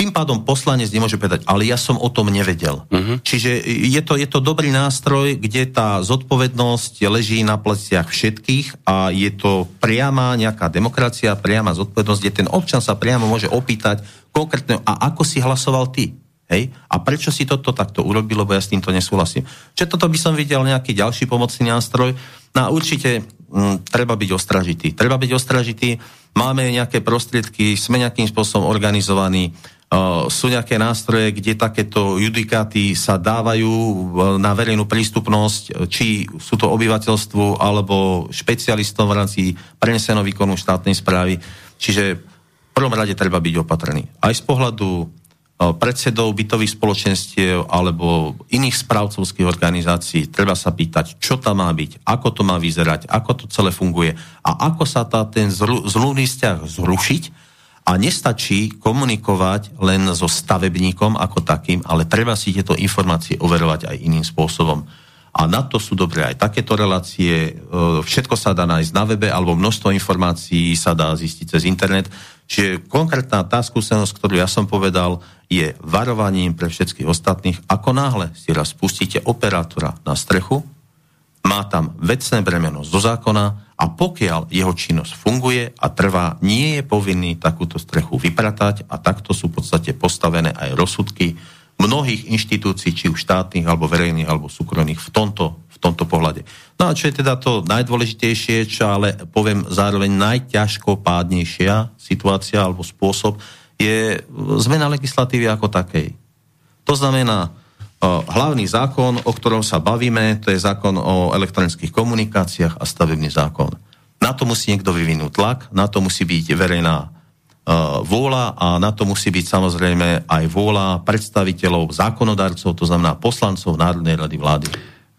Tým pádom poslanec nemôže povedať, ale ja som o tom nevedel. Uh-huh. Čiže je to, je to dobrý nástroj, kde tá zodpovednosť leží na pleciach všetkých a je to priama nejaká demokracia, priama zodpovednosť, kde ten občan sa priamo môže opýtať konkrétne, a ako si hlasoval ty? Hej? A prečo si toto takto urobil, lebo ja s týmto nesúhlasím. Čiže toto by som videl nejaký ďalší pomocný nástroj. No a určite m, mm, treba byť ostražitý. Treba byť ostražitý máme nejaké prostriedky, sme nejakým spôsobom organizovaní, Uh, sú nejaké nástroje, kde takéto judikáty sa dávajú uh, na verejnú prístupnosť, či sú to obyvateľstvu alebo špecialistom v rámci preneseného výkonu štátnej správy. Čiže v prvom rade treba byť opatrný. Aj z pohľadu predsedov bytových spoločenstiev alebo iných správcovských organizácií. Treba sa pýtať, čo tam má byť, ako to má vyzerať, ako to celé funguje a ako sa tá, ten zlúvny vzťah zrušiť a nestačí komunikovať len so stavebníkom ako takým, ale treba si tieto informácie overovať aj iným spôsobom. A na to sú dobré aj takéto relácie. E, všetko sa dá nájsť na webe, alebo množstvo informácií sa dá zistiť cez internet. Čiže konkrétna tá skúsenosť, ktorú ja som povedal, je varovaním pre všetkých ostatných. Ako náhle si raz pustíte operátora na strechu, má tam vecné bremeno zo zákona a pokiaľ jeho činnosť funguje a trvá, nie je povinný takúto strechu vypratať a takto sú v podstate postavené aj rozsudky mnohých inštitúcií, či už štátnych, alebo verejných, alebo súkromných v tomto, tomto pohľade. No a čo je teda to najdôležitejšie, čo ale poviem zároveň najťažko pádnejšia situácia alebo spôsob, je zmena legislatívy ako takej. To znamená, hlavný zákon, o ktorom sa bavíme, to je zákon o elektronických komunikáciách a stavebný zákon. Na to musí niekto vyvinúť tlak, na to musí byť verejná vôľa a na to musí byť samozrejme aj vôľa predstaviteľov zákonodarcov, to znamená poslancov Národnej rady vlády.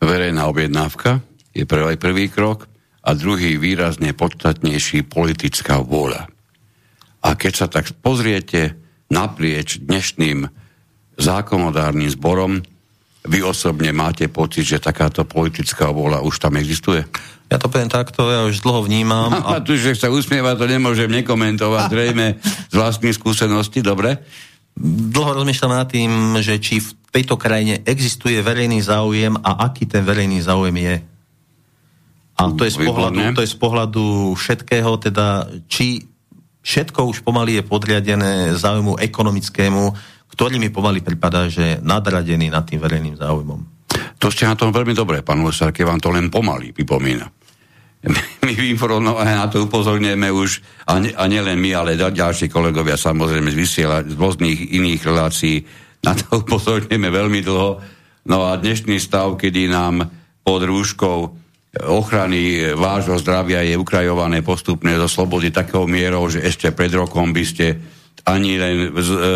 Verejná objednávka je prvý, prvý krok a druhý výrazne podstatnejší politická vôľa. A keď sa tak pozriete naprieč dnešným zákonodárnym zborom, vy osobne máte pocit, že takáto politická vôľa už tam existuje? Ja to poviem takto, ja už dlho vnímam. A, a tu, že sa usmieva, to nemôžem nekomentovať, zrejme z vlastných skúseností, dobre? Dlho rozmýšľam nad tým, že či v tejto krajine existuje verejný záujem a aký ten verejný záujem je. A to je z pohľadu, to je z pohľadu všetkého, teda či všetko už pomaly je podriadené záujmu ekonomickému, ktorý mi pomaly pripadá, že je nadradený nad tým verejným záujmom. To ste na tom veľmi dobré, pán Lesar, keď vám to len pomaly pripomína my informovane na to upozorňujeme už, a, ne, a nielen my, ale ďalší kolegovia samozrejme z vysiela, z rôznych iných relácií, na to upozorňujeme veľmi dlho. No a dnešný stav, kedy nám pod rúškou ochrany vášho zdravia je ukrajované postupne zo slobody takého mierou, že ešte pred rokom by ste ani len z, e,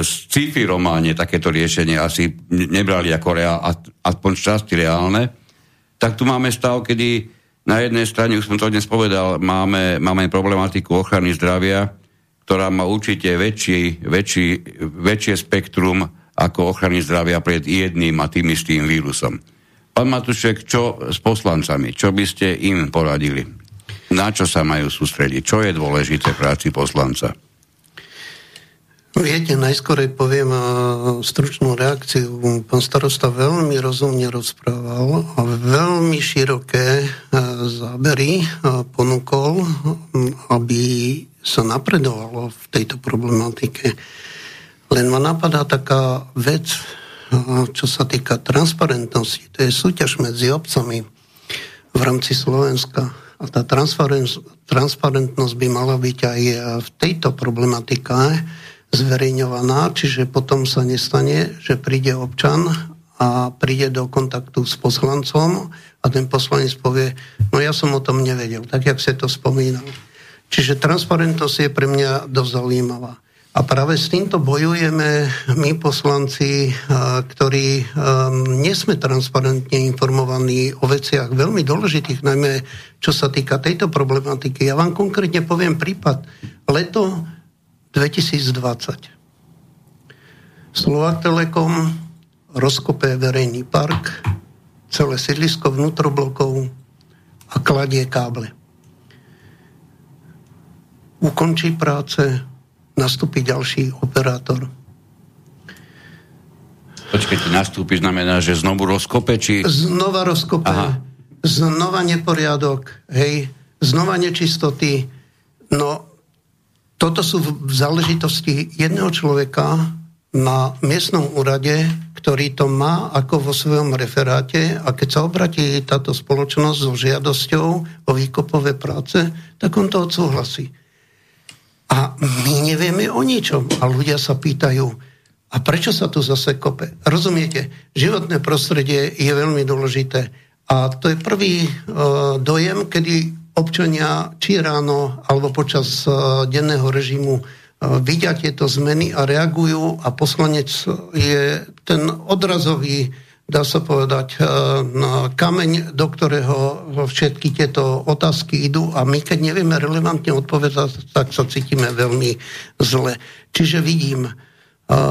z sci-fi románe takéto riešenie asi nebrali ako reál, aspoň časti reálne, tak tu máme stav, kedy na jednej strane, už som to dnes povedal, máme, máme problematiku ochrany zdravia, ktorá má určite väčší, väčší, väčšie spektrum ako ochrany zdravia pred jedným a tým istým vírusom. Pán Matušek, čo s poslancami? Čo by ste im poradili? Na čo sa majú sústrediť? Čo je dôležité práci poslanca? Viete, najskôr poviem stručnú reakciu. Pán starosta veľmi rozumne rozprával a veľmi široké zábery ponúkol, aby sa napredovalo v tejto problematike. Len ma napadá taká vec, čo sa týka transparentnosti. To je súťaž medzi obcami v rámci Slovenska. a tá transparentnosť by mala byť aj v tejto problematike zverejňovaná, čiže potom sa nestane, že príde občan a príde do kontaktu s poslancom a ten poslanec povie, no ja som o tom nevedel, tak jak sa to spomínal. Čiže transparentnosť je pre mňa dosť zaujímavá. A práve s týmto bojujeme my poslanci, ktorí nie sme transparentne informovaní o veciach veľmi dôležitých, najmä čo sa týka tejto problematiky. Ja vám konkrétne poviem prípad. Leto 2020. Slovak Telekom rozkope verejný park, celé sídlisko vnútroblokov a kladie káble. Ukončí práce, nastúpi ďalší operátor. Počkajte, nastúpi znamená, že znovu rozkope, či... Znova rozkope, Aha. znova neporiadok, hej, znova nečistoty. No, toto sú v záležitosti jedného človeka na miestnom úrade, ktorý to má ako vo svojom referáte a keď sa obratí táto spoločnosť so žiadosťou o výkopové práce, tak on to odsúhlasí. A my nevieme o ničom. A ľudia sa pýtajú, a prečo sa tu zase kope? Rozumiete, životné prostredie je veľmi dôležité. A to je prvý uh, dojem, kedy občania či ráno alebo počas uh, denného režimu uh, vidia tieto zmeny a reagujú a poslanec je ten odrazový dá sa povedať, eh, kameň, do ktorého všetky tieto otázky idú a my, keď nevieme relevantne odpovedať, tak sa cítime veľmi zle. Čiže vidím, eh,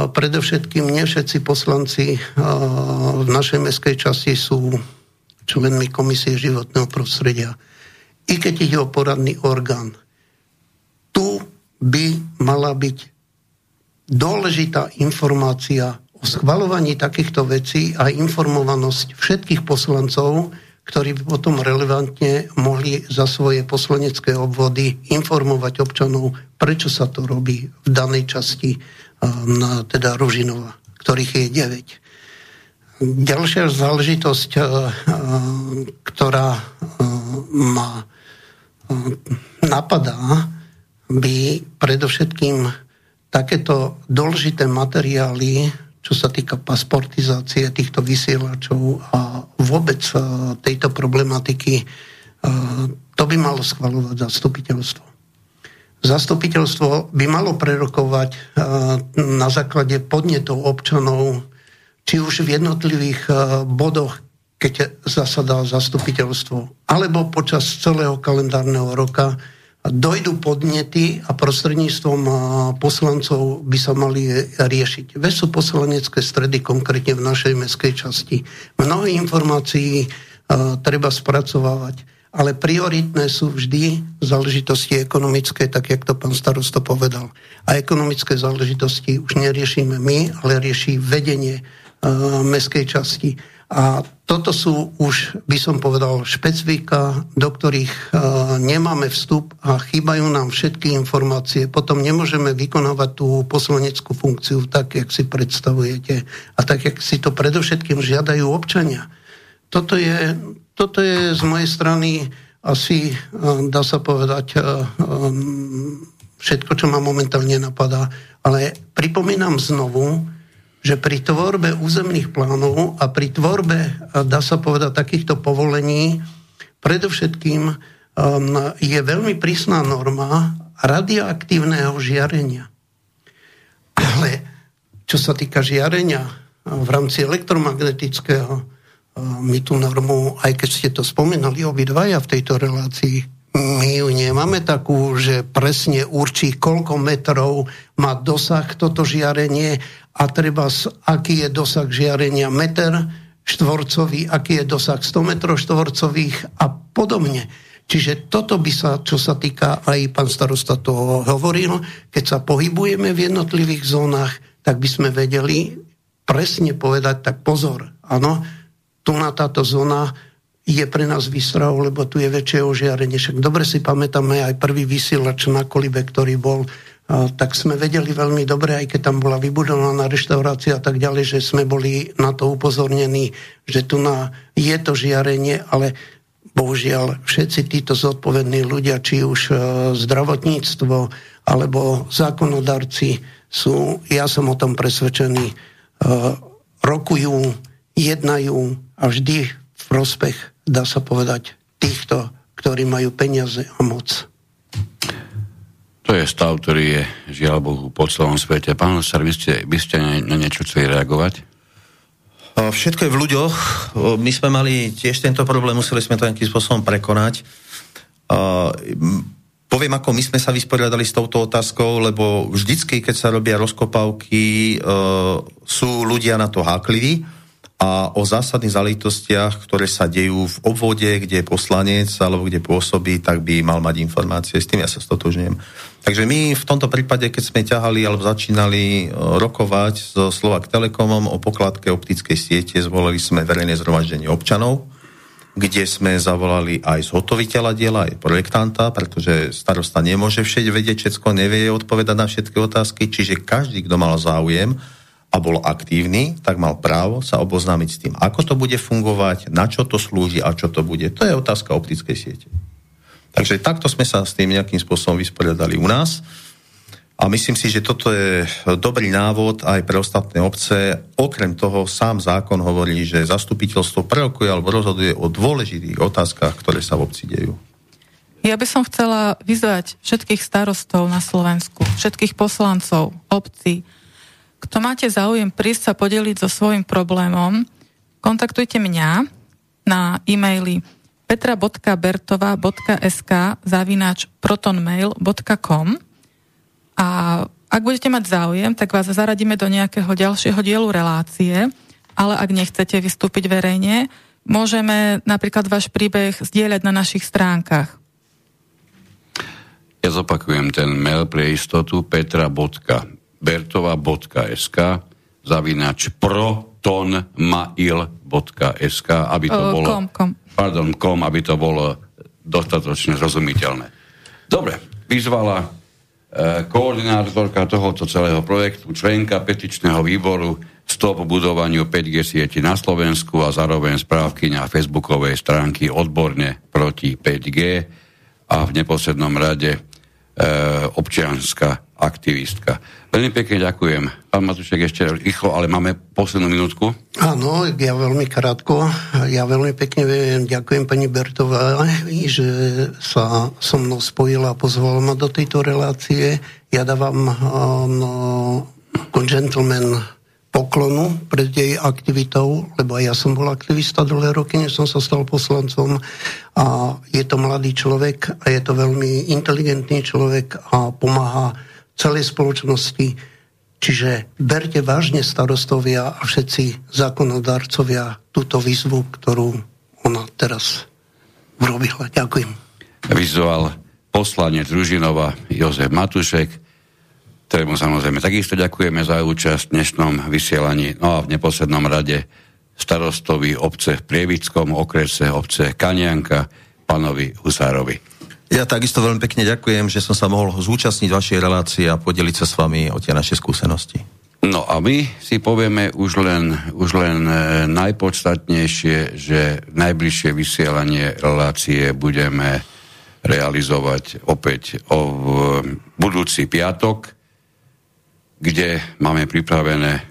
predovšetkým nie všetci poslanci eh, v našej meskej časti sú členmi Komisie životného prostredia. I keď ide o poradný orgán, tu by mala byť dôležitá informácia o schvalovaní takýchto vecí a informovanosť všetkých poslancov, ktorí by potom relevantne mohli za svoje poslanecké obvody informovať občanov, prečo sa to robí v danej časti na teda Ružinova, ktorých je 9. Ďalšia záležitosť, ktorá ma napadá, by predovšetkým takéto dôležité materiály čo sa týka pasportizácie týchto vysielačov a vôbec e, tejto problematiky, e, to by malo schvalovať zastupiteľstvo. Zastupiteľstvo by malo prerokovať e, na základe podnetov občanov, či už v jednotlivých bodoch, keď zasadá zastupiteľstvo, alebo počas celého kalendárneho roka, dojdú podnety a prostredníctvom poslancov by sa mali riešiť. Veď sú poslanecké stredy, konkrétne v našej meskej časti. Mnohé informácií treba spracovávať, ale prioritné sú vždy záležitosti ekonomické, tak jak to pán starosto povedal. A ekonomické záležitosti už neriešime my, ale rieši vedenie meskej časti. A toto sú už, by som povedal, špecifika, do ktorých uh, nemáme vstup a chýbajú nám všetky informácie. Potom nemôžeme vykonávať tú poslaneckú funkciu tak, jak si predstavujete a tak, jak si to predovšetkým žiadajú občania. Toto je, toto je z mojej strany asi, uh, dá sa povedať, uh, um, všetko, čo ma momentálne napadá. Ale pripomínam znovu, že pri tvorbe územných plánov a pri tvorbe, dá sa povedať, takýchto povolení, predovšetkým um, je veľmi prísna norma radioaktívneho žiarenia. Ale čo sa týka žiarenia v rámci elektromagnetického, my tú normu, aj keď ste to spomenali obidvaja v tejto relácii, my ju nemáme takú, že presne určí, koľko metrov má dosah toto žiarenie a treba, aký je dosah žiarenia meter štvorcový, aký je dosah 100 metrov štvorcových a podobne. Čiže toto by sa, čo sa týka, aj pán starosta toho hovoril, keď sa pohybujeme v jednotlivých zónach, tak by sme vedeli presne povedať, tak pozor, áno, tu na táto zóna je pre nás výstrahou, lebo tu je väčšie ožiarenie. Však dobre si pamätáme aj prvý vysielač na Kolibe, ktorý bol tak sme vedeli veľmi dobre, aj keď tam bola vybudovaná reštaurácia a tak ďalej, že sme boli na to upozornení, že tu na, je to žiarenie, ale bohužiaľ všetci títo zodpovední ľudia, či už e, zdravotníctvo alebo zákonodarci sú, ja som o tom presvedčený, e, rokujú, jednajú a vždy v prospech, dá sa povedať, týchto, ktorí majú peniaze a moc. To je stav, ktorý je, žiaľ Bohu, po celom svete. Pán Sar, vy ste, vy ste na niečo chceli reagovať? Všetko je v ľuďoch. My sme mali tiež tento problém, museli sme to nejakým spôsobom prekonať. Poviem, ako my sme sa vysporiadali s touto otázkou, lebo vždycky, keď sa robia rozkopávky, sú ľudia na to hákliví a o zásadných záležitostiach, ktoré sa dejú v obvode, kde je poslanec alebo kde pôsobí, tak by mal mať informácie. S tým ja sa stotožňujem. Takže my v tomto prípade, keď sme ťahali alebo začínali e, rokovať so Slovak Telekomom o pokladke optickej siete, zvolili sme verejné zhromaždenie občanov, kde sme zavolali aj zhotoviteľa diela, aj projektanta, pretože starosta nemôže všeť vedieť, všetko nevie odpovedať na všetky otázky, čiže každý, kto mal záujem, a bol aktívny, tak mal právo sa oboznámiť s tým, ako to bude fungovať, na čo to slúži a čo to bude. To je otázka optickej siete. Takže takto sme sa s tým nejakým spôsobom vysporiadali u nás. A myslím si, že toto je dobrý návod aj pre ostatné obce. Okrem toho sám zákon hovorí, že zastupiteľstvo prerokuje alebo rozhoduje o dôležitých otázkach, ktoré sa v obci dejú. Ja by som chcela vyzvať všetkých starostov na Slovensku, všetkých poslancov, obcí, kto máte záujem prísť sa podeliť so svojím problémom, kontaktujte mňa na e-maily petra.bertova.sk zavináč protonmail.com a ak budete mať záujem, tak vás zaradíme do nejakého ďalšieho dielu relácie, ale ak nechcete vystúpiť verejne, môžeme napríklad váš príbeh zdieľať na našich stránkach. Ja zopakujem ten mail pre istotu petra.bertova bertova.sk zavinač protonmail.sk aby to uh, bolo kom, kom. pardon, kom, aby to bolo dostatočne zrozumiteľné. Dobre, vyzvala e, koordinátorka tohoto celého projektu, členka petičného výboru Stop budovaniu 5G sieti na Slovensku a zároveň správkyňa facebookovej stránky odborne proti 5G a v neposlednom rade e, občianská aktivistka. Veľmi pekne ďakujem. Pán Matušek, ešte rýchlo, ale máme poslednú minútku. Áno, ja veľmi krátko. Ja veľmi pekne ďakujem pani Bertová, že sa so mnou spojila a pozvala ma do tejto relácie. Ja dávam ako gentleman poklonu pred jej aktivitou, lebo aj ja som bol aktivista dlhé roky, než som sa stal poslancom a je to mladý človek a je to veľmi inteligentný človek a pomáha celej spoločnosti. Čiže berte vážne starostovia a všetci zákonodarcovia túto výzvu, ktorú ona teraz urobila. Ďakujem. Vyzval poslanec Ružinova Jozef Matušek, ktorému samozrejme takisto ďakujeme za účasť v dnešnom vysielaní. No a v neposlednom rade starostovi obce v Prievickom okrese obce Kanianka, pánovi Husárovi. Ja takisto veľmi pekne ďakujem, že som sa mohol zúčastniť vašej relácie a podeliť sa s vami o tie naše skúsenosti. No a my si povieme už len, už len e, najpodstatnejšie, že najbližšie vysielanie relácie budeme realizovať opäť o budúci piatok, kde máme pripravené,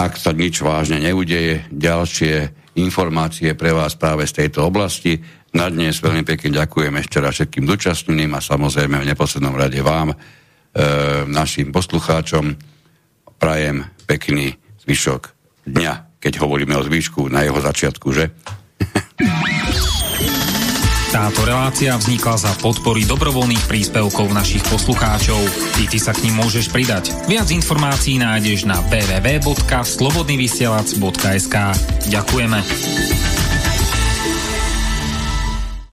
ak sa nič vážne neudeje, ďalšie informácie pre vás práve z tejto oblasti na dnes veľmi pekne ďakujem ešte raz všetkým dočasneným a samozrejme v neposlednom rade vám, e, našim poslucháčom. Prajem pekný zvyšok dňa, keď hovoríme o zvyšku na jeho začiatku, že? Táto relácia vznikla za podpory dobrovoľných príspevkov našich poslucháčov. I ty sa k ním môžeš pridať. Viac informácií nájdeš na www.slobodnyvysielac.sk Ďakujeme.